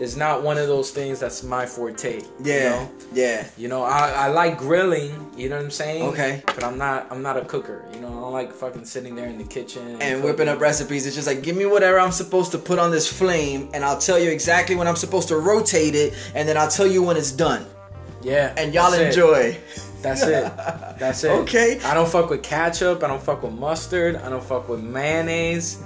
Speaker 2: is not one of those things that's my forte.
Speaker 1: Yeah.
Speaker 2: You know,
Speaker 1: Yeah.
Speaker 2: you know I, I like grilling, you know what I'm saying?
Speaker 1: Okay.
Speaker 2: But I'm not I'm not a cooker. You know, I don't like fucking sitting there in the kitchen
Speaker 1: And whipping up recipes. It's just like, give me whatever I'm supposed to put on this flame, and I'll tell you exactly when I'm supposed to rotate it, and then I'll tell you when it's done.
Speaker 2: Yeah.
Speaker 1: And y'all
Speaker 2: that's it.
Speaker 1: enjoy.
Speaker 2: That's it. That's it.
Speaker 1: Okay.
Speaker 2: I don't fuck with ketchup. I don't fuck with mustard. I don't fuck with mayonnaise.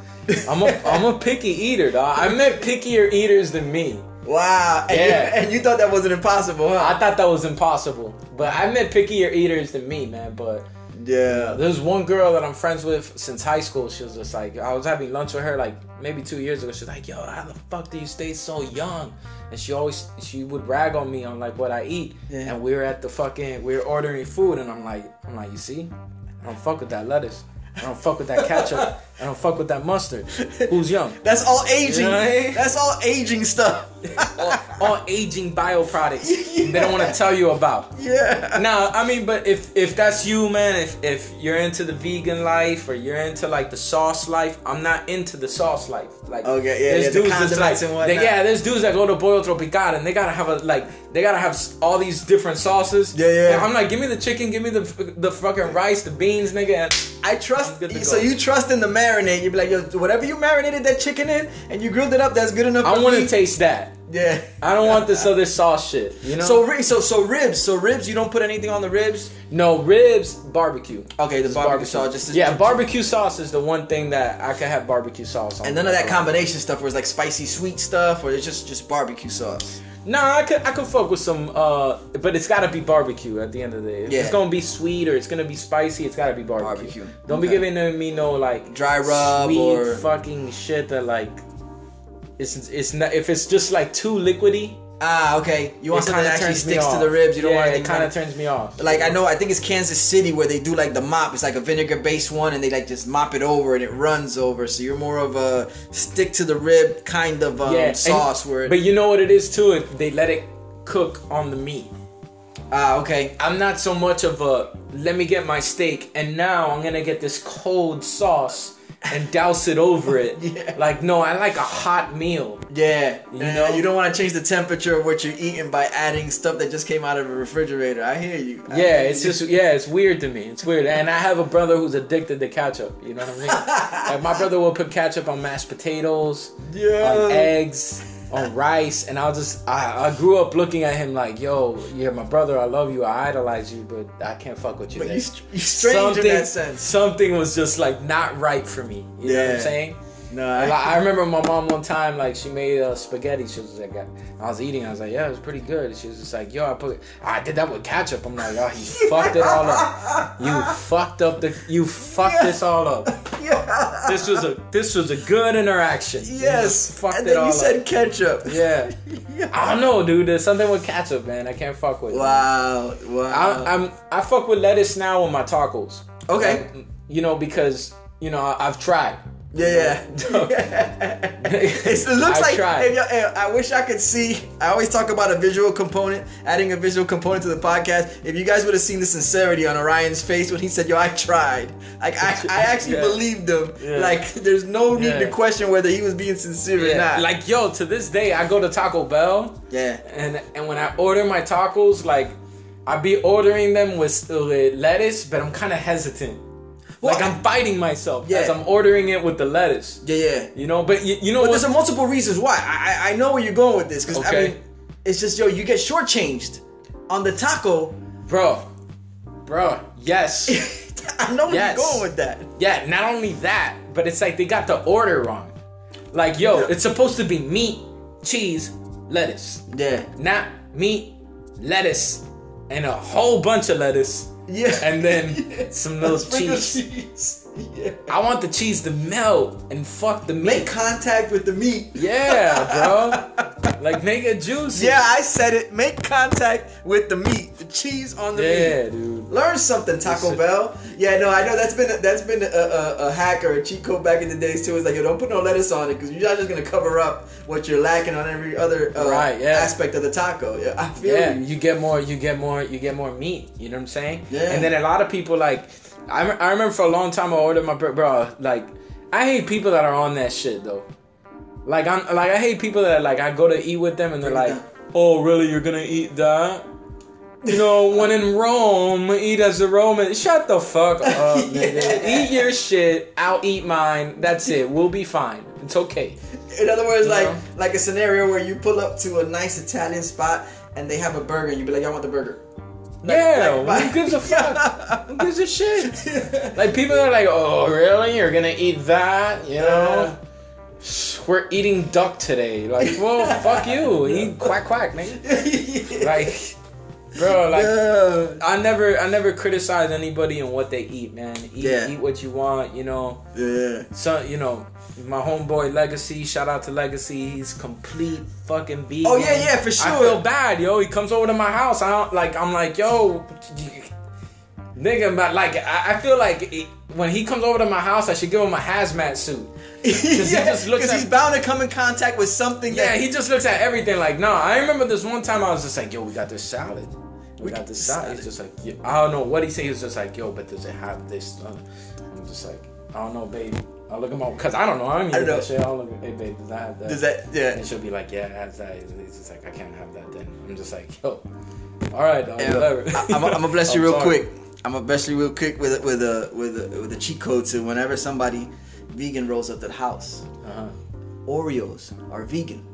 Speaker 2: I'm a I'm a picky eater, dog. I met pickier eaters than me.
Speaker 1: Wow. And,
Speaker 2: Yeah.
Speaker 1: you, and you thought that wasn't impossible, huh?
Speaker 2: I thought that was impossible, but I met pickier eaters than me, man. But
Speaker 1: Yeah.
Speaker 2: there's one girl that I'm friends with since high school. She was just like, I was having lunch with her like maybe two years ago. She's like, Yo, how the fuck do you stay so young? And she always she would rag on me on like what I eat.
Speaker 1: Yeah.
Speaker 2: And we were at the fucking we were ordering food, and I'm like, I'm like, you see, I don't fuck with that lettuce. I don't fuck with that ketchup. I don't fuck with that mustard. Who's young?
Speaker 1: That's all aging.
Speaker 2: You know I mean?
Speaker 1: That's all aging stuff.
Speaker 2: all, all aging bioproducts they don't want to tell you about.
Speaker 1: yeah.
Speaker 2: No, I mean, but if if that's you, man, if if you're into the vegan life or you're into like the sauce life, I'm not into the sauce life. Like,
Speaker 1: Okay, yeah, there's yeah, the
Speaker 2: that's
Speaker 1: and
Speaker 2: they- yeah, there's dudes that go to Pollo Tropical and they gotta have a like they gotta have all these different sauces.
Speaker 1: Yeah, yeah.
Speaker 2: And I'm like, give me the chicken, give me the the fucking rice, the beans, nigga. And
Speaker 1: I trust. So you trust in the marinade? You'd be like, yo, whatever you marinated that chicken in, and you grilled it up, that's good enough.
Speaker 2: I want to taste that.
Speaker 1: Yeah.
Speaker 2: I don't want this other sauce shit. You know.
Speaker 1: So so so ribs. So ribs. You don't put anything on the ribs.
Speaker 2: no ribs, barbecue.
Speaker 1: Okay, the
Speaker 2: Just
Speaker 1: barbecue sauce, just-
Speaker 2: yeah, barbecue sauce is the one thing that I could have barbecue sauce on.
Speaker 1: And none of that combination stuff where it's like spicy sweet stuff, or it's just just barbecue sauce.
Speaker 2: Nah, I could I could fuck with some, uh, but it's gotta be barbecue at the end of the day. If
Speaker 1: Yeah.
Speaker 2: it's gonna be sweet or it's gonna be spicy, it's gotta be barbecue.
Speaker 1: Barbecue.
Speaker 2: Don't be
Speaker 1: Okay.
Speaker 2: giving me no like
Speaker 1: Dry rub
Speaker 2: sweet
Speaker 1: or-
Speaker 2: fucking shit that like. It's it's not if it's just like too liquidy.
Speaker 1: Ah, okay. You want
Speaker 2: it
Speaker 1: something that actually sticks to the ribs. You don't
Speaker 2: yeah,
Speaker 1: want
Speaker 2: it
Speaker 1: anything
Speaker 2: kind of turns me off.
Speaker 1: Like I know, I think it's Kansas City where they do like the mop. It's like a vinegar based one, and they like just mop it over and it runs over. So you're more of a stick to the rib kind of um,
Speaker 2: and-
Speaker 1: sauce. Where it,
Speaker 2: but you know what it is too. If they let it cook on the meat.
Speaker 1: ah, okay.
Speaker 2: I'm not so much of a let me get my steak and now I'm gonna get this cold sauce and douse it over it.
Speaker 1: Yeah.
Speaker 2: Like no, I like a hot meal.
Speaker 1: Yeah,
Speaker 2: You know,
Speaker 1: you don't want to change the temperature of what you're eating by adding stuff that just came out of a refrigerator. I hear you. I
Speaker 2: Yeah,
Speaker 1: hear
Speaker 2: it's
Speaker 1: you.
Speaker 2: just yeah, it's weird to me. It's weird, and I have a brother who's addicted to ketchup. You know what I mean? like my brother will put ketchup on mashed potatoes,
Speaker 1: Yeah.
Speaker 2: on eggs, on rice, and I'll just I, I grew up looking at him like, yo, you're my brother. I love you. I idolize you, but I can't fuck with you.
Speaker 1: But you, you strange in that sense.
Speaker 2: Something was just like not right for me. You know what I'm saying?
Speaker 1: No, I,
Speaker 2: I remember my mom one time, like she made uh, spaghetti. She was like, I was eating. I was like, yeah, it was pretty good. She was just like, yo, I put, I did that with ketchup. I'm like, oh, you fucked it all up. You fucked up the, you fucked this all up.
Speaker 1: yeah.
Speaker 2: This was a, this was a good interaction.
Speaker 1: Yes.
Speaker 2: fucked
Speaker 1: and
Speaker 2: it
Speaker 1: then
Speaker 2: all
Speaker 1: you said
Speaker 2: up.
Speaker 1: ketchup.
Speaker 2: Yeah. I don't know, dude. There's something with ketchup, man. I can't fuck with. it.
Speaker 1: Wow. Wow.
Speaker 2: I, I'm, I fuck with lettuce now on my tacos.
Speaker 1: okay.
Speaker 2: Like, you know, because you know I, I've tried.
Speaker 1: Yeah, yeah. It looks
Speaker 2: I
Speaker 1: like. Hey, I wish I could see. I always talk about a visual component, adding a visual component to the podcast. If you guys would have seen the sincerity on Orion's face when he said, "Yo, I tried," like I, I actually
Speaker 2: Yeah.
Speaker 1: believed him.
Speaker 2: Yeah.
Speaker 1: Like, there's no need to question whether he was being sincere or not.
Speaker 2: like yo, to this day, I go to Taco Bell.
Speaker 1: yeah,
Speaker 2: and and when I order my tacos, like I be ordering them with, with lettuce, but I'm kind of hesitant.
Speaker 1: Well,
Speaker 2: like I'm biting myself
Speaker 1: Yeah.
Speaker 2: as I'm ordering it with the lettuce.
Speaker 1: yeah, yeah.
Speaker 2: You know, but you, you know
Speaker 1: But
Speaker 2: what?
Speaker 1: there's a multiple reasons why. I, I I know where you're going with this because I
Speaker 2: Okay.
Speaker 1: mean, it's just yo, you get shortchanged on the taco.
Speaker 2: bro, bro, yes,
Speaker 1: I know where
Speaker 2: Yes.
Speaker 1: you're going with that.
Speaker 2: yeah. Not only that, but it's like they got the order wrong. Like yo,
Speaker 1: Yeah.
Speaker 2: it's supposed to be meat, cheese, lettuce,
Speaker 1: Yeah,
Speaker 2: not meat, lettuce, and a whole bunch of lettuce,
Speaker 1: yeah.
Speaker 2: and then some little
Speaker 1: Sprinkle
Speaker 2: cheese.
Speaker 1: cheese. Yeah.
Speaker 2: I want the cheese to melt and fuck the
Speaker 1: Make contact with the meat.
Speaker 2: Yeah, bro. like make it juicy.
Speaker 1: Yeah, I said it. Make contact with the meat. The cheese on the
Speaker 2: Yeah,
Speaker 1: meat.
Speaker 2: Yeah, dude.
Speaker 1: Learn something, Taco Bell. Yeah, no, I know that's been a, that's been a, a, a hack or a cheat code back in the days too. It's like, yo, don't put no lettuce on it because you're not just gonna cover up what you're lacking on every other uh,
Speaker 2: Right, yeah.
Speaker 1: aspect of the taco. Yeah, I feel
Speaker 2: Yeah,
Speaker 1: you.
Speaker 2: you get more, you get more, you get more meat. You know what I'm saying?
Speaker 1: Yeah.
Speaker 2: And then a lot of people like, I, I remember for a long time I ordered my bro, bro. Like, I hate people that are on that shit though. Like I'm like I hate people that like I go to eat with them and they're like, oh really? You're gonna eat that? You know, when in Rome, eat as a Roman. Shut the fuck up, nigga.
Speaker 1: Yeah.
Speaker 2: Eat your shit. I'll eat mine. That's it. We'll be fine. It's okay.
Speaker 1: In other words,
Speaker 2: You
Speaker 1: like
Speaker 2: know?
Speaker 1: like a scenario where you pull up to a nice Italian spot and they have a burger and you be like, I want the burger. Like-
Speaker 2: Yeah,
Speaker 1: like-
Speaker 2: who gives a fuck? Who gives a shit? Like people are like, oh really? You're gonna eat that? You know? We're eating duck today. Like, well, fuck you. Eat quack quack, nigga. Like, bro, like
Speaker 1: yeah.
Speaker 2: I never, I never criticize anybody and what they eat, man. Eat,
Speaker 1: Yeah.
Speaker 2: eat what you want. You know,
Speaker 1: yeah.
Speaker 2: so you know, my homeboy Legacy. Shout out to Legacy. He's complete fucking vegan.
Speaker 1: Oh, yeah, yeah, for sure.
Speaker 2: I feel bad, yo. He comes over to my house. I don't like. I'm like, yo, nigga, but like, I, I feel like it, when he comes over to my house, I should give him a hazmat suit.
Speaker 1: Because yeah,
Speaker 2: just looks
Speaker 1: because
Speaker 2: at-
Speaker 1: he's bound to come in contact with something.
Speaker 2: Yeah,
Speaker 1: that,
Speaker 2: he just looks at everything like, no. I remember this one time I was just like, yo, we got this salad. We,
Speaker 1: We
Speaker 2: got this salad. He's just like, yeah. I don't know what he said. He was just like, yo, but does it have this? Uh, I'm just like, I don't know, baby. I'll look him up because I don't know. I don't
Speaker 1: I
Speaker 2: even
Speaker 1: don't
Speaker 2: that shit. I'll look. At hey, babe, does that have that?
Speaker 1: Does that? Yeah.
Speaker 2: And she'll be like, yeah, it has that. He's just like, I can't have that. Then I'm just like, yo, all right, dog,
Speaker 1: Yeah,
Speaker 2: whatever.
Speaker 1: I, am gonna bless you real
Speaker 2: sorry.
Speaker 1: quick. I'm gonna bless you real quick with a, with a with a with a cheat code to whenever somebody vegan rolls up to the house.
Speaker 2: Uh-huh.
Speaker 1: Oreos are vegan.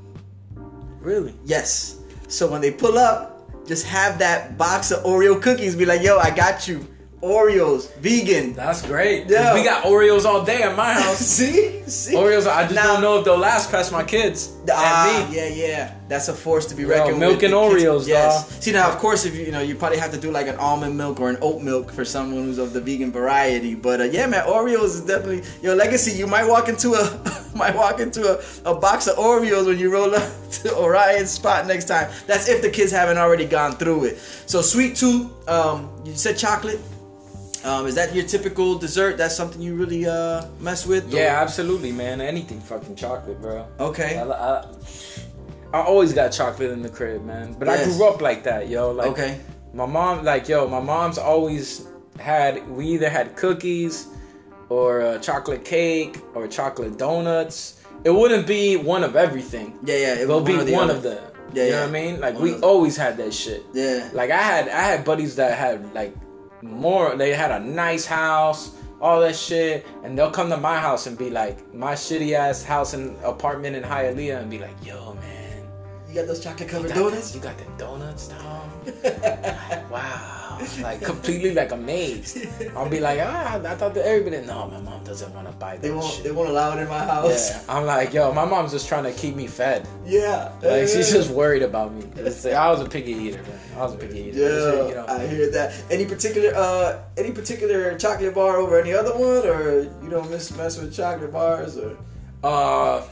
Speaker 2: Really?
Speaker 1: Yes. So when they pull up, just have that box of Oreo cookies. Be like, yo, I got you. Oreos, vegan.
Speaker 2: That's great.
Speaker 1: Yeah.
Speaker 2: We got Oreos all day at my house.
Speaker 1: See? See?
Speaker 2: Oreos, I just
Speaker 1: Now-
Speaker 2: don't know if they'll last past my kids.
Speaker 1: Ah,
Speaker 2: and me.
Speaker 1: yeah, yeah. That's a force to be
Speaker 2: Bro,
Speaker 1: reckoned
Speaker 2: milk
Speaker 1: with.
Speaker 2: and
Speaker 1: The kids-
Speaker 2: Oreos,
Speaker 1: Yes.
Speaker 2: dawg.
Speaker 1: See now, of course, if you you know, you probably have to do like an almond milk or an oat milk for someone who's of the vegan variety. But uh, yeah, man, Oreos is definitely your legacy. You might walk into a might walk into a, a box of Oreos when you roll up to Orion's spot next time. That's if the kids haven't already gone through it. So sweet tooth. Um, you said chocolate. Um, is that your typical dessert? That's something you really uh mess with? or-
Speaker 2: Yeah, absolutely, man. Anything fucking chocolate, bro.
Speaker 1: Okay.
Speaker 2: I, I, I always got chocolate in the crib, man. But I grew up like that, yo. Like,
Speaker 1: Okay.
Speaker 2: My mom, like, yo, my mom's always had. We either had cookies, or uh, chocolate cake, or chocolate donuts. It wouldn't be one of everything.
Speaker 1: Yeah, yeah. It
Speaker 2: It'll be
Speaker 1: or
Speaker 2: one, of them.
Speaker 1: Yeah,
Speaker 2: you know
Speaker 1: yeah.
Speaker 2: what I mean? Like
Speaker 1: One
Speaker 2: we always had that shit.
Speaker 1: Yeah.
Speaker 2: Like I had I had buddies that had like more they had a nice house, all that shit, and they'll come to my house and be like my shitty ass house and apartment in Hialeah and be like, yo man,
Speaker 1: You got those chocolate covered donuts?
Speaker 2: You got them donuts, Tom? Like, wow. Like completely like amazed. I'll be like, ah, I thought that everybody no, my mom doesn't want to buy that
Speaker 1: They won't.
Speaker 2: shit.
Speaker 1: They won't allow it in my house.
Speaker 2: yeah, I'm like, yo, my mom's just trying to keep me fed.
Speaker 1: Yeah.
Speaker 2: Like she's just worried about me. Like, I was a picky eater, man. I was a picky eater.
Speaker 1: Yeah,
Speaker 2: you know.
Speaker 1: I hear that. Any particular, uh, any particular chocolate bar over any other one, or you don't miss mess with chocolate bars, or
Speaker 2: Uh,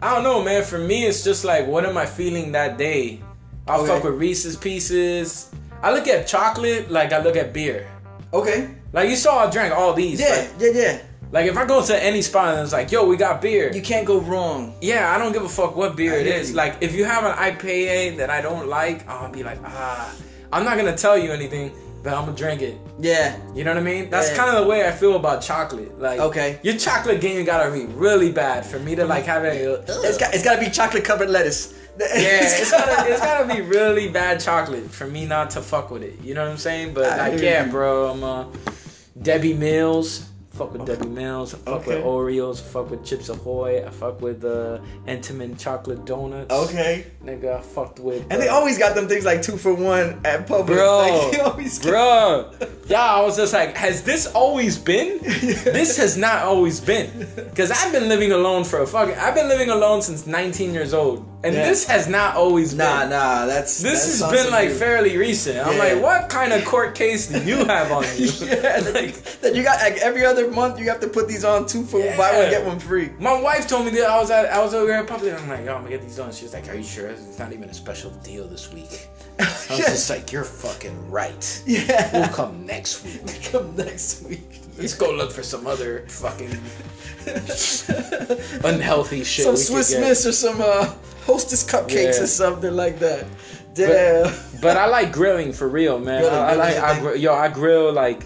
Speaker 2: I don't know, man. For me, it's just like, what am I feeling that day? I'll
Speaker 1: Okay.
Speaker 2: fuck with Reese's Pieces. I look at chocolate like I look at beer.
Speaker 1: okay,
Speaker 2: Like you saw, I drank all these.
Speaker 1: yeah,
Speaker 2: Like,
Speaker 1: yeah, yeah.
Speaker 2: like if I go to any spot and it's like, yo, we got beer.
Speaker 1: You can't go wrong.
Speaker 2: yeah, I don't give a fuck what beer
Speaker 1: I
Speaker 2: it is.
Speaker 1: you.
Speaker 2: Like if you have an IPA that I don't like, I'll be like, ah, I'm not gonna tell you anything, but I'm gonna drink it.
Speaker 1: Yeah,
Speaker 2: You know what I mean? That's
Speaker 1: Yeah.
Speaker 2: kind of the way I feel about chocolate. Like,
Speaker 1: Okay.
Speaker 2: your chocolate game gotta be really bad for me to like have it.
Speaker 1: it's got it's got to be chocolate covered lettuce.
Speaker 2: Yeah, it's gotta, it's gotta be really bad chocolate for me not to fuck with it. You know what I'm saying? But
Speaker 1: I
Speaker 2: like, yeah, bro, I'm uh, Debbie Mills. Fuck with Debbie Mills. I fuck with Oreos. I fuck with Chips Ahoy. I fuck with uh, Entenmann chocolate donuts.
Speaker 1: okay.
Speaker 2: nigga, I fucked with.
Speaker 1: And they
Speaker 2: uh,
Speaker 1: always got them things like two for one at Publix.
Speaker 2: Bro,
Speaker 1: like,
Speaker 2: bro, yeah, I was just like, has this always been? This has not always been, because I've been living alone for a fucking. I've been living alone since 19 years old, and
Speaker 1: Yeah.
Speaker 2: this has not always
Speaker 1: Nah,
Speaker 2: been.
Speaker 1: nah, that's
Speaker 2: This
Speaker 1: that's
Speaker 2: has been like
Speaker 1: dude.
Speaker 2: fairly recent. I'm like, what kind of court case do you have on you?
Speaker 1: yeah,
Speaker 2: like,
Speaker 1: that you got like every other month you have to put these on two for buy one
Speaker 2: Yeah.
Speaker 1: get one free.
Speaker 2: my wife told me that I was at I was over here at public. I'm like, yo, I'm gonna get these on. She was like, Are you sure? It's not even a special deal this week. I was just like, You're fucking right.
Speaker 1: Yeah.
Speaker 2: We'll come next week.
Speaker 1: Come next week.
Speaker 2: Let's go look for some other fucking unhealthy shit.
Speaker 1: some Swiss. Miss or some uh, Hostess cupcakes
Speaker 2: Yeah.
Speaker 1: or something like that. Damn.
Speaker 2: But I like grilling for real, man.
Speaker 1: Grilling,
Speaker 2: I, I like I yo, I grill like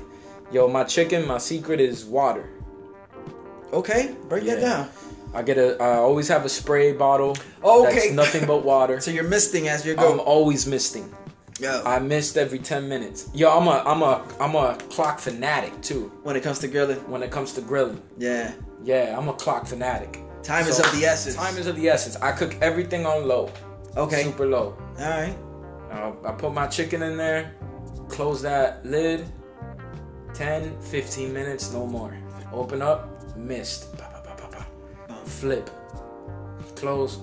Speaker 2: yo, my chicken, my secret is water.
Speaker 1: okay, break that
Speaker 2: Yeah.
Speaker 1: down.
Speaker 2: I get a I always have a spray bottle.
Speaker 1: Okay.
Speaker 2: That's nothing but water.
Speaker 1: So you're misting as you go.
Speaker 2: I'm always misting.
Speaker 1: Yo,
Speaker 2: I missed every 10 minutes. Yo, I'm a I'm a I'm a clock fanatic too
Speaker 1: when it comes to grilling,
Speaker 2: when it comes to grilling.
Speaker 1: yeah,
Speaker 2: Yeah, I'm a clock fanatic.
Speaker 1: time is of the essence.
Speaker 2: Time is of the essence. I cook everything on low.
Speaker 1: okay.
Speaker 2: Super low.
Speaker 1: All right.
Speaker 2: Uh, I put my chicken in there, close that lid, 10, 15 minutes, no more. Open up, pa, pa, pa, pa. Flip. Close,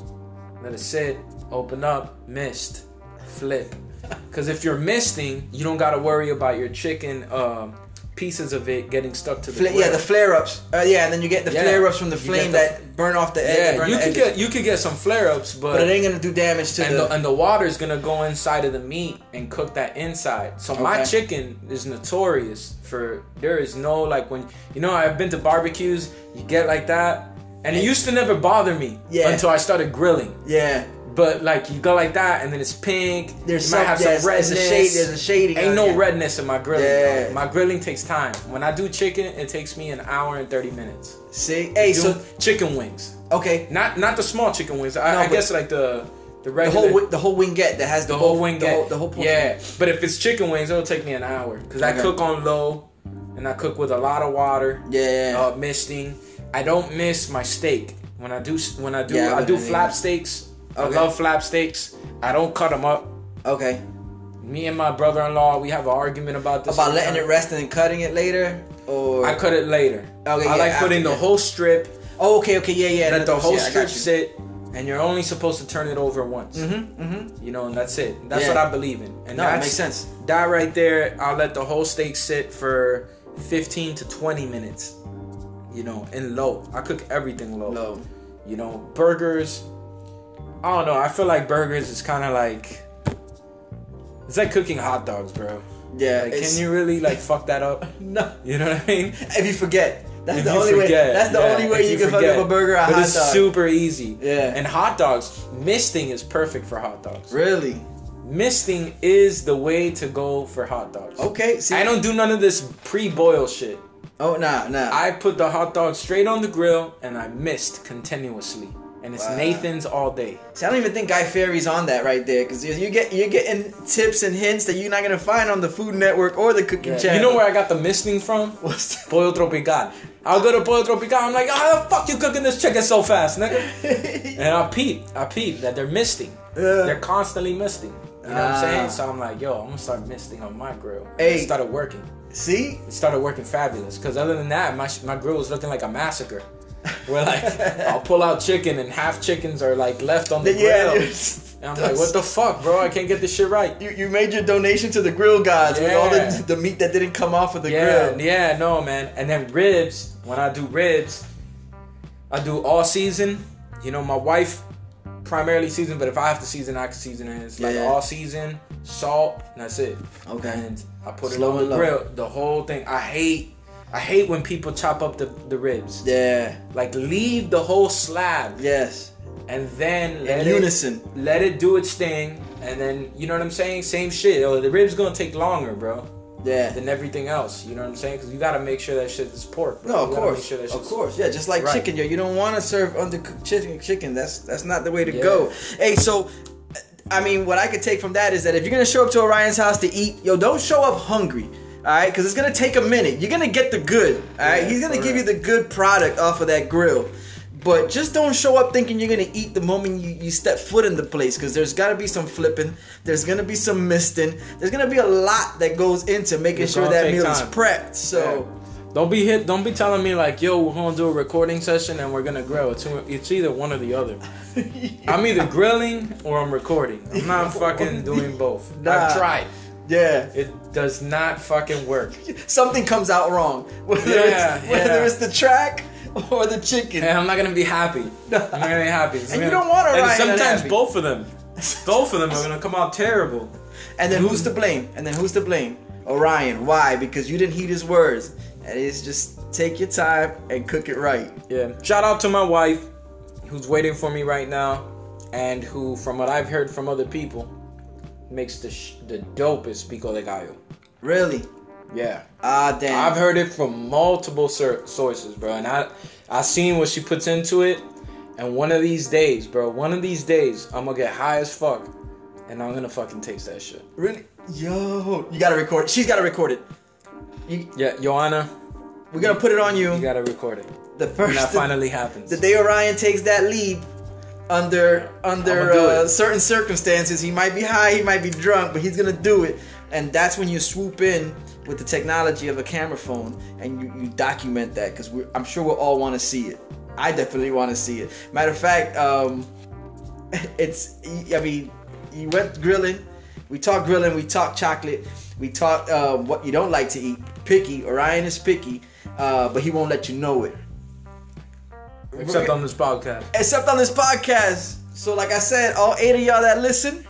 Speaker 2: let it sit, open up, mist. Flip. Because if you're misting, you don't got to worry about your chicken um, pieces of it getting stuck to the
Speaker 1: Fla- yeah, the flare ups. Uh, yeah, and then you get the
Speaker 2: Yeah.
Speaker 1: flare ups from the flame
Speaker 2: the-
Speaker 1: that burn off the edge.
Speaker 2: yeah, you could
Speaker 1: edges.
Speaker 2: get you could get some flare ups,
Speaker 1: but it ain't gonna do damage to
Speaker 2: and
Speaker 1: the.
Speaker 2: the, and the water's gonna go inside of the meat and cook that inside. So my chicken is notorious for there is no like when you know I've been to barbecues, you get like that, and it used to never bother me
Speaker 1: Yeah.
Speaker 2: until I started grilling.
Speaker 1: yeah,
Speaker 2: But like you go like that, and then it's pink.
Speaker 1: there's
Speaker 2: you might
Speaker 1: some,
Speaker 2: have some
Speaker 1: there's
Speaker 2: redness.
Speaker 1: a shade. There's a shading.
Speaker 2: Ain't no
Speaker 1: it.
Speaker 2: redness in my grilling.
Speaker 1: Yeah.
Speaker 2: dog. My grilling takes time. When I do chicken, it takes me an hour and thirty minutes.
Speaker 1: See, hey, so
Speaker 2: chicken wings,
Speaker 1: okay,
Speaker 2: not not the small chicken wings. I,
Speaker 1: No,
Speaker 2: I guess like the the
Speaker 1: the whole the whole wingette that has the,
Speaker 2: the whole
Speaker 1: both-
Speaker 2: wing
Speaker 1: the whole, the whole
Speaker 2: yeah but if it's chicken wings it'll take me an hour because i cook on low and i cook with a lot of water
Speaker 1: yeah.
Speaker 2: uh, misting i don't miss my steak when i do when i do
Speaker 1: Yeah, I
Speaker 2: i do flap steaks
Speaker 1: Okay.
Speaker 2: I love flap steaks. I don't cut them up.
Speaker 1: Okay.
Speaker 2: Me and my brother-in-law, we have an argument about this.
Speaker 1: About letting it rest and cutting it later, or
Speaker 2: I cut it later.
Speaker 1: Okay,
Speaker 2: I
Speaker 1: yeah,
Speaker 2: like putting the whole strip.
Speaker 1: Oh, okay, okay, yeah, yeah.
Speaker 2: let the whole
Speaker 1: yeah,
Speaker 2: strip sit, and you're only supposed to turn it over once.
Speaker 1: Mm-hmm, mm-hmm.
Speaker 2: You know, and that's it. That's
Speaker 1: Yeah.
Speaker 2: what I believe in. And
Speaker 1: No, it
Speaker 2: that's,
Speaker 1: makes sense.
Speaker 2: That right there, I'll let the whole steak sit for 15 to 20 minutes. You know, in low. I cook everything low.
Speaker 1: Low.
Speaker 2: You know, burgers. I don't know. I feel like burgers is kind of like. It's like cooking hot dogs, bro.
Speaker 1: Yeah.
Speaker 2: Like, can you really like fuck that up?
Speaker 1: No.
Speaker 2: You know what I mean?
Speaker 1: If you forget, that's
Speaker 2: If
Speaker 1: the
Speaker 2: you
Speaker 1: only way. That's the
Speaker 2: yeah,
Speaker 1: only way
Speaker 2: if
Speaker 1: you, can fuck up a burger a
Speaker 2: but it's
Speaker 1: dog.
Speaker 2: super easy.
Speaker 1: Yeah.
Speaker 2: And hot dogs, misting is perfect for hot dogs.
Speaker 1: really?
Speaker 2: Misting is the way to go for hot dogs.
Speaker 1: Okay. See,
Speaker 2: I don't do none of this pre-boil shit.
Speaker 1: Oh, nah, nah.
Speaker 2: I put the hot dog straight on the grill and I mist continuously. And it's
Speaker 1: Wow.
Speaker 2: Nathan's all day.
Speaker 1: See, I don't even think Guy Fieri's on that right there because you get you're getting tips and hints that you're not gonna find on the Food Network or the Cooking Channel.
Speaker 2: You know where I got the misting from?
Speaker 1: What's that?
Speaker 2: Pollo Tropical. I'll go to Pollo Tropical. I'm like, how the fuck you cooking this chicken so fast, nigga? and I peep, I peep that they're misting.
Speaker 1: Yeah.
Speaker 2: They're constantly misting. You know what
Speaker 1: Ah.
Speaker 2: I'm saying? So I'm like, yo, I'm gonna start misting on my grill.
Speaker 1: Hey.
Speaker 2: It started working.
Speaker 1: See?
Speaker 2: It started working fabulous. Cause other than that, my my grill was looking like a massacre. Where like I'll pull out chicken and half chickens are like left on the
Speaker 1: Yeah,
Speaker 2: grill. And I'm like, what the fuck, bro? I can't get this shit right.
Speaker 1: You, you made your donation to the grill gods with all the, the meat that didn't come off of the
Speaker 2: yeah,
Speaker 1: grill.
Speaker 2: yeah, no, man. And then ribs, when I do ribs, I do all season. You know, my wife primarily season, but if I have to season, I can season it. It's like
Speaker 1: Yeah.
Speaker 2: all season, salt, and that's it.
Speaker 1: Okay.
Speaker 2: And I put
Speaker 1: Slow
Speaker 2: it on the grill, the whole thing. I hate, I hate when people chop up the, the ribs.
Speaker 1: Yeah.
Speaker 2: Like leave the whole slab,
Speaker 1: Yes.
Speaker 2: and then let
Speaker 1: In
Speaker 2: it,
Speaker 1: unison.
Speaker 2: let it do its thing, and then you know what I'm saying. Same shit. Oh, the ribs gonna take longer, bro
Speaker 1: Yeah.
Speaker 2: than everything else. You know what I'm saying? Because you gotta make sure that shit is pork. Bro.
Speaker 1: No, of course,
Speaker 2: sure
Speaker 1: of course, yeah. Just like
Speaker 2: Right.
Speaker 1: chicken, yo, you don't want to serve undercooked chicken. Chicken, that's that's not the way to
Speaker 2: Yeah.
Speaker 1: go. Hey, so, I mean, what I could take from that is that if you're gonna show up to Orion's house to eat, yo, don't show up hungry. All right, because it's gonna take a minute. You're gonna get the good. All right,
Speaker 2: Yeah,
Speaker 1: he's gonna give you the good product off of that grill. But just don't show up thinking you're gonna eat the moment you, you step foot in the place, because there's gotta be some flipping, there's gonna be some misting, there's gonna be a lot that goes into making
Speaker 2: It's
Speaker 1: sure that meal
Speaker 2: time.
Speaker 1: is prepped. So.
Speaker 2: Yeah. Don't be hit. Don't be telling me like, yo, we're gonna do a recording session and we're gonna grill. It's, it's either one or the other. I'm either grilling or I'm recording. I'm not fucking doing both.
Speaker 1: Nah.
Speaker 2: I've tried.
Speaker 1: Yeah.
Speaker 2: It does not fucking work.
Speaker 1: something comes out wrong. Whether,
Speaker 2: Yeah,
Speaker 1: it's, whether
Speaker 2: yeah.
Speaker 1: it's the track or the chicken.
Speaker 2: And I'm not gonna be happy. I'm not gonna be happy.
Speaker 1: And you
Speaker 2: gonna-
Speaker 1: don't want
Speaker 2: And
Speaker 1: Orion
Speaker 2: sometimes both of them, both of them are gonna come out terrible.
Speaker 1: And then who's to blame? And then who's to blame? Orion. Why? Because you didn't heed his words. And it's just take your time and cook it right.
Speaker 2: Yeah. Shout out to my wife, who's waiting for me right now, and who, from what I've heard from other people, makes the sh- the dopest pico de gallo.
Speaker 1: Really?
Speaker 2: Yeah.
Speaker 1: Ah, damn.
Speaker 2: I've heard it from multiple sur- sources, bro, and I I seen what she puts into it. And one of these days, bro, one of these days, I'm gonna get high as fuck, and I'm gonna fucking taste that shit.
Speaker 1: Really? Yo, you gotta record. She's gotta record it. You,
Speaker 2: Yeah, Joanna,
Speaker 1: we're gonna put it on you.
Speaker 2: you gotta record it.
Speaker 1: the
Speaker 2: When
Speaker 1: first
Speaker 2: that finally happens.
Speaker 1: the day Orion takes that lead under under uh, certain circumstances, he might be high, he might be drunk, but he's gonna do it. And that's when you swoop in with the technology of a camera phone and you, you document that because I'm sure we'll all want to see it. I definitely want to see it. Matter of fact, um, it's I mean, you went grilling. We talked grilling. We talked chocolate. We talked uh, what you don't like to eat. Picky. Orion is picky, uh, but he won't let you know it
Speaker 2: Except on this podcast.
Speaker 1: except on this podcast. So, like I said, all eight of y'all that listen,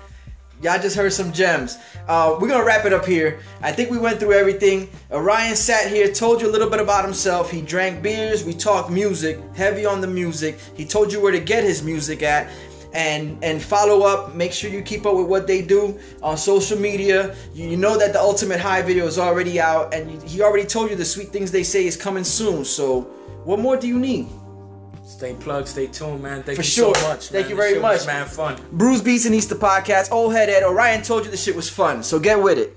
Speaker 1: y'all just heard some gems. Uh, we're gonna wrap it up here. I think we went through everything. Orion sat here, told you a little bit about himself. He drank beers. We talked music, heavy on the music. He told you where to get his music at. And, and follow up. Make sure you keep up with what they do on social media. You, you know that the Ultimate High video is already out, and he already told you the sweet things they say is coming soon. So, what more do you need?
Speaker 2: Stay plugged, stay tuned, man. Thank
Speaker 1: For
Speaker 2: you
Speaker 1: sure.
Speaker 2: so much.
Speaker 1: Thank
Speaker 2: man.
Speaker 1: you very much.
Speaker 2: man. Fun.
Speaker 1: Bruce Beats and Easter podcast. Old head Ed. Orion told you the shit was fun, so get with it.